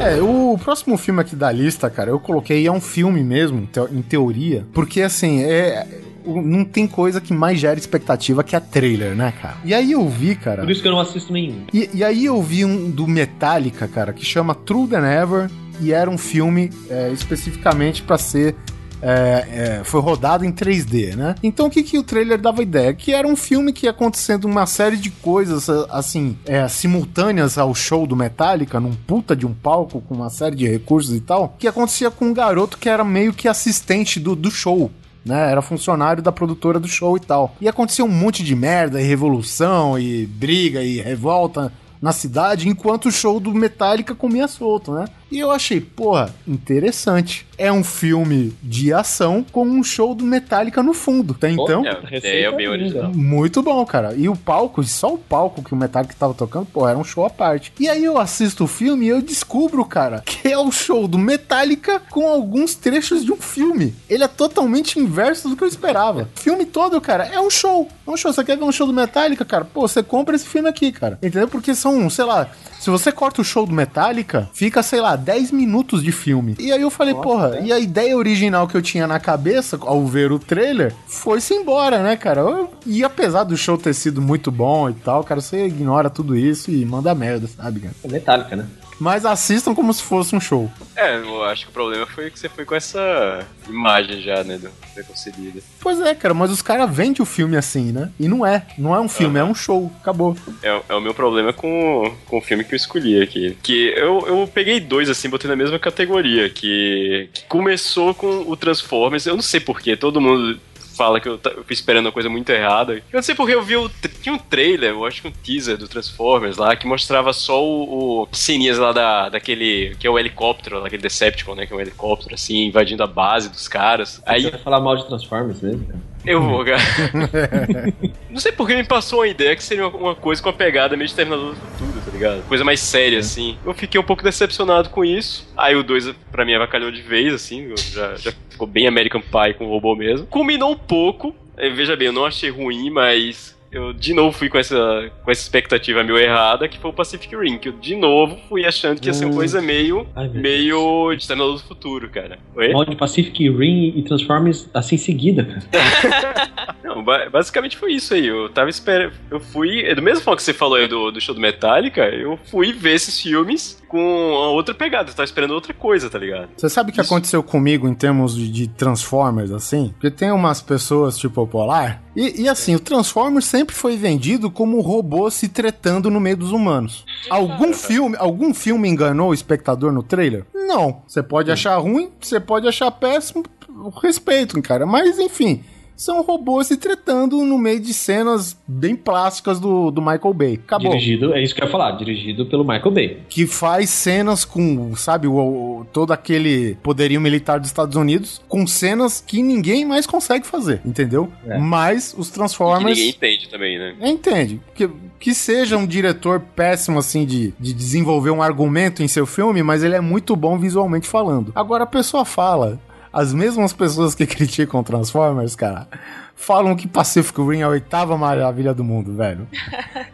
É, o próximo filme aqui da lista, cara, eu coloquei, é um filme mesmo, em teo- em teoria, porque assim, é. Não tem coisa que mais gera expectativa que a trailer, né, cara? E aí eu vi, cara.
Por isso que eu não assisto nenhum.
E, e aí eu vi um do Metallica, cara, que chama True Than Ever, e era um filme é, especificamente pra ser. é, é, foi rodado em 3D, né? Então o que, que o trailer dava ideia? Que era um filme que ia acontecendo uma série de coisas, assim, é, simultâneas ao show do Metallica, num puta de um palco com uma série de recursos e tal, que acontecia com um garoto que era meio que assistente do, do show né? Era funcionário da produtora do show e tal. E aconteceu um monte de merda e revolução e briga e revolta na cidade, enquanto o show do Metallica comia solto, né? E eu achei, porra, interessante. É um filme de ação com um show do Metallica no fundo, tá então?
É, é bem original.
Muito bom, cara. E o palco, só o palco que o Metallica tava tocando, pô, era um show à parte. E aí eu assisto o filme e eu descubro, cara, que é o show do Metallica com alguns trechos de um filme. Ele é totalmente inverso do que eu esperava. O filme todo, cara, é um show. É um show. Você quer ver um show do Metallica, cara? Pô, você compra esse filme aqui, cara. Entendeu? Porque são, sei lá, se você corta o show do Metallica, fica, sei lá, 10 minutos de filme. E aí eu falei, porra, e a ideia original que eu tinha na cabeça ao ver o trailer foi-se embora, né, cara? Eu- E apesar do show ter sido muito bom e tal, cara, você ignora tudo isso e manda merda, sabe, cara?
É metálica, né?
Mas assistam como se fosse um show.
É, eu acho que o problema foi que você foi com essa imagem já, né, do preconcebida.
Pois é, cara, mas os caras vendem o filme assim, né? E não é. Não é um filme, é um show. Acabou.
É, é o meu problema com, com o filme que eu escolhi aqui. Que eu, eu peguei dois, assim, botei na mesma categoria. Que, que começou com o Transformers. Eu não sei porquê, todo mundo fala que eu, ta- eu fui esperando uma coisa muito errada. Eu não sei porque eu vi o. Tinha um trailer, eu acho que um teaser do Transformers lá, que mostrava só o. o ceninhas lá da, daquele. que é o helicóptero, daquele Decepticon, né? Que é um helicóptero, assim, invadindo a base dos caras. Aí
Você falar mal de Transformers mesmo, cara?
Eu vou, cara. Não sei porque me passou a ideia que seria uma, coisa com a pegada meio de Terminador do Futuro, tá ligado? Coisa mais séria, assim. Eu fiquei um pouco decepcionado com isso. Aí o 2, pra mim, avacalhou de vez, assim. Já, já ficou bem American Pie com o robô mesmo. Culminou um pouco. Eh, Veja bem, eu não achei ruim, mas eu de novo fui com essa, com essa expectativa meio errada, que foi o Pacific Rim, que eu de novo fui achando que ia ser uma
Hum.
coisa meio,
Ai,
meio de Exterminador do Futuro, cara. Oi?
Mal de Pacific Rim e Transformers assim em seguida, cara.
Não, ba- basicamente foi isso aí. Eu tava esperando. Eu fui. é Do mesmo forma que você falou aí do, do show do Metallica, eu fui ver esses filmes com outra pegada. Eu tava esperando outra coisa, tá ligado?
Você sabe o que aconteceu comigo em termos de, de Transformers, assim? Porque tem umas pessoas tipo Polar. E, e assim, o Transformers sempre foi vendido como um robô se tretando no meio dos humanos. Algum filme, algum filme enganou o espectador no trailer? Não. Você pode achar ruim, você pode achar péssimo, respeito, cara. Mas enfim. São robôs se tretando no meio de cenas bem plásticas do, do Michael Bay. Acabou
Dirigido, é isso que eu ia falar, dirigido pelo Michael Bay.
que faz cenas com, sabe, o, o- todo aquele poderio militar dos Estados Unidos, com cenas que ninguém mais consegue fazer, entendeu?
É.
Mas os
Que
Transformers.
ninguém entende também, né?
É, Entende? Que, que seja um diretor péssimo, assim, de, de desenvolver um argumento em seu filme, mas ele é muito bom visualmente falando. Agora a pessoa fala, as mesmas pessoas que criticam Transformers, cara, falam que Pacific Rim é a oitava maravilha do mundo, velho.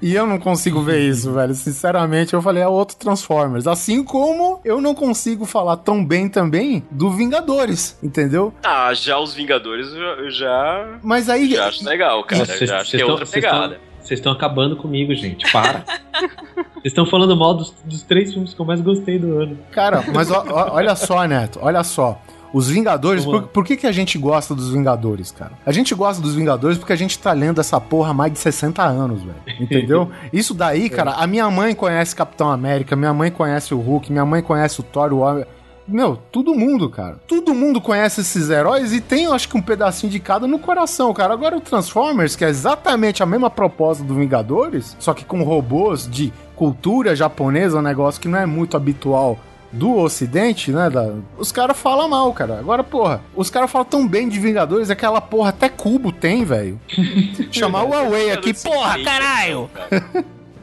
E eu não consigo ver isso, velho. Sinceramente, eu falei, é outro Transformers. Assim como eu não consigo falar tão bem também do Vingadores, entendeu?
Ah, já os Vingadores eu, já.
Mas aí.
Já acho legal, cara.
Vocês-
já acho que é outra pegada.
Vocês estão acabando comigo, gente. Para. Vocês estão falando mal dos, dos três filmes que eu mais gostei do ano.
Cara, mas ó- ó- olha só, Neto, olha só. Os Vingadores, por, por que, que a gente gosta dos Vingadores, cara? A gente gosta dos Vingadores porque a gente tá lendo essa porra há mais de 60 anos, velho. Entendeu? Isso daí, cara, a minha mãe conhece Capitão América, minha mãe conhece o Hulk, minha mãe conhece o Thor, o Homem. Meu, todo mundo, cara. Todo mundo conhece esses heróis e tem, eu acho que, um pedacinho de cada no coração, cara. Agora o Transformers, que é exatamente a mesma proposta do Vingadores, só que com robôs de cultura japonesa, um negócio que não é muito habitual do ocidente, né? da- Os caras falam mal, cara. Agora, porra, os caras falam tão bem de Vingadores, aquela porra até cubo tem, velho. Chamar o Huawei aqui, porra, caralho!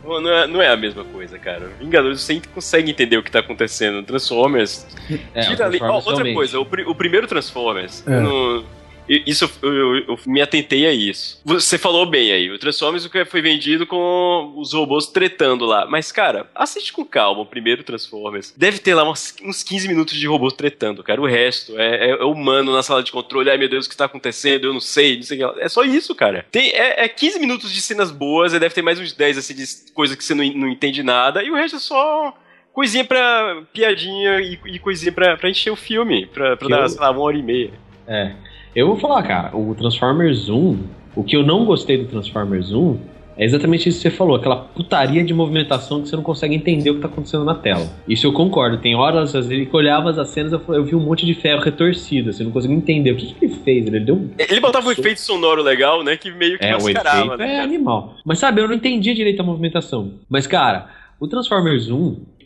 Não, é, não é a mesma coisa, cara. Vingadores você consegue entender o que tá acontecendo. Transformers.
É, o
tira ali. Ó,
Transformers
outra
realmente.
coisa, o, pri- o primeiro Transformers.
É.
i- isso eu, eu- eu me atentei a isso. Você falou bem aí. O Transformers foi vendido com os robôs tretando lá. Mas, cara, assiste com calma o primeiro Transformers. Deve ter lá uns, uns 15 minutos de robôs tretando, cara. O resto é, é- é humano na sala de controle. Ai meu Deus, o que tá acontecendo? Eu não sei, não sei o que. lá. É só isso, cara. Tem, é, é 15 minutos de cenas boas, e deve ter mais uns 10 assim, de coisa que você não, não entende nada. E o resto é só coisinha pra. piadinha e, e coisinha pra, pra encher o filme. Pra, pra dar,
eu-
sei lá, uma hora e meia.
É. Eu vou falar, cara, o Transformers 1, o que eu não gostei do Transformers 1 é exatamente isso que você falou, aquela putaria de movimentação que você não consegue entender o que tá acontecendo na tela. Isso eu concordo. Tem horas, às vezes, que eu olhava as cenas eu, eu vi um monte de ferro retorcido, assim, não conseguia entender. O que, que ele fez? Ele deu um
Ele botava um efeito sonoro legal, né? Que meio que
É, o
mascarava.
efeito
né,
é animal. Mas sabe, eu não entendi direito a movimentação. Mas, cara, o Transformers 1,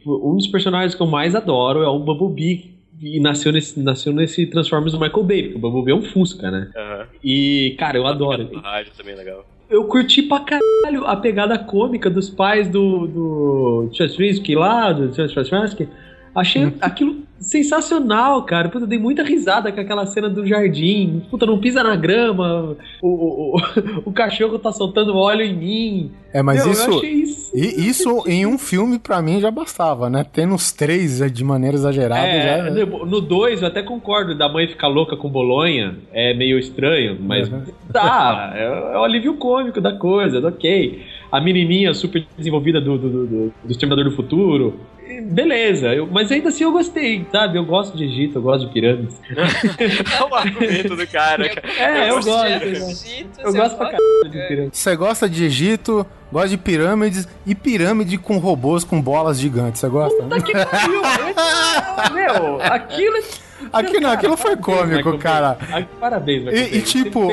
um dos personagens que eu mais adoro é o Bumblebee. E nasceu nesse, nasceu nesse Transformers do Michael Bay, porque o Bumblebee é um Fusca, né?
Aham.
E, cara, eu adoro.
Rádio também é legal.
Eu curti pra caralho a pegada cômica dos pais do, do Cheswinsky lá, do Cheswinsky. Achei aquilo sensacional, cara. Puta, eu dei muita risada com aquela cena do jardim. Puta, não pisa na grama. O, o, o, cachorro tá soltando óleo em mim.
É, mas
Meu, eu
isso.
achei isso.
Isso em um filme, pra mim, já bastava, né? Tendo os três é, de maneira exagerada
É,
já.
no 2 eu até concordo da mãe ficar louca com Bolonha, é meio estranho, mas
Uhum.
tá, é, é o alívio cômico da coisa, ok. A menininha super desenvolvida do, do, do, do- do Exterminador do Futuro, beleza, eu- mas ainda assim eu gostei, sabe? Eu gosto de Egito, eu gosto de pirâmides.
É o argumento do cara, cara.
É, eu
gosto
gosto, eu gosto.
Egito,
Eu
você
gosto pra
gosta?
caralho de pirâmides.
Você gosta de Egito, gosta de pirâmides e pirâmide com robôs com bolas gigantes. Você gosta?
Puta que pariu! Meu, aquilo é
Aqui não, aquilo foi cômico, cara.
Parabéns, Michael
E, e, tipo,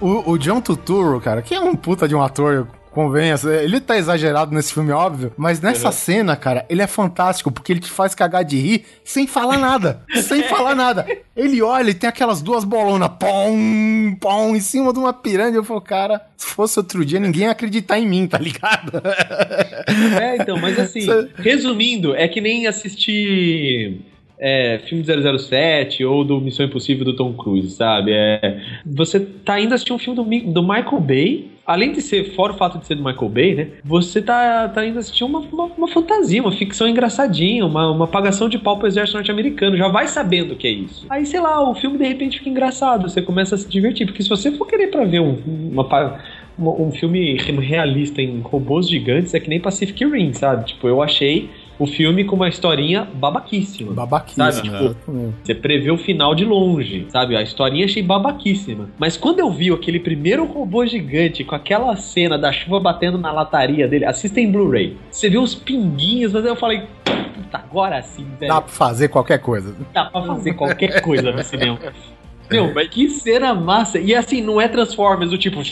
o, o John Turturro, cara, que é um puta de um ator Convenha. Ele tá exagerado nesse filme, óbvio. Mas nessa cena, cara, ele é fantástico, porque ele te faz cagar de rir sem falar nada. sem falar nada. Ele olha e tem aquelas duas bolonas, pom, pom, em cima de uma pirâmide. Eu falo, cara, se fosse outro dia, ninguém ia acreditar em mim, tá ligado?
É, então, mas assim, resumindo, é que nem assistir é, filme de 007 ou do Missão Impossível do Tom Cruise, sabe? É, você tá indo assistir um filme do, do Michael Bay, além de ser, fora o fato de ser do Michael Bay, né? Você tá, tá indo assistir uma, uma, uma fantasia, uma ficção engraçadinha, uma, uma pagação de pau pro exército norte-americano, já vai sabendo o que é isso. Aí, sei lá, o filme de repente fica engraçado, você começa a se divertir, porque se você for querer pra ver um, uma- um filme realista em robôs gigantes, é que nem Pacific Rim, sabe? Tipo, eu achei o filme com uma historinha babaquíssima.
Babaquíssima.
Sabe, tipo. Você prevê o final de longe, sabe? A historinha achei babaquíssima. Mas quando eu vi aquele primeiro robô gigante com aquela cena da chuva batendo na lataria dele, assista em Blu-ray. Você vê os pinguinhos, mas eu falei, puta, agora sim, velho.
Dá pra fazer qualquer coisa.
Dá pra fazer qualquer coisa no cinema. Meu, que cena massa. E assim, não é Transformers do tipo.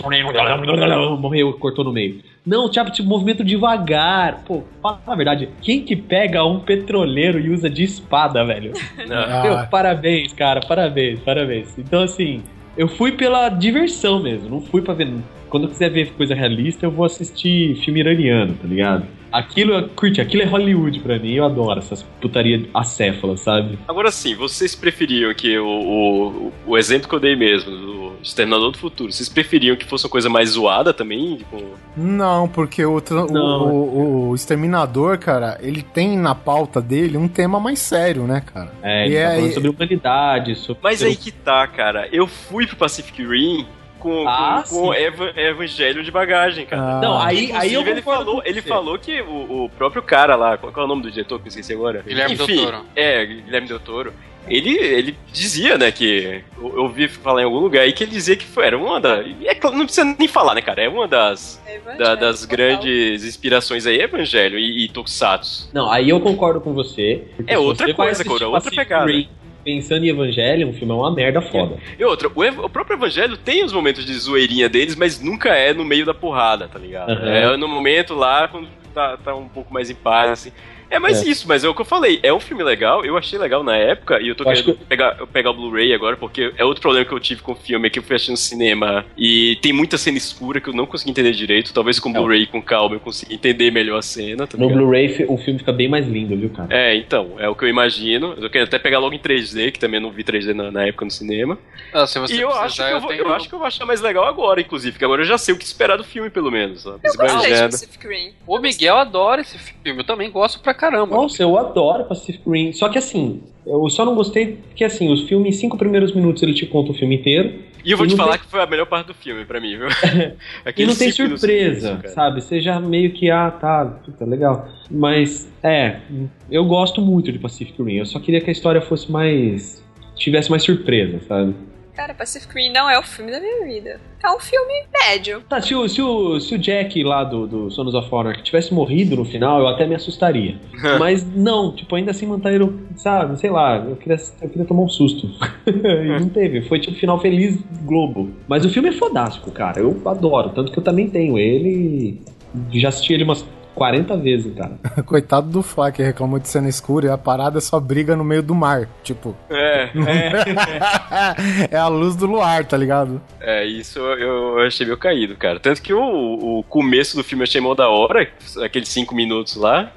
Morreu, cortou no meio. Não, tipo, tipo movimento devagar. Pô, fala a verdade. Quem que pega um petroleiro e usa de espada, velho?
Ah.
Meu, parabéns, cara, parabéns, parabéns. Então, assim, eu fui pela diversão mesmo, não fui pra ver. Quando eu quiser ver coisa realista, eu vou assistir filme iraniano, tá ligado? Aquilo, é- curte, aquilo é Hollywood pra mim, eu adoro essas putaria acéfalas, sabe?
Agora sim, vocês preferiam que o, o, o exemplo que eu dei mesmo, do Exterminador do Futuro, vocês preferiam que fosse uma coisa mais zoada também? Tipo,
Não, porque o,
Não.
o, o Exterminador, cara, ele tem na pauta dele um tema mais sério, né, cara?
É,
E
ele tá
é-
falando sobre humanidade, sobre.
Mas aí que tá, cara. Eu fui pro Pacific Rim com,
Ah,
com, com eva- evangelho de bagagem, cara.
Ah,
Não, aí, aí eu
Inclusive, ele
concordo
falou, ele falou que o, o próprio cara lá, qual, é o nome do diretor que eu esqueci agora?
Guilherme Del
Enfim,
Toro.
É, Guilherme Del Toro. Ele, ele dizia, né, que. Eu, eu ouvi falar em algum lugar aí que ele dizia que foi, era uma da. e É, não precisa nem falar, né, cara? É uma das,
É
da- das grandes inspirações aí, Evangelho e, e Tokusatsu.
Não, aí eu concordo com você.
É outra
você
coisa,
assistir
Cora, outra pegada.
Pensando em Evangelho, um filme é uma merda foda.
E outra, o, ev- o próprio Evangelho tem os momentos de zoeirinha deles, mas nunca é no meio da porrada, tá ligado?
Aham.
É no momento lá, quando tá, tá um pouco mais em paz, assim. É mais
É.
isso, mas é o que eu falei. É um filme legal, eu achei legal na época, e eu tô
Eu
querendo pegar, eu pegar o Blu-ray agora, porque é outro problema que eu tive com o filme, é que eu fui assistir no cinema e tem muita cena escura que eu não consegui entender direito. Talvez com o
Não.
Blu-ray com calma eu consiga entender melhor a cena, tá
No? Blu-ray o filme fica bem mais lindo, viu, cara?
É, então, é o que eu imagino. Eu quero até pegar logo em 3D, que também eu não vi 3D na, na época no cinema.
Ah, se você
E eu acho, que eu, vou,
tenho-
eu acho que eu vou achar mais legal agora, inclusive, porque agora eu já sei o que esperar do filme, pelo menos. Sabe?
Eu gostei de. Pacific Rim.
O Miguel adora esse filme, eu também gosto pra caramba.
Nossa, eu adoro Pacific Rim. Só que assim, eu só não gostei porque assim, os filmes, em cinco primeiros minutos ele te conta o filme inteiro.
E eu vou
E
te falar
tem-
que foi a melhor parte do filme pra mim, viu?
E não tem surpresa,
início, cara.
sabe? Você já meio que, ah, tá, puta, legal. Mas, é, eu gosto muito de Pacific Rim. Eu só queria que a história fosse mais. tivesse mais surpresa, sabe?
Cara, Pacific Rim não é o filme da minha vida. É um filme médio.
Tá, se o, se o, se o Jack lá do, do Sons of Honor tivesse morrido no final, eu até me assustaria. Mas não, tipo, ainda assim manteram, sabe, sei lá, eu queria, eu queria tomar um susto. e não teve, foi tipo final feliz Globo. Mas o filme é fodástico, cara, eu adoro, tanto que eu também tenho ele já assisti ele umas 40 vezes, cara.
Coitado do Fly, que reclamou de cena escura e a parada só briga no meio do mar. Tipo,
É,
é a luz do luar, tá ligado?
é, isso eu eu achei meio caído, cara. Tanto que o, o começo do filme eu achei mó da hora, aqueles cinco minutos lá,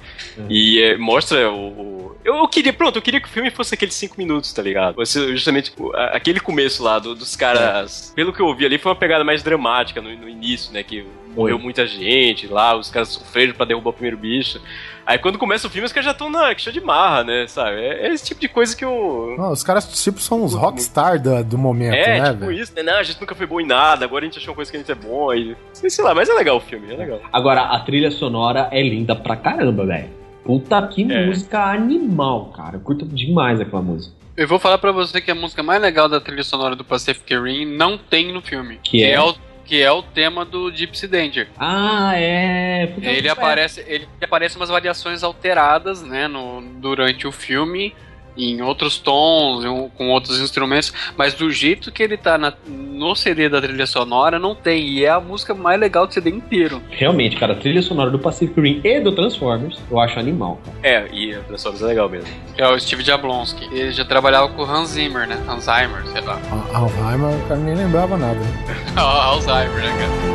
e é, mostra o. Eu, eu queria, pronto, eu queria que o filme fosse aqueles cinco minutos, tá ligado? Você, justamente o- a- aquele começo lá do- dos caras. Pelo que eu vi ali, foi uma pegada mais dramática no, no início, né? Que morreu muita gente lá, os caras sofreram pra derrubar o primeiro bicho. Aí quando começa o filme, os caras já estão na show de marra, né? Sabe? É, é esse tipo de coisa que eu.
Não, os caras, tipo, são os rockstar do, do momento,
É,
né,
tipo
velho?
isso, né? Não, a gente nunca foi bom em nada, agora a gente achou uma coisa que a gente é bom. E... Sei, sei lá, mas é legal o filme, é legal.
Agora, a trilha sonora é linda pra caramba, velho. Puta que
É.
música animal, cara. Eu curto demais aquela música.
Eu vou falar pra você que a música mais legal da trilha sonora do Pacific Rim não tem no filme.
Que é?
o, que é o tema do Gypsy Danger.
Ah, é. Puta,
Ele
é.
aparece, ele aparece umas variações alteradas, né, no, durante o filme. Em outros tons, em- com outros instrumentos, mas do jeito que ele tá na- no CD da trilha sonora, não tem. E é a música mais legal do CD inteiro.
Realmente, cara, a trilha sonora do Pacific Rim e do Transformers, eu acho animal, cara.
É, e a Transformers é legal mesmo.
É o Steve Jablonski. Ele já trabalhava com o Hans Zimmer, né? Alzheimer, sei lá.
Alzheimer, o cara nem lembrava nada.
Alzheimer, né? Cara,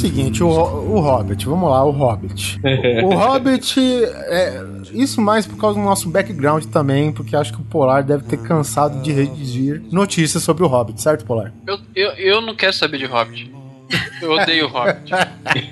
seguinte, o, o Hobbit, vamos lá, o Hobbit. O, o Hobbit, é, isso mais por causa do nosso background também, porque acho que o Polar deve ter cansado de redigir notícias sobre o Hobbit, certo, Polar?
Eu, eu, eu não quero saber de Hobbit. Eu odeio Hobbit.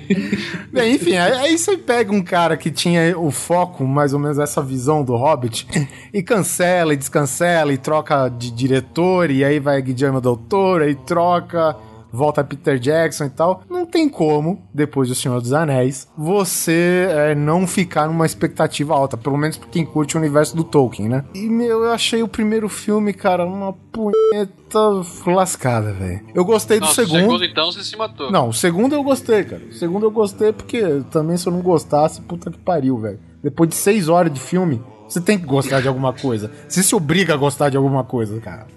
Bem, enfim, aí, aí você pega um cara que tinha o foco, mais ou menos essa visão do Hobbit, e cancela e descancela e troca de diretor, e aí vai Guillermo del Toro, aí troca, volta Peter Jackson e tal. Não tem como, depois do Senhor dos Anéis, você é, não ficar numa expectativa alta, pelo menos pra quem curte o universo do Tolkien, né? E, meu, eu achei o primeiro filme, cara, uma punheta lascada, velho. Eu gostei do
Nossa, o
segundo.
segundo então você se matou.
Não, o segundo eu gostei, cara. O segundo eu gostei porque também se eu não gostasse, puta que pariu, velho. Depois de seis horas de filme, você tem que gostar de alguma coisa. Você se obriga a gostar de alguma coisa, cara.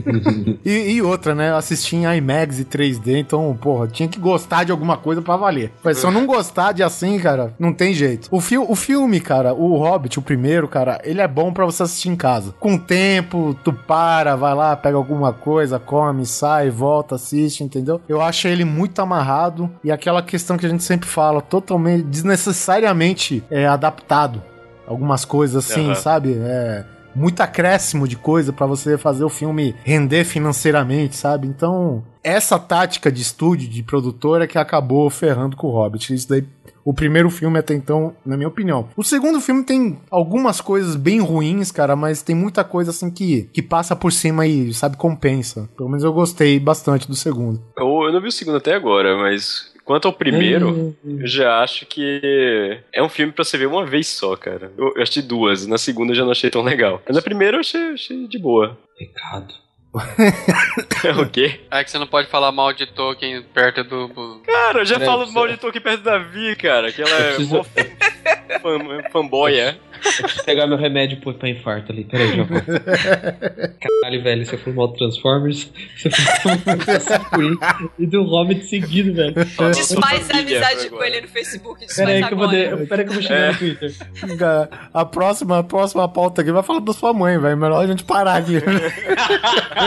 e, e outra, né? Eu assisti em IMAX e 3D, então, porra, tinha que gostar de alguma coisa pra valer. Mas se eu não gostar de assim, cara, não tem jeito. O, fi o filme, cara, o Hobbit, o primeiro, cara, ele é bom pra você assistir em casa. Com o tempo, tu para, vai lá, pega alguma coisa, come, sai, volta, assiste, entendeu? Eu acho ele muito amarrado e aquela questão que a gente sempre fala, totalmente, desnecessariamente é, adaptado. Algumas coisas assim,
Aham.
sabe? É muito acréscimo de coisa pra você fazer o filme render financeiramente, sabe? Então, essa tática de estúdio, de produtora que acabou ferrando com o Hobbit. Isso daí o primeiro filme até então, na minha opinião. O segundo filme tem algumas coisas bem ruins, cara, mas tem muita coisa assim que, que passa por cima e, sabe, compensa. Pelo menos eu gostei bastante do segundo.
Eu, eu não vi o segundo até agora, mas quanto ao primeiro, eu já acho que é um filme pra você ver uma vez só, cara. Eu, eu achei duas, na segunda eu já não achei tão legal. Mas na primeira eu achei, achei de boa.
Pecado.
o quê?
É que você não pode falar mal de Tolkien perto do. do-
Cara, eu já
Peraí,
falo mal de Tolkien perto da Vi, cara, que ela é
preciso-
fan, fanboy, é.
Eu preciso pegar meu remédio pro- pra infarto ali. Peraí, já vou. Caralho, velho, você foi mal do Transformers, você foi mal do e do Hobbit seguido, velho.
Desfaz a amizade
agora.
com ele no Facebook, desfaz
Peraí que eu vou,
agora.
de... Peraí que eu vou chegar no Twitter.
A próxima, a próxima pauta aqui vai falar da sua mãe, velho. Melhor a gente parar aqui.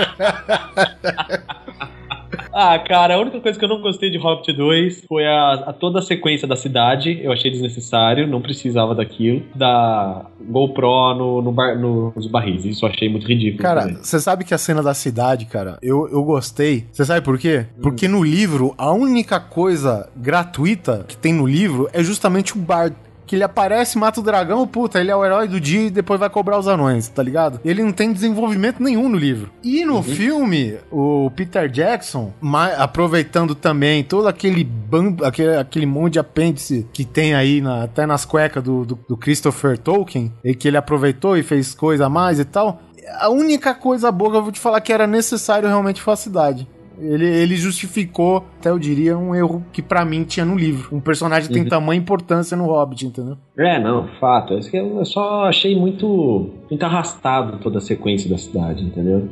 Ah, cara, a única coisa que eu não gostei de Hobbit 2 foi a, a toda a sequência da cidade. Eu achei desnecessário, não precisava daquilo. Da GoPro no, no bar- nos barris. Isso eu achei muito ridículo.
Cara, você sabe que a cena da cidade, cara, eu, eu gostei. Você sabe por quê? Porque no livro, a única coisa gratuita que tem no livro é justamente o bar. Que ele aparece, mata o dragão, puta, ele é o herói do dia e depois vai cobrar os anões, tá ligado? Ele não tem desenvolvimento nenhum no livro. E no filme, o Peter Jackson, aproveitando também todo aquele bando, aquele, aquele monte de apêndice que tem aí na- até nas cuecas do, do, do Christopher Tolkien, e que ele aproveitou e fez coisa a mais e tal. A única coisa boa que eu vou te falar que era necessário realmente foi a cidade. Ele, ele justificou, até eu diria, um erro que pra mim tinha no livro. Um personagem tem tamanha importância no Hobbit, entendeu?
É, não, fato. É isso que Eu só achei muito, muito arrastado toda a sequência da cidade, entendeu?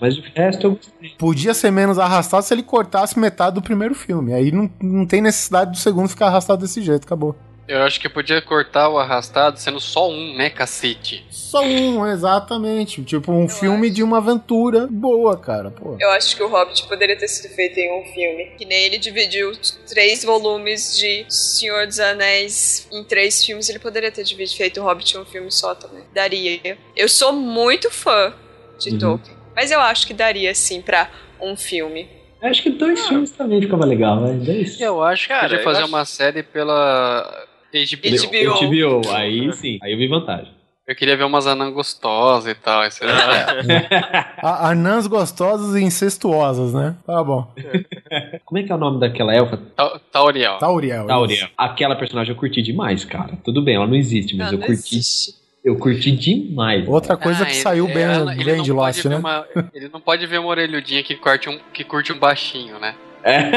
Mas o resto eu.
Podia ser menos arrastado se ele cortasse metade do primeiro filme. Aí não, não tem necessidade do segundo ficar arrastado desse jeito, acabou.
Eu acho que podia cortar o arrastado sendo só um, né, cacete?
Só um, exatamente. Tipo, um filme de uma aventura boa, cara. Pô.
Eu acho que o Hobbit poderia ter sido feito em um filme. Que nem ele dividiu três volumes de Senhor dos Anéis em três filmes. Ele poderia ter dividido, feito o Hobbit em um filme só também. Daria. Eu sou muito fã de
Uhum.
Tolkien. Mas eu acho que daria, sim, pra um filme.
Acho que dois filmes também ficava legal, né? Dois.
Eu acho que
Cara,
podia
eu
fazer
acho-
uma série pela
HBO.
HBO, aí sim, aí eu vi vantagem.
Eu queria ver umas anãs gostosas e tal. Isso era...
A- Anãs gostosas e incestuosas, né? Tá bom.
Como é que é o nome daquela elfa?
Ta- Tauriel.
Tauriel.
Tauriel. Aquela personagem eu curti demais, cara. Tudo bem, ela não existe, mas
Não,
eu
não
curti.
existe.
Eu curti demais.
Outra coisa
Ah,
que
ele-
saiu bem,
ela-
bem de Lost, né?
uma- ele não pode ver uma orelhudinha que curte um, que curte um baixinho, né?
É.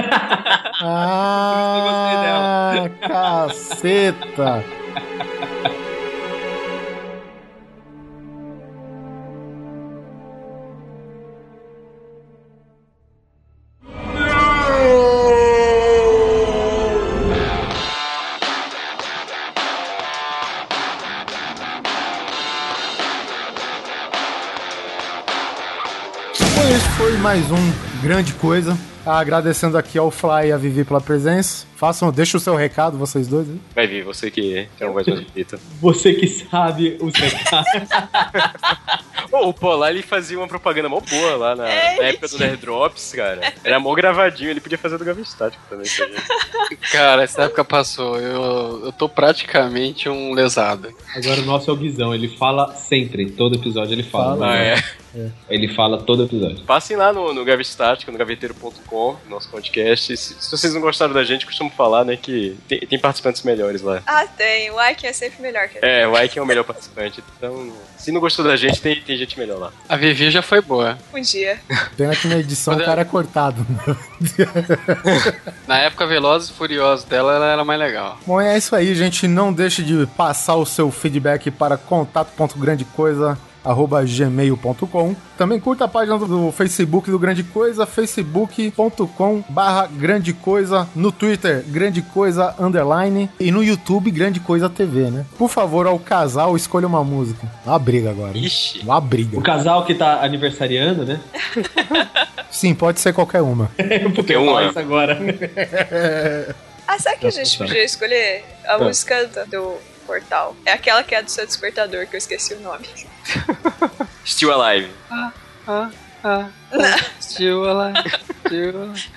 Ah, caceta. Bom, esse foi mais um grande coisa. Agradecendo aqui ao Fly e a Vivi pela presença. Façam, deixa o seu recado, vocês dois. aí.
Vai vir, você que é voz mais bonita.
Você que sabe os recados.
Ô, o Polar, ele fazia uma propaganda mó boa lá na,
É
na época do Nerd Drops, cara. Era mó gravadinho, ele podia fazer do Gavi Estático também. gente.
Cara, essa época passou. Eu, eu tô praticamente um lesado.
Agora o nosso é o Guizão, ele fala sempre, todo episódio ele fala.
Fala.
Ah, é.
Ele fala todo episódio.
Passem lá no, no Gavi Estático, no gaveteiro.com, nosso podcast. Se, se vocês não gostaram da gente, costumo falar, né, que tem, tem participantes melhores lá.
Ah, tem. O Ike é sempre melhor que a
É, o Ike é o melhor participante. Então, se não gostou da gente, tem, tem gente melhor lá.
A Vivi já foi boa.
Um dia.
Pena que na edição o
Quando
cara é cortado.
Na época Velozes e Furiosos dela, ela era mais legal.
Bom, é isso aí, gente. Não deixe de passar o seu feedback para contato.grandecoisa arroba gmail.com Também curta a página do Facebook do Grande Coisa, facebook.com barra Grande Coisa, no Twitter, Grande Coisa Underline e no YouTube, Grande Coisa TV, né? Por favor, ao casal, escolha uma música. Uma briga agora. hein?
Ixi.
Uma briga.
O casal que tá aniversariando, né?
Sim, pode ser qualquer uma.
Porque
eu
eu
falar
falar
um,
isso agora.
Ah, sabe que a gente podia escolher a música do- do portal? É aquela que é do seu despertador, que eu esqueci o nome.
Still Alive.
Still alive, still alive.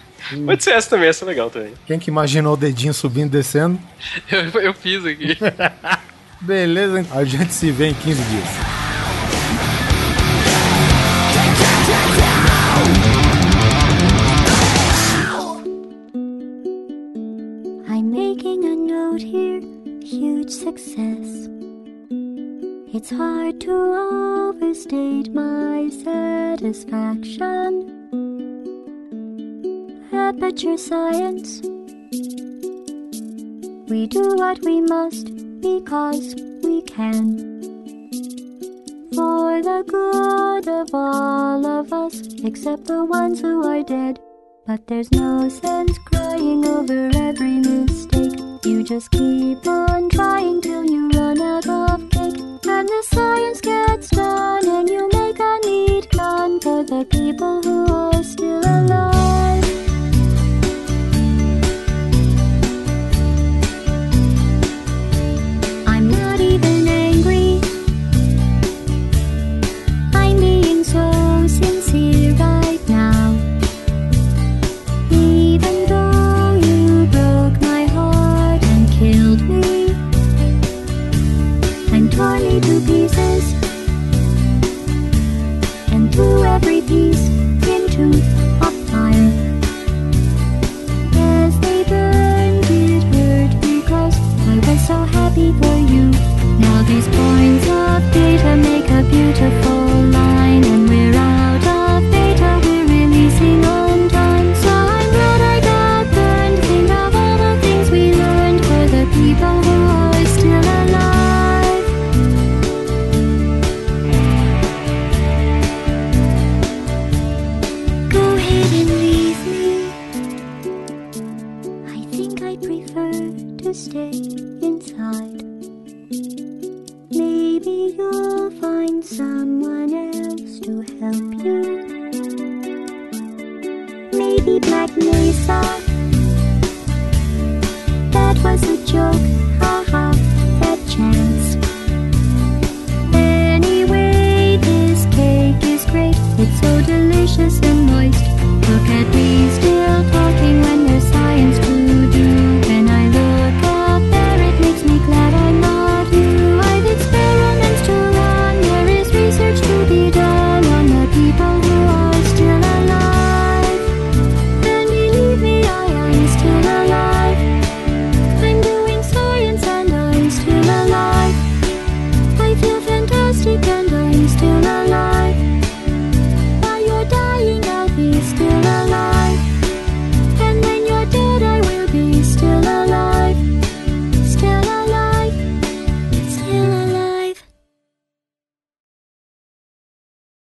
Pode ser essa também, essa é legal também.
Quem que imaginou o dedinho subindo e descendo?
Eu, eu fiz aqui.
Beleza, a gente se vê em 15 dias.
Hard to overstate my satisfaction. Aperture science. We do what we must because we can. For the good of all of us, except the ones who are dead. But there's no sense crying over every mistake. You just keep on trying till you run out of. And the science gets done, and you make a neat gun for the people who are still alive. Of data make a beautiful